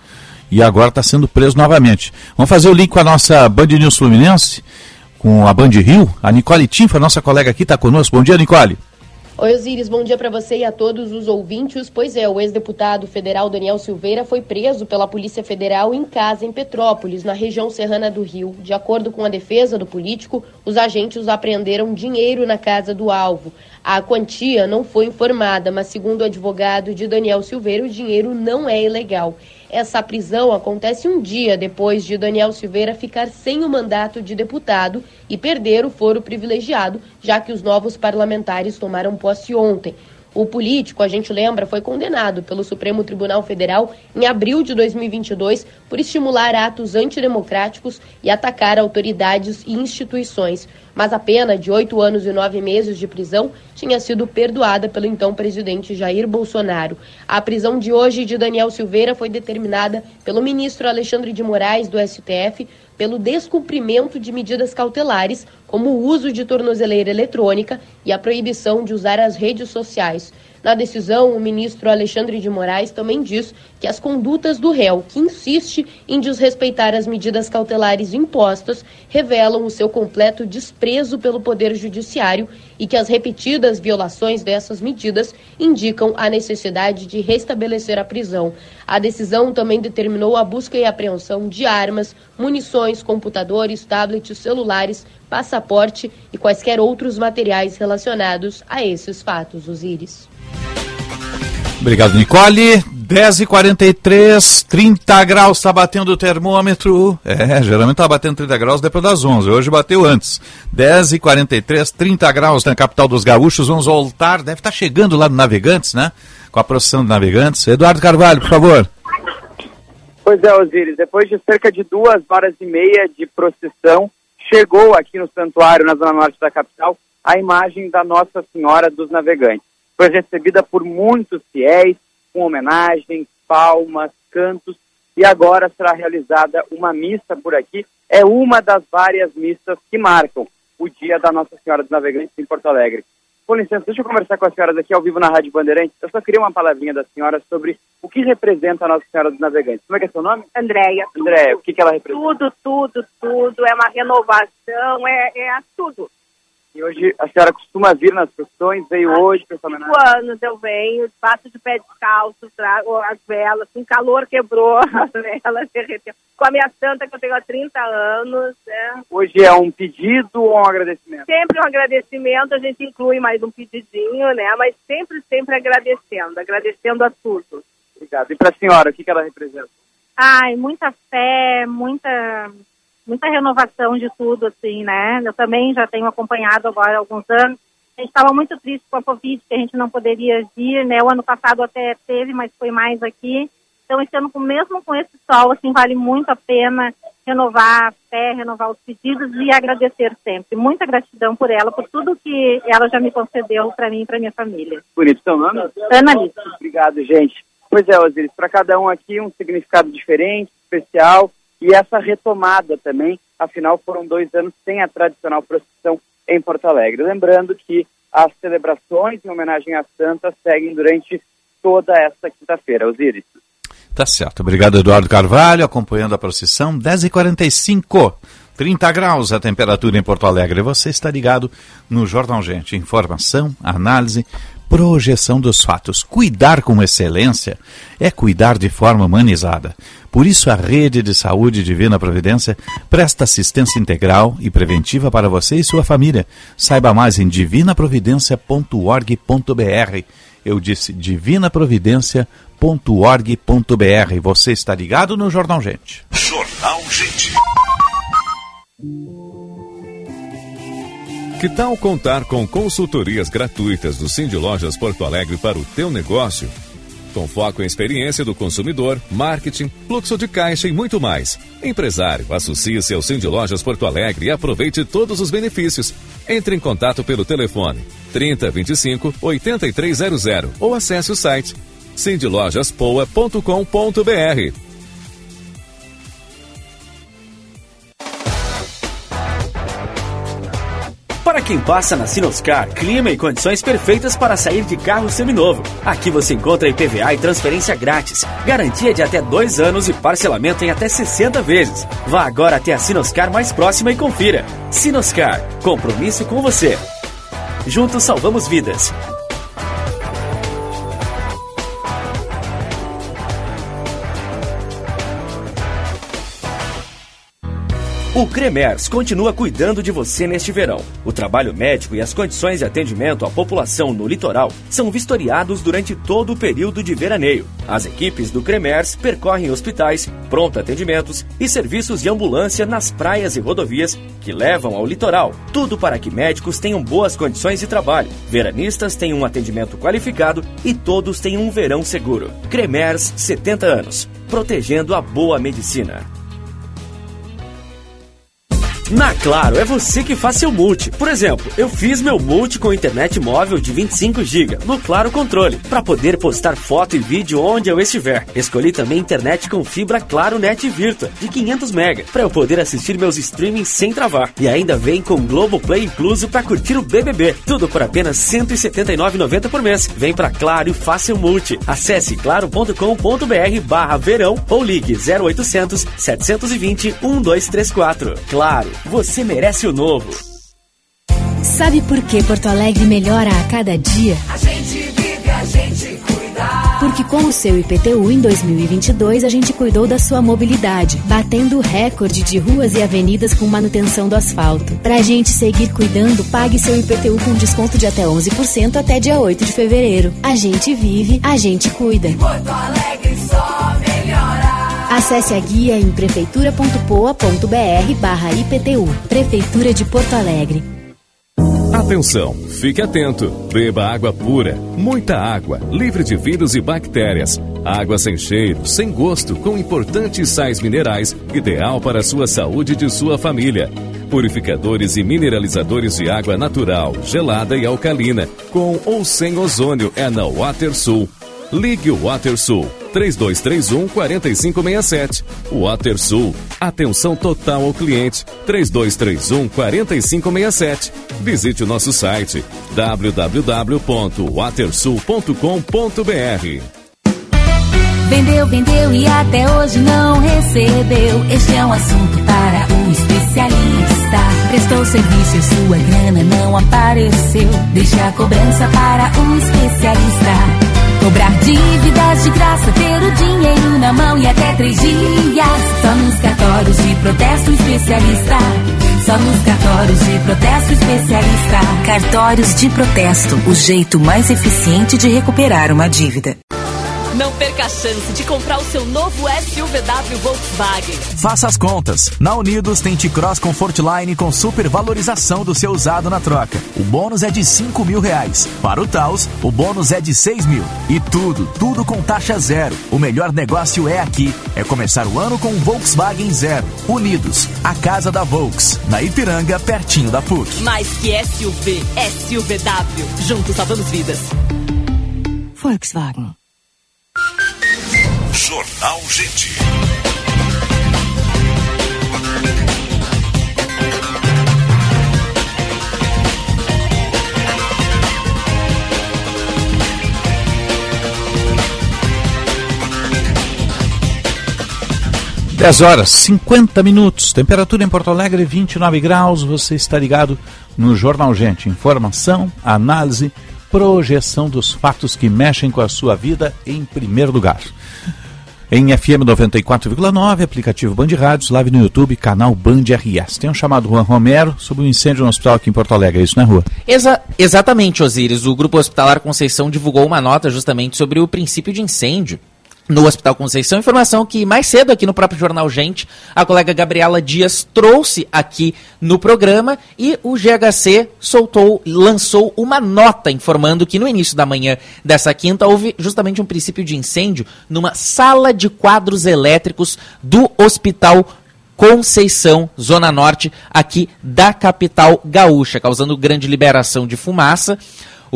E agora está sendo preso novamente. Vamos fazer o link com a nossa Band News Fluminense, com a Band Rio. A Nicole Tinfa, nossa colega aqui, está conosco. Bom dia, Nicole. Oi, Osiris, bom dia para você e a todos os ouvintes. Pois é, o ex-deputado federal Daniel Silveira foi preso pela Polícia Federal em casa em Petrópolis, na região serrana do Rio. De acordo com a defesa do político, os agentes apreenderam dinheiro na casa do alvo. A quantia não foi informada, mas segundo o advogado de Daniel Silveira, o dinheiro não é ilegal. Essa prisão acontece um dia depois de Daniel Silveira ficar sem o mandato de deputado e perder o foro privilegiado, já que os novos parlamentares tomaram posse ontem. O político, a gente lembra, foi condenado pelo Supremo Tribunal Federal em abril de 2022 por estimular atos antidemocráticos e atacar autoridades e instituições. Mas a pena de oito anos e nove meses de prisão tinha sido perdoada pelo então presidente Jair Bolsonaro. A prisão de hoje de Daniel Silveira foi determinada pelo ministro Alexandre de Moraes, do STF, pelo descumprimento de medidas cautelares, como o uso de tornozeleira eletrônica e a proibição de usar as redes sociais. Na decisão, o ministro Alexandre de Moraes também diz que as condutas do réu, que insiste em desrespeitar as medidas cautelares impostas, revelam o seu completo desprezo pelo Poder Judiciário e que as repetidas violações dessas medidas indicam a necessidade de restabelecer a prisão. A decisão também determinou a busca e apreensão de armas, munições, computadores, tablets, celulares, passaporte e quaisquer outros materiais relacionados a esses fatos, Osíris. Obrigado, Nicole. 10h43, 30 graus, está batendo o termômetro. É, geralmente está batendo 30 graus depois das 11, hoje bateu antes. 10h43, 30 graus na capital dos gaúchos. Vamos voltar, deve estar chegando lá no Navegantes, né? Com a procissão de Navegantes. Eduardo Carvalho, por favor. Pois é, Osiris, depois de cerca de duas horas e meia de procissão, chegou aqui no santuário, na zona norte da capital, a imagem da Nossa Senhora dos Navegantes. Foi recebida por muitos fiéis, com homenagens, palmas, cantos, e agora será realizada uma missa por aqui. É uma das várias missas que marcam o dia da Nossa Senhora dos Navegantes em Porto Alegre. Com licença, deixa eu conversar com as senhoras aqui ao vivo na Rádio Bandeirantes. Eu só queria uma palavrinha da senhora sobre o que representa a Nossa Senhora dos Navegantes. Como é que é seu nome? Andréia. Andréia, o que, que ela representa? Tudo, tudo, tudo. É uma renovação, é, é tudo. E hoje a senhora costuma vir nas procissões, veio Há hoje para essa Cinco homenagem. anos eu venho, passo de pé descalço, trago as velas, com calor quebrou as velas. Com a minha santa que eu tenho há 30 anos, é. Hoje é um pedido ou um agradecimento? Sempre um agradecimento, a gente inclui mais um pedidinho, né? Mas sempre, sempre agradecendo, agradecendo a tudo. Obrigado. E para a senhora, o que, que ela representa? Ai, muita fé, muita muita renovação de tudo, assim, né? Eu também já tenho acompanhado agora há alguns anos. A gente estava muito triste com a Covid, que a gente não poderia vir, né? O ano passado até teve, mas foi mais aqui. Então, esse ano, mesmo com esse sol, assim, vale muito a pena renovar a fé, renovar os pedidos e agradecer sempre. Muita gratidão por ela, por tudo que ela já me concedeu para mim e para minha família. Bonito seu nome? Ana Alice. Obrigado, gente. Pois é, Osiris, para cada um aqui um significado diferente, especial, e essa retomada também, afinal foram dois anos sem a tradicional procissão em Porto Alegre. Lembrando que as celebrações em homenagem à Santa seguem durante toda esta quinta-feira. Osiris. Tá certo. Obrigado, Eduardo Carvalho, acompanhando a procissão. 10h45, 30 graus a temperatura em Porto Alegre. Você está ligado no Jornal Gente. Informação, análise, projeção dos fatos. Cuidar com excelência é cuidar de forma humanizada. Por isso, a Rede de Saúde Divina Providência presta assistência integral e preventiva para você e sua família. Saiba mais em divinaprovidência.org.br. Eu disse divinaprovidência.org.br. Você está ligado no Jornal Gente. Jornal Gente. Que tal contar com consultorias gratuitas do Cindy Lojas Porto Alegre para o teu negócio? Com foco em experiência do consumidor, marketing, fluxo de caixa e muito mais. Empresário, associe-se ao Cindy Lojas Porto Alegre e aproveite todos os benefícios. Entre em contato pelo telefone 3025 8300 ou acesse o site cindylojaspoa.com.br. quem passa na Sinoscar, clima e condições perfeitas para sair de carro seminovo. Aqui você encontra IPVA e transferência grátis, garantia de até dois anos e parcelamento em até 60 vezes. Vá agora até a Sinoscar mais próxima e confira. Sinoscar, compromisso com você. Juntos salvamos vidas. O Cremers continua cuidando de você neste verão. O trabalho médico e as condições de atendimento à população no litoral são vistoriados durante todo o período de veraneio. As equipes do Cremers percorrem hospitais, pronto atendimentos e serviços de ambulância nas praias e rodovias que levam ao litoral. Tudo para que médicos tenham boas condições de trabalho, veranistas tenham um atendimento qualificado e todos tenham um verão seguro. Cremers, 70 anos, protegendo a boa medicina. Na Claro, é você que faz seu multi. Por exemplo, eu fiz meu multi com internet móvel de 25 GB no Claro Controle, para poder postar foto e vídeo onde eu estiver. Escolhi também internet com fibra Claro Net Virtua de 500 MB, para eu poder assistir meus streamings sem travar. E ainda vem com Globoplay incluso para curtir o BBB. Tudo por apenas R$ 179,90 por mês. Vem pra Claro e faça seu multi. Acesse claro.com.br barra verão ou ligue 0800 720 1234. Claro, você merece o novo. Sabe por que Porto Alegre melhora a cada dia? A gente vive, a gente cuida. Porque com o seu IPTU em 2022 a gente cuidou da sua mobilidade, batendo o recorde de ruas e avenidas com manutenção do asfalto. Pra gente seguir cuidando, pague seu IPTU com desconto de até 11% até dia 8 de fevereiro. A gente vive, a gente cuida. Porto Alegre só melhora. Acesse a guia em prefeitura.poa.br barra IPTU. Prefeitura de Porto Alegre. Atenção, fique atento. Beba água pura, muita água, livre de vírus e bactérias. Água sem cheiro, sem gosto, com importantes sais minerais, ideal para a sua saúde e de sua família. Purificadores e mineralizadores de água natural, gelada e alcalina, com ou sem ozônio é na WaterSul. Ligue o WaterSul 3231 4567. WaterSul, atenção total ao cliente 3231 4567. Visite o nosso site www.watersul.com.br. Vendeu, vendeu e até hoje não recebeu. Este é um assunto para o especialista. Prestou serviço e sua grana não apareceu. Deixe a cobrança para o especialista. Cobrar dívidas de graça, ter o dinheiro na mão e até três dias. Só nos cartórios de protesto especialista. Só nos cartórios de protesto especialista. Cartórios de protesto, o jeito mais eficiente de recuperar uma dívida. Perca a chance de comprar o seu novo SUVW Volkswagen. Faça as contas. Na Unidos tem T-Cross Comfortline com super valorização do seu usado na troca. O bônus é de 5 mil reais. Para o Taos, o bônus é de 6 mil. E tudo, tudo com taxa zero. O melhor negócio é aqui. É começar o ano com um Volkswagen Zero. Unidos, a casa da Volks. Na Ipiranga, pertinho da PUC. Mais que SUV, SUVW. Juntos salvamos vidas. Volkswagen. Jornal Gente. Dez horas, 50 minutos. Temperatura em Porto Alegre, 29 graus. Você está ligado no Jornal Gente. Informação, análise, projeção dos fatos que mexem com a sua vida em primeiro lugar. Em FM 94,9, aplicativo Band Rádios, live no YouTube, canal Band RS. Tem um chamado Juan Romero sobre um incêndio no hospital aqui em Porto Alegre, é isso, né, Rua? Exa exatamente, Osiris. O Grupo Hospitalar Conceição divulgou uma nota justamente sobre o princípio de incêndio no Hospital Conceição. Informação que mais cedo aqui no próprio Jornal Gente, a colega Gabriela Dias trouxe aqui no programa e o GHC soltou, lançou uma nota informando que no início da manhã dessa quinta houve justamente um princípio de incêndio numa sala de quadros elétricos do Hospital Conceição, Zona Norte, aqui da capital gaúcha, causando grande liberação de fumaça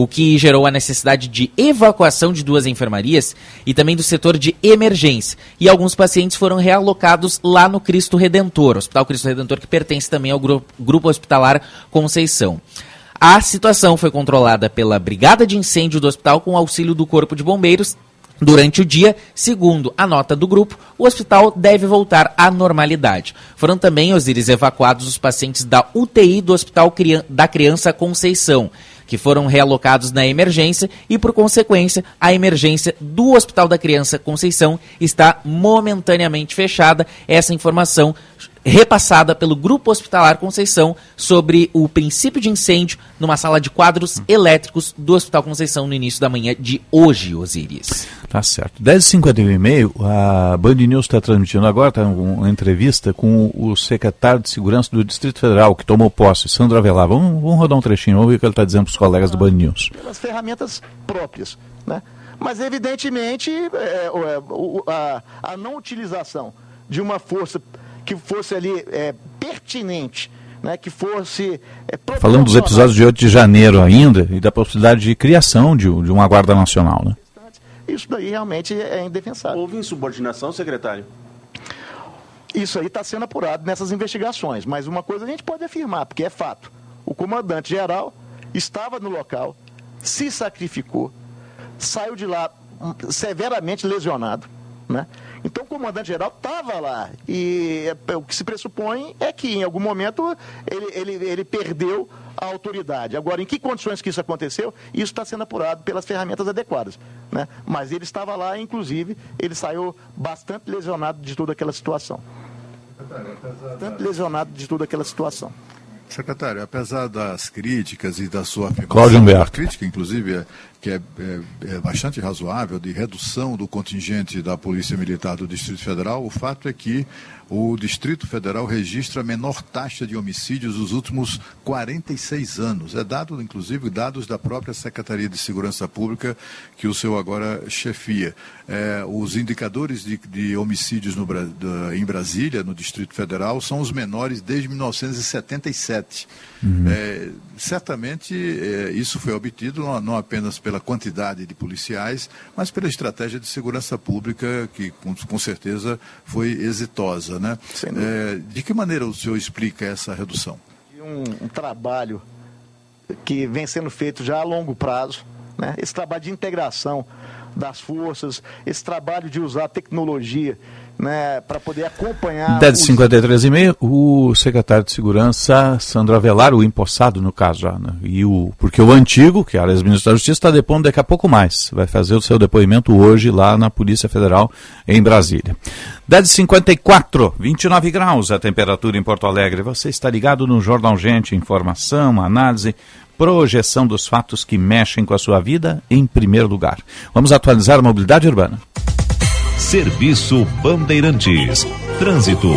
o que gerou a necessidade de evacuação de duas enfermarias e também do setor de emergência. E alguns pacientes foram realocados lá no Cristo Redentor, Hospital Cristo Redentor, que pertence também ao Grupo, Hospitalar Conceição. A situação foi controlada pela Brigada de Incêndio do hospital com auxílio do Corpo de Bombeiros Durante o dia, segundo a nota do grupo, o hospital deve voltar à normalidade. Foram também, Osiris, evacuados os pacientes da UTI do Hospital da Criança Conceição, que foram realocados na emergência e, por consequência, a emergência do Hospital da Criança Conceição está momentaneamente fechada. Essa informação repassada pelo Grupo Hospitalar Conceição sobre o princípio de incêndio numa sala de quadros elétricos do Hospital Conceição no início da manhã de hoje, Osiris. Tá certo. 10h51 e meio, a Band News está transmitindo agora tá uma entrevista com o secretário de Segurança do Distrito Federal, que tomou posse, Sandro Avelar. Vamos, vamos rodar um trechinho, vamos ver o que ele está dizendo para os colegas do Band News. Pelas ferramentas próprias, né? Mas, evidentemente, é, é, a, a não utilização de uma força que fosse ali é, pertinente, né, que fosse. É, Falando dos episódios de 8 de janeiro ainda e da possibilidade de criação de, de uma Guarda Nacional. Né? Isso daí realmente é indefensável. Houve insubordinação, secretário? Isso aí está sendo apurado nessas investigações, mas uma coisa a gente pode afirmar, porque é fato. O comandante geral estava no local, se sacrificou, saiu de lá hum, severamente lesionado, né? Então o comandante-geral estava lá. E é, o que se pressupõe é que em algum momento ele, ele, ele perdeu a autoridade. Agora, em que condições que isso aconteceu? Isso está sendo apurado pelas ferramentas adequadas. Né? Mas ele estava lá, inclusive, ele saiu bastante lesionado de toda aquela situação. Bastante lesionado de toda aquela situação. Secretário, apesar das críticas e da sua Cláudio Humberto. crítica, inclusive, que é, é, é, bastante razoável, de redução do contingente da Polícia Militar do Distrito Federal, o fato é que o Distrito Federal registra a menor taxa de homicídios nos últimos 46 anos. É dado, inclusive, dados da própria Secretaria de Segurança Pública, que o senhor agora chefia. É, os indicadores de, de homicídios no, em Brasília, no Distrito Federal, são os menores desde 1977. Uhum. É, certamente é, isso foi obtido não, não, apenas pela quantidade de policiais, mas pela estratégia de segurança pública que com, com certeza foi exitosa. Né? É, de que maneira o senhor explica essa redução? Um, um trabalho que vem sendo feito já a longo prazo, né? esse trabalho de integração das forças, esse trabalho de usar tecnologia né, para poder acompanhar. 10 53 e meio, o secretário de Segurança, Sandro Avelar, o empossado no caso já, né, e o, porque o antigo, que era ex-ministro da Justiça, está depondo daqui a pouco mais. Vai fazer o seu depoimento hoje lá na Polícia Federal em Brasília. 10 54 29 graus a temperatura em Porto Alegre. Você está ligado no Jornal Gente, informação, análise, projeção dos fatos que mexem com a sua vida em primeiro lugar. Vamos atualizar a mobilidade urbana. Serviço Bandeirantes. Trânsito.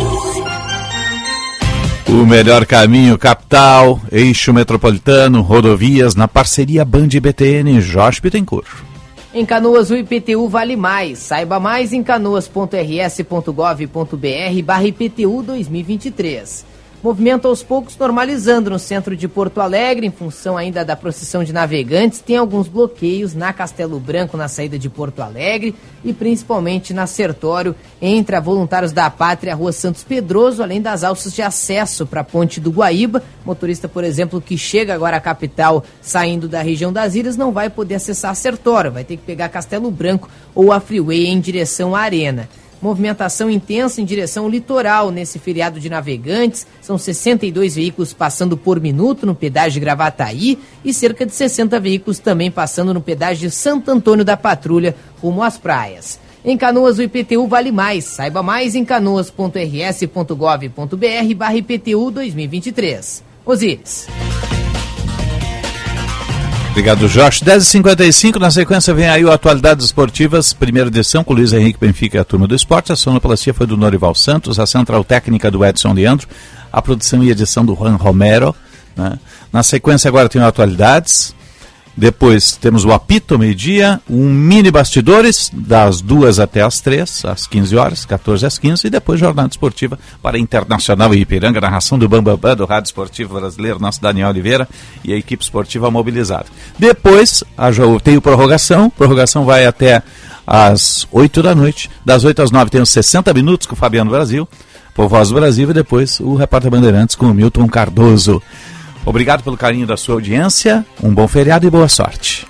O melhor caminho, capital, eixo metropolitano, rodovias, na parceria Band BTN, Jorge Bittencourt. Em Canoas, o IPTU vale mais. Saiba mais em canoas.rs.gov.br barra IPTU 2023. Movimento aos poucos normalizando no centro de Porto Alegre, em função ainda da procissão de navegantes. Tem alguns bloqueios na Castelo Branco, na saída de Porto Alegre, e principalmente na Sertório, entre a Voluntários da Pátria Rua Santos Pedroso, além das alças de acesso para a Ponte do Guaíba. Motorista, por exemplo, que chega agora à capital saindo da região das ilhas, não vai poder acessar a Sertório, vai ter que pegar Castelo Branco ou a Freeway em direção à Arena. Movimentação intensa em direção ao litoral nesse feriado de navegantes. São 62 veículos passando por minuto no pedágio de Gravataí e cerca de 60 veículos também passando no pedágio de Santo Antônio da Patrulha rumo às praias. Em Canoas, o IPTU vale mais. Saiba mais em canoas.rs.gov.br barra IPTU 2023. Osíris. Obrigado, Jorge. 10h55, na sequência vem aí o Atualidades Esportivas, primeira edição com Luiz Henrique Benfica e a turma do esporte. A sonoplastia foi do Norival Santos, a central técnica do Edson Leandro, a produção e edição do Juan Romero. Né? Na sequência agora tem o Atualidades, depois temos o apito, meio-dia, um mini bastidores, das duas até as três, às 15 horas, 14 às 15, e depois jornada esportiva para Internacional e Ipiranga, narração do Bambambam, do Rádio Esportivo Brasileiro, nosso Daniel Oliveira e a equipe esportiva mobilizada. Depois, a, tem o prorrogação, prorrogação vai até às 8 da noite, das 8 às 9 tem os 60 minutos com o Fabiano Brasil, por Voz do Brasil, e depois o Repórter Bandeirantes com o Milton Cardoso. Obrigado pelo carinho da sua audiência, um bom feriado e boa sorte.